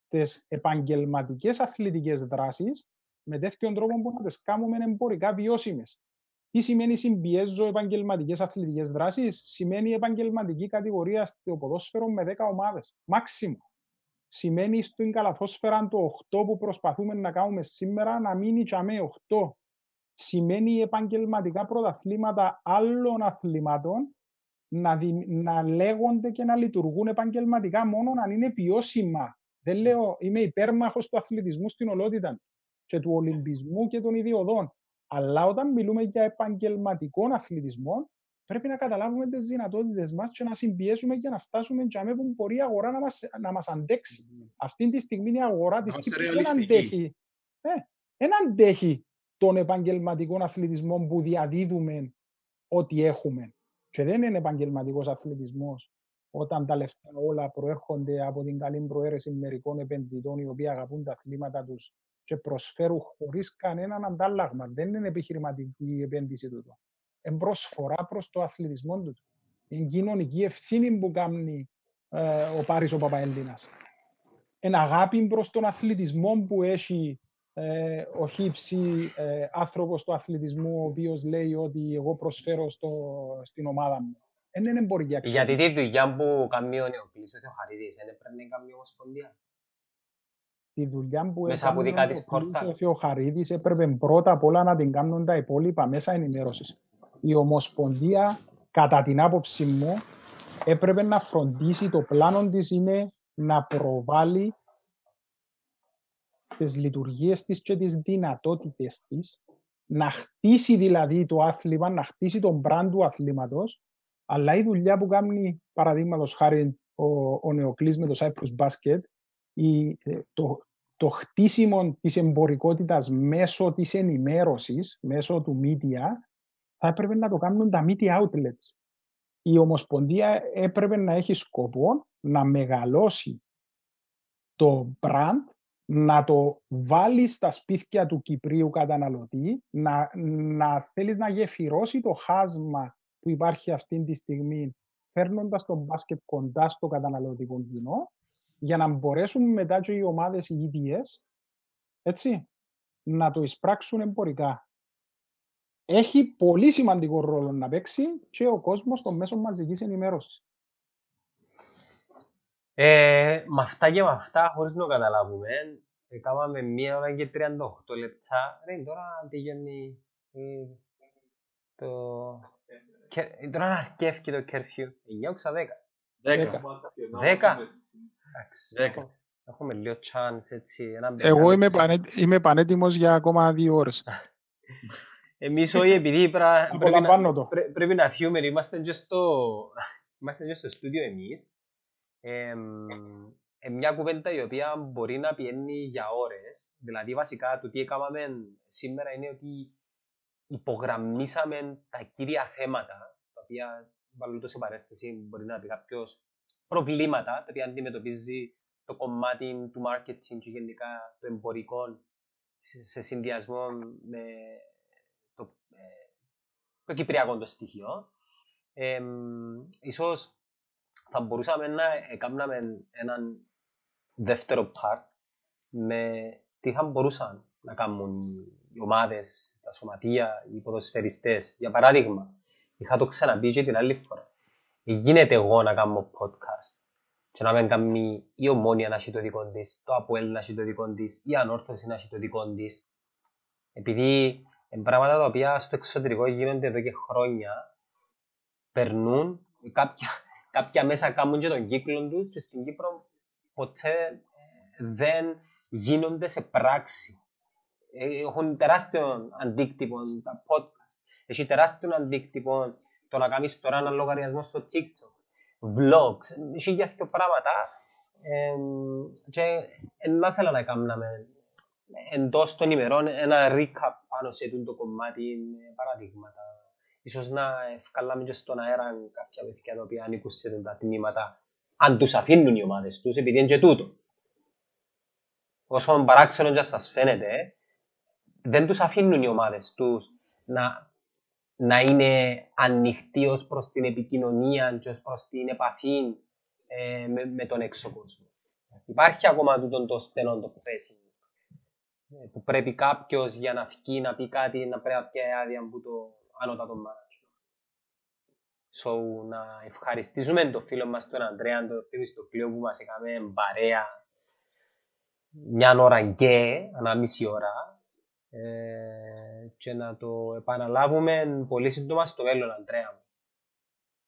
τις επαγγελματικές αθλητικές δράσεις με τέτοιον τρόπο που να τις κάνουμε εμπορικά βιώσιμες. Τι σημαίνει συμπιέζω επαγγελματικές αθλητικές δράσεις, Σημαίνει επαγγελματική κατηγορία στο ποδόσφαιρο με 10 ομάδες. Μάξιμο. Σημαίνει στην καλαθόσφαιρα το 8 που προσπαθούμε να κάνουμε σήμερα να μείνει τσαμέ 8 σημαίνει επαγγελματικά πρωταθλήματα άλλων αθλημάτων να, δι, να λέγονται και να λειτουργούν επαγγελματικά μόνο αν είναι βιώσιμα. Δεν λέω, είμαι υπέρμαχος του αθλητισμού στην ολότητα και του Ολυμπισμού και των ιδιωδών. Αλλά όταν μιλούμε για επαγγελματικό αθλητισμό, πρέπει να καταλάβουμε τις δυνατότητες μας και να συμπιέσουμε για να φτάσουμε για μένα που μπορεί η αγορά να μας να μας αντέξει. Mm. Αυτή τη στιγμή η αγορά της Κύπρου δεν αντέχει. Ε, δεν αντέχει των επαγγελματικών αθλητισμών που διαδίδουμε ό,τι έχουμε. Και δεν είναι επαγγελματικός αθλητισμός όταν τα λεφτά όλα προέρχονται από την καλή προαίρεση μερικών επενδυτών οι οποίοι αγαπούν τα αθλήματα τους και προσφέρουν χωρίς κανέναν αντάλλαγμα. Δεν είναι επιχειρηματική επένδυση του. Είναι προσφορά προς το αθλητισμό του. Είναι κοινωνική ευθύνη που κάνει ε, ο Πάρης ο Παπαέλληνας. ένα αγάπη προς τον αθλητισμό που έχει ε, ο χύψη ε, άνθρωπος του αθλητισμού, ο οποίος λέει ότι εγώ προσφέρω στο, στην ομάδα μου. Δεν είναι εμπορική αξία. Γιατί τη δουλειά που κάνει ο Νεοκλής, ο Θεοχαρίδης, δεν πρέπει να κάνει ομοσπονδία. Τη δουλειά που μέσα έκανε ο Θεοχαρίδης έπρεπε πρώτα απ' όλα να την κάνουν τα υπόλοιπα μέσα ενημέρωσης. Η Ομοσπονδία, κατά την άποψή μου, έπρεπε να φροντίσει, το πλάνο της είναι να προβάλλει τις λειτουργίες της και τις δυνατότητες της, να χτίσει δηλαδή το άθλημα, να χτίσει τον brand του αθλήματος, αλλά η δουλειά που κάνει, παραδείγματος χάρη, ο, ο Νεοκλής με το Cyprus Basket, η, ε, το, το χτίσιμο της εμπορικότητας μέσω της ενημέρωσης, μέσω του media, θα έπρεπε να το κάνουν τα media outlets. Η Ομοσπονδία έπρεπε να έχει σκοπό να μεγαλώσει το brand να το βάλεις στα σπίτια του Κυπρίου καταναλωτή, να, να θέλεις να γεφυρώσει το χάσμα που υπάρχει αυτή τη στιγμή, φέρνοντας τον μπάσκετ κοντά στο καταναλωτικό κοινό, για να μπορέσουν μετά και οι ομάδες οι ίδιες, έτσι, να το εισπράξουν εμπορικά. Έχει πολύ σημαντικό ρόλο να παίξει και ο κόσμος των μέσων μαζικής ενημέρωσης. Ε, με αυτά και με αυτά, χωρίς να καταλάβουμε, έκαναμε μία ώρα και 38 λεπτά. Ρε, τώρα τελειώνει ε, το... Και, τώρα αρκεύει το κερφιού. 9 όξα 10. 10. 10. Εντάξει. Έχουμε λίγο chance έτσι. Εγώ είμαι, πανέ, είμαι πανέτοιμος για ακόμα δύο ώρες. Εμείς όχι, επειδή πρέπει, να, πρέπει να φύγουμε, είμαστε και στο, είμαστε και στο στούντιο εμείς. Ε, ε, μια κουβέντα η οποία μπορεί να πιένει για ώρες. Δηλαδή, βασικά, το τι έκαναμε σήμερα είναι ότι υπογραμμίσαμε τα κύρια θέματα, τα οποία, βάλω το σε παρέθεση, μπορεί να πει κάποιος προβλήματα, τα οποία αντιμετωπίζει το κομμάτι του marketing και γενικά το εμπορικό σε συνδυασμό με το, ε, το κυπριακό το στοιχείο. Ε, ίσως θα μπορούσαμε να κάνουμε έναν δεύτερο part με τι θα μπορούσαν να κάνουν οι ομάδες, τα σωματεία, οι ποδοσφαιριστές. Για παράδειγμα, είχα το ξαναπεί και την άλλη φορά. Γίνεται εγώ να κάνω podcast και να μην κάνει η ομόνια να έχει το δικό της, το ΑΠΟΕΛ να έχει το δικό της, η ανόρθωση να έχει το δικό της. Επειδή είναι πράγματα τα οποία στο εξωτερικό γίνονται εδώ και χρόνια, περνούν, κάποια, κάποια μέσα κάνουν και τον κύκλο τους και στην Κύπρο ποτέ ε, δεν γίνονται σε πράξη. Ε, έχουν τεράστιο αντίκτυπο τα podcast. Έχει τεράστιο αντίκτυπο το να κάνεις τώρα ένα λογαριασμό στο TikTok. Vlogs. Έχει για δύο πράγματα. Ε, και δεν θέλω να κάνουμε εντός των ημερών ένα recap πάνω σε αυτό το κομμάτι με παραδείγματα. Ίσως να ευκαλάμε και στον αέρα κάποια παιδιά τα οποία ανήκουν σε τα τμήματα αν τους αφήνουν οι ομάδες τους, επειδή είναι και τούτο. Όσο παράξενο και σας φαίνεται, δεν τους αφήνουν οι ομάδες τους να, να είναι ανοιχτοί ως προς την επικοινωνία και ως προς την επαφή ε, με, με, τον έξω κόσμο. Υπάρχει ακόμα τούτο το στενό το θέση ε, που πρέπει κάποιος για να βγει να πει κάτι να πρέπει να πιάει άδεια από το ανώτατο μάνα. So, να ευχαριστήσουμε τον φίλο μας τον Αντρέα, τον Θεμιστοκλείο που μας έκαμε παρέα μια ώρα και, ανάμιση ώρα ε, και να το επαναλάβουμε πολύ σύντομα στο μέλλον, Αντρέα.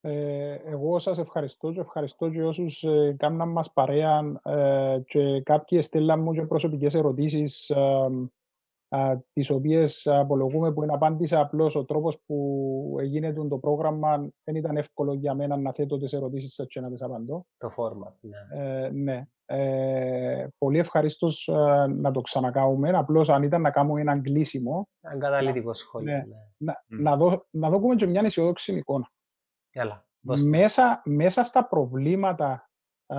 Ε, εγώ σας ευχαριστώ και ευχαριστώ και όσους ε, κάμναν μας παρέα ε, και κάποιοι στέλναν μου και προσωπικές ερωτήσεις ε, τις οποίες απολογούμε που είναι απάντησα απλώς ο τρόπος που έγινε το πρόγραμμα δεν ήταν εύκολο για μένα να θέτω τις ερωτήσεις σας και να τις απαντώ. Το format, ναι. Ε, ναι. Ε, πολύ ευχαριστώ ε, να το ξανακάνουμε. Απλώς αν ήταν να κάνουμε ένα κλείσιμο. Ένα καταλητικό σχόλιο. Ναι, ναι. Να, mm. να, δω, να δούμε και μια αισιόδοξη εικόνα. Έλα, μέσα, μέσα στα προβλήματα α,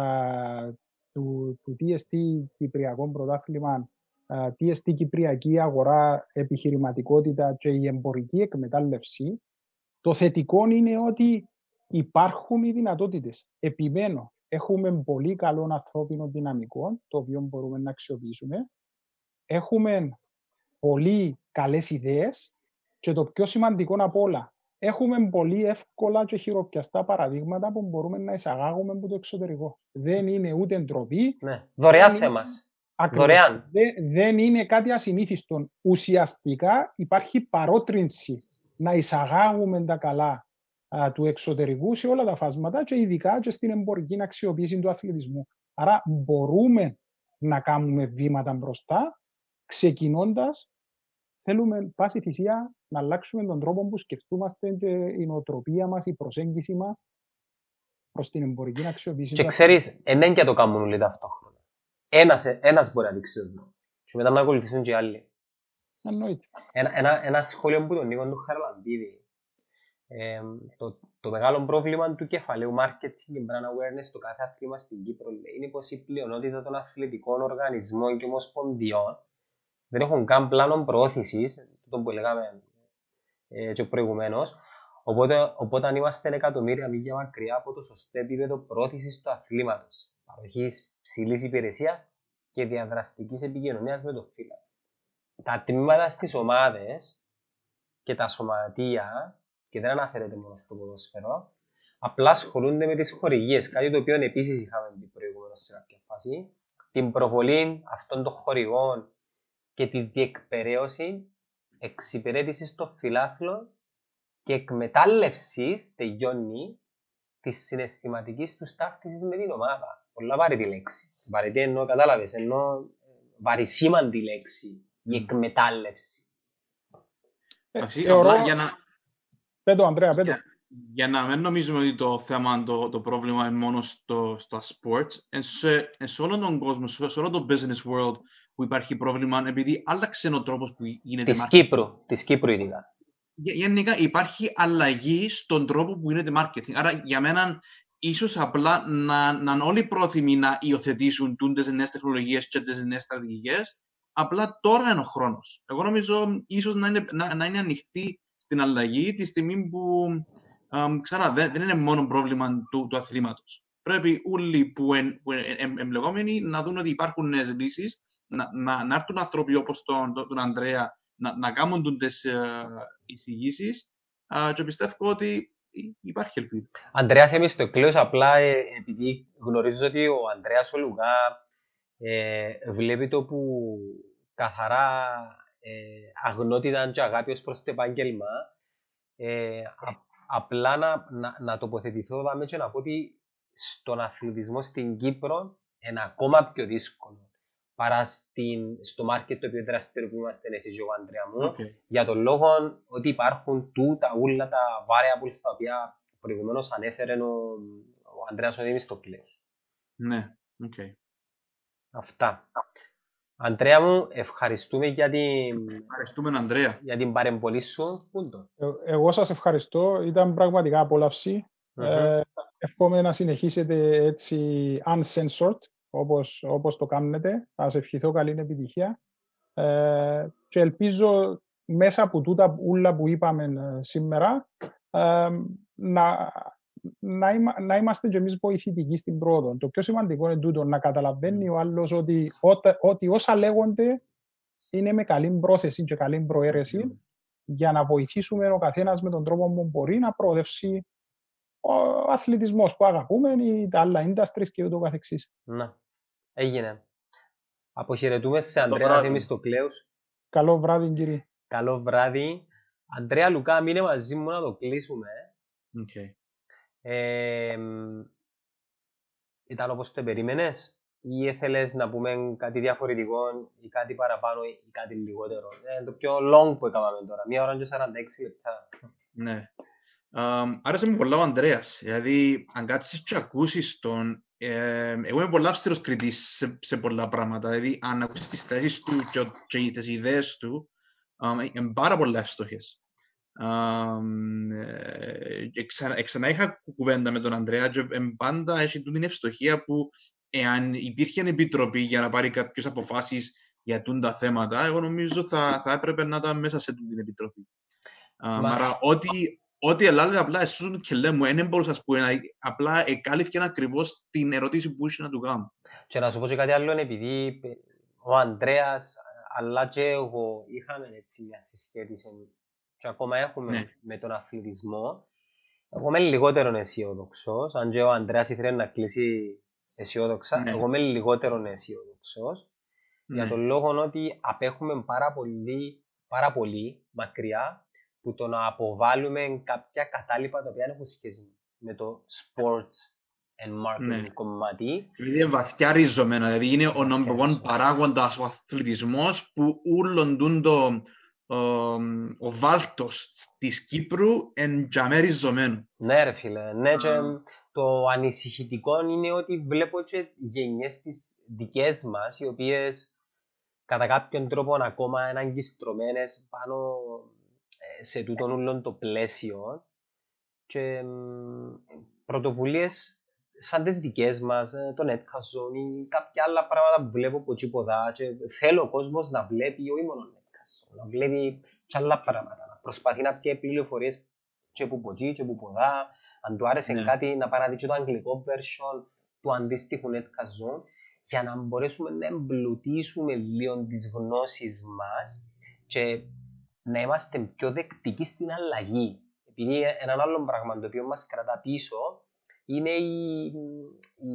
του, του TST Κυπριακό Πρωτάθλημα τι εστί κυπριακή αγορά, επιχειρηματικότητα και η εμπορική εκμετάλλευση, το θετικό είναι ότι υπάρχουν οι δυνατότητες. Επιμένω, έχουμε πολύ καλό ανθρώπινο δυναμικό, το οποίο μπορούμε να αξιοποιήσουμε. Έχουμε πολύ καλές ιδέες και το πιο σημαντικό από όλα, έχουμε πολύ εύκολα και χειροπιαστά παραδείγματα που μπορούμε να εισαγάγουμε από το εξωτερικό. Δεν είναι ούτε ντροπή. Ναι. Δωρεάν θέμα. Δωρεάν. Δεν, δεν είναι κάτι ασυνήθιστο. Ουσιαστικά υπάρχει παρότρινση να εισαγάγουμε τα καλά α, του εξωτερικού σε όλα τα φάσματα και ειδικά και στην εμπορική αξιοποίηση του αθλητισμού. Άρα μπορούμε να κάνουμε βήματα μπροστά, ξεκινώντας θέλουμε πάση θυσία να αλλάξουμε τον τρόπο που σκεφτούμαστε και η νοοτροπία μας, η προσέγγιση μας προς την εμπορική αξιοποίηση. Και ξέρεις, ενέν και το κάνουν όλοι ταυτόχρονα. Ένας, ένας μπορεί να δείξει εδώ. Και μετά να ακολουθήσουν και άλλοι. Εννοείται. Ένα, ένα, ένα σχόλιο που τον Νίκο του Χαρλαντίδη. Ε, το, το μεγάλο πρόβλημα του κεφαλαίου marketing και brand awareness στο κάθε αθλήμα στην Κύπρο λέει, είναι πως η πλειονότητα των αθλητικών οργανισμών και ομοσπονδιών δεν έχουν καν πλάνο προώθησης, το που λέγαμε ε, και προηγουμένως. Οπότε, οπότε, αν είμαστε εκατομμύρια μίλια μακριά από το σωστό επίπεδο πρόθεση του αθλήματος, παροχής ψηλής υπηρεσίας και διαδραστικής επικοινωνίας με το φύλλο. Τα τμήματα στις ομάδες και τα σωματεία, και δεν αναφέρεται μόνο στο ποδόσφαιρο, απλά ασχολούνται με τις χορηγίες. Κάτι το οποίο επίσης είχαμε πει προηγουμένως σε κάποια φάση. Την προβολή αυτών των χορηγών και τη διεκπαιρέωση εξυπηρέτησης των φιλάθλων και εκμετάλλευσης τελειώνει της συναισθηματικής τους ταύτισης με την ομάδα. Πολλά βαρετή λέξη. Βαρετή εννοώ, κατάλαβες, εννοώ βαρισίμαντη λέξη. Η εκμετάλλευση. Ε, θεωρώ... Για να... Πέτω, Ανδρέα, πέτω. Για, για, να μην νομίζουμε ότι το θέμα, το, το πρόβλημα είναι μόνο στο, στα sports, εν σε, εν σε όλο τον κόσμο, σε όλο το business world, που υπάρχει πρόβλημα επειδή άλλαξε ο τρόπος που γίνεται Της Κύπρου, της Κύπρου ειδικά. Γενικά υπάρχει αλλαγή στον τρόπο που γίνεται marketing. Άρα για μένα ίσως απλά να, να είναι όλοι πρόθυμοι να υιοθετήσουν τι νέες τεχνολογίες και τι νέες στρατηγικές. Απλά τώρα είναι ο χρόνος. Εγώ νομίζω ίσως να είναι, να, να είναι ανοιχτή στην αλλαγή τη στιγμή που ξανά δεν, δεν είναι μόνο πρόβλημα του, του αθλήματος. Πρέπει όλοι που είναι εμπλεκόμενοι να δουν ότι υπάρχουν νέες λύσεις να, να, να έρθουν άνθρωποι όπως τον, τον, τον Ανδρέα να, να κάνουν τις uh, εισηγήσεις uh, και πιστεύω ότι υπάρχει ελπίδα. Ανδρέα Θεμιστοκλέος, απλά ε, επειδή γνωρίζω ότι ο Ανδρέας ο Λουγά ε, βλέπει το που καθαρά ε, αγνότητα και αγάπη ως προς το επάγγελμα, ε, α, απλά να, να, να τοποθετηθώ δάμε και να πω ότι στον αθλητισμό στην Κύπρο είναι ακόμα πιο δύσκολο παρά στην, στο μάρκετ το οποίο δραστηριοποιούμαστε εσείς και ο Αντρέα μου, okay. για τον λόγο ότι υπάρχουν τούτα ούλα τα variables τα οποία προηγουμένως ανέφερε ο, ο Ανδρέας ο Θεμιστοκλέους. Ναι, OK. Okay. Αυτά. Αντρέα μου, ευχαριστούμε για την, ευχαριστούμε, Ανδρέα. Για την παρεμβολή σου. Ε, εγώ σας ευχαριστώ. Ήταν πραγματικά απόλαυση. Mm-hmm. Ε, εύχομαι να συνεχίσετε έτσι uncensored όπως, όπως το κάνετε. Θα σας ευχηθώ καλή επιτυχία. Ε, και ελπίζω μέσα από τούτα ούλα που είπαμε ε, σήμερα ε, να, να, είμα, να, είμαστε και εμείς βοηθητικοί στην πρόοδο. Το πιο σημαντικό είναι τούτο, να καταλαβαίνει ο άλλος ότι, ότι, ότι όσα λέγονται είναι με καλή πρόθεση και καλή προαίρεση για να βοηθήσουμε ο καθένας με τον τρόπο που μπορεί να προοδεύσει ο αθλητισμός που αγαπούμε ή τα άλλα industries και ούτω καθεξής. Να, έγινε. Αποχαιρετούμε σε Ανδρέα Θεμιστοκλέους. Καλό βράδυ κύριε. Καλό βράδυ. Αντρέα Λουκά, μείνε μαζί μου να το κλείσουμε. Okay. Ε, ήταν όπως το περίμενες ή ήθελες να πούμε κάτι διαφορετικό ή κάτι παραπάνω ή κάτι λιγότερο; Ε, το πιο long που έκαναμε τώρα, μία ώρα και 46 λεπτά. Ναι. Um, άρεσε μου πολλά ο Ανδρέας, δηλαδή αν κάτσεις και ακούσεις τον, ε, εγώ είμαι πολλά αυστηρός κριτής σε, σε πολλά πράγματα, δηλαδή αν ακούσεις τις θέσεις του και, και τις ιδέες του, um, είναι πάρα πολλά εύστοχες. Um, ε, ξανά, ξανά είχα κουβέντα με τον Ανδρέα και πάντα έχει την ευστοχία που εάν υπήρχε επιτροπή για να πάρει κάποιες αποφάσεις για τα θέματα, εγώ νομίζω θα, θα έπρεπε να ήταν μέσα σε την επιτροπή. Um, άρα, ό,τι Ό,τι Ελλάδα απλά εσούν και λέμε, δεν μπορούσα να πω, απλά εκάλυφε ακριβώς την ερώτηση που είχε να του κάνω. Και να σου πω και κάτι άλλο, επειδή ο Ανδρέας αλλά και εγώ είχαμε έτσι μια συσχέτιση και ακόμα έχουμε ναι. με τον αθλητισμό. Εγώ είμαι λιγότερο αισιόδοξος. Αν και ο Ανδρέας ήθελε να κλείσει αισιόδοξα, ναι. εγώ είμαι λιγότερο αισιόδοξος. Ναι. Για τον λόγο ότι απέχουμε πάρα πολύ, πάρα πολύ μακριά που το να αποβάλουμε κάποια κατάλοιπα τα οποία έχουν σχέση με το sports and marketing ναι. κομμάτι. Δηλαδή είναι βαθιά ριζωμένα, δηλαδή είναι ο number one παράγοντας ο αθλητισμός που ούλον το ο, ο βάλτος της Κύπρου εν τζαμέ ριζωμένο. Ναι ρε φίλε, ναι και το ανησυχητικό είναι ότι βλέπω και γενιές τις δικές μας οι οποίες κατά κάποιον τρόπο ακόμα είναι αγκιστρωμένες πάνω ε, σε τούτον ούλον το πλαίσιο και πρωτοβουλίες σαν τις δικές μας, ε, το Netcast ή κάποια άλλα πράγματα που βλέπω από τσίποδα και θέλω ο κόσμος να βλέπει όχι μόνο Netcast, να βλέπει και άλλα πράγματα, να προσπαθεί να πιέει πληροφορίες και που ποτί και που ποδά, αν του άρεσε ναι. κάτι να πάρει το αγγλικό version του αντίστοιχου Netcast για να μπορέσουμε να εμπλουτίσουμε λίγο τις γνώσεις μας και να είμαστε πιο δεκτικοί στην αλλαγή. Επειδή ένα άλλο πράγμα το οποίο μας κρατά πίσω είναι η, η,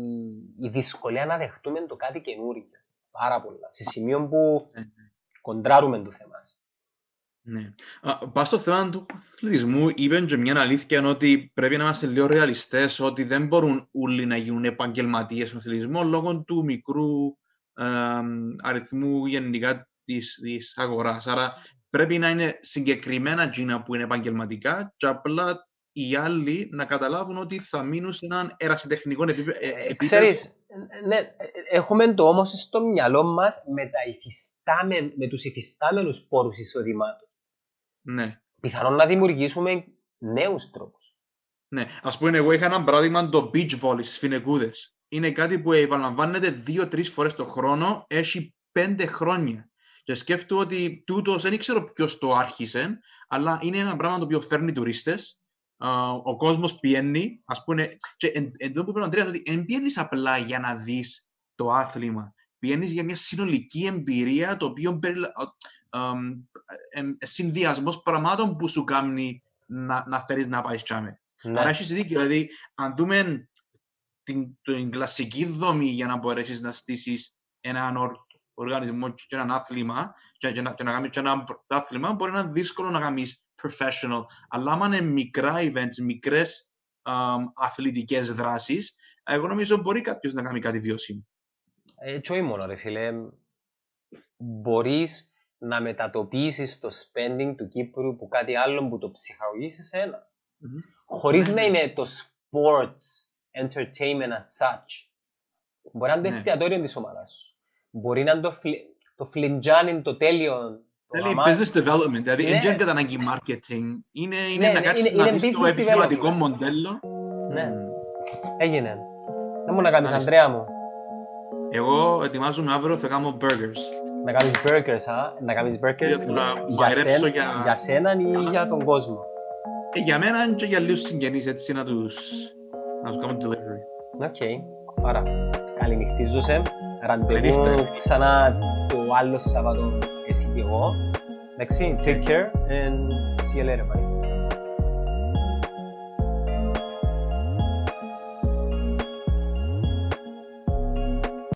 η δυσκολία να δεχτούμε το κάτι καινούργιο. Πάρα πολλά. Σε σημείο που ναι, ναι. κοντράρουμε το θέμα. Ναι. Πας στο θέμα του αθλητισμού, είπε και μια αλήθεια ότι πρέπει να είμαστε λίγο ρεαλιστές, ότι δεν μπορούν όλοι να γίνουν επαγγελματίες στον αθλητισμό λόγω του μικρού ε, αριθμού γενικά της αγοράς. Άρα πρέπει να είναι συγκεκριμένα τζίνα που είναι επαγγελματικά και απλά οι άλλοι να καταλάβουν ότι θα μείνουν σε έναν ερασιτεχνικό ε, επίπεδο. Ξέρεις, ναι, έχουμε το όμως στο μυαλό μας με, τα υφιστάμεν, με τους υφιστάμενους πόρους εισοδημάτων. Ναι. Πιθανόν να δημιουργήσουμε νέους τρόπους. Ναι, ας πούμε εγώ είχα ένα παράδειγμα το beach volley στις Φινεκούδες. Είναι κάτι που επαναλαμβάνεται δύο-τρεις φορές το χρόνο, έχει πέντε χρόνια. Και σκέφτομαι ότι τούτος δεν ξέρω ποιος το άρχισε, αλλά είναι ένα πράγμα το οποίο φέρνει τουρίστες ο κόσμος πιένει, ας πούμε, και εν, εν που είπε ο Αντρέας, ότι δεν πιένεις απλά για να δεις το άθλημα, πιένεις για μια συνολική εμπειρία, το οποίο περι, ε, συνδυασμός πραγμάτων που σου κάνει να, να θέλεις να πάεις τσάμε. Ναι. Άρα έχεις δίκιο, δηλαδή, αν δούμε την, την κλασική δομή για να μπορέσεις να στήσεις έναν οργανισμό και έναν άθλημα και, και, να, και να κάνεις ένα άθλημα, μπορεί να είναι δύσκολο να κάνεις professional. Αλλά άμα είναι μικρά events, μικρές um, αθλητικές δράσεις, εγώ νομίζω μπορεί κάποιος να κάνει κάτι βιώσιμο. Έτσι όχι μόνο ρε φίλε. Μπορείς να μετατοπίσεις το spending του Κύπρου που κάτι άλλο που το ψυχαγωγείς σε σένα. Mm-hmm. Χωρίς να είναι το sports entertainment as such. Μπορεί να είναι το ναι. εστιατόριο της ομάδας σου. Μπορεί να είναι το, φλι... το φλιντζάνι, το τέλειο Δηλαδή business development, δηλαδή δεν είναι κατά ανάγκη marketing, είναι, είναι να κάτσεις να δεις το επιχειρηματικό μοντέλο. Ναι, έγινε. Δεν μου να κάνεις, Ανδρέα μου. Εγώ ετοιμάζομαι αύριο, θα κάνω burgers. Να κάνεις burgers, α; Να κάνεις burgers για, σένα, για... για σένα ή για τον κόσμο; Ε, για μένα και για λίγους συγγενείς, έτσι να τους, να τους κάνω delivery. OK, okay. άρα καληνυχτίζομαι. Ραντεβού ξανά το άλλο Σάββατο εσύ και εγώ. Εντάξει, take care and see you later, buddy.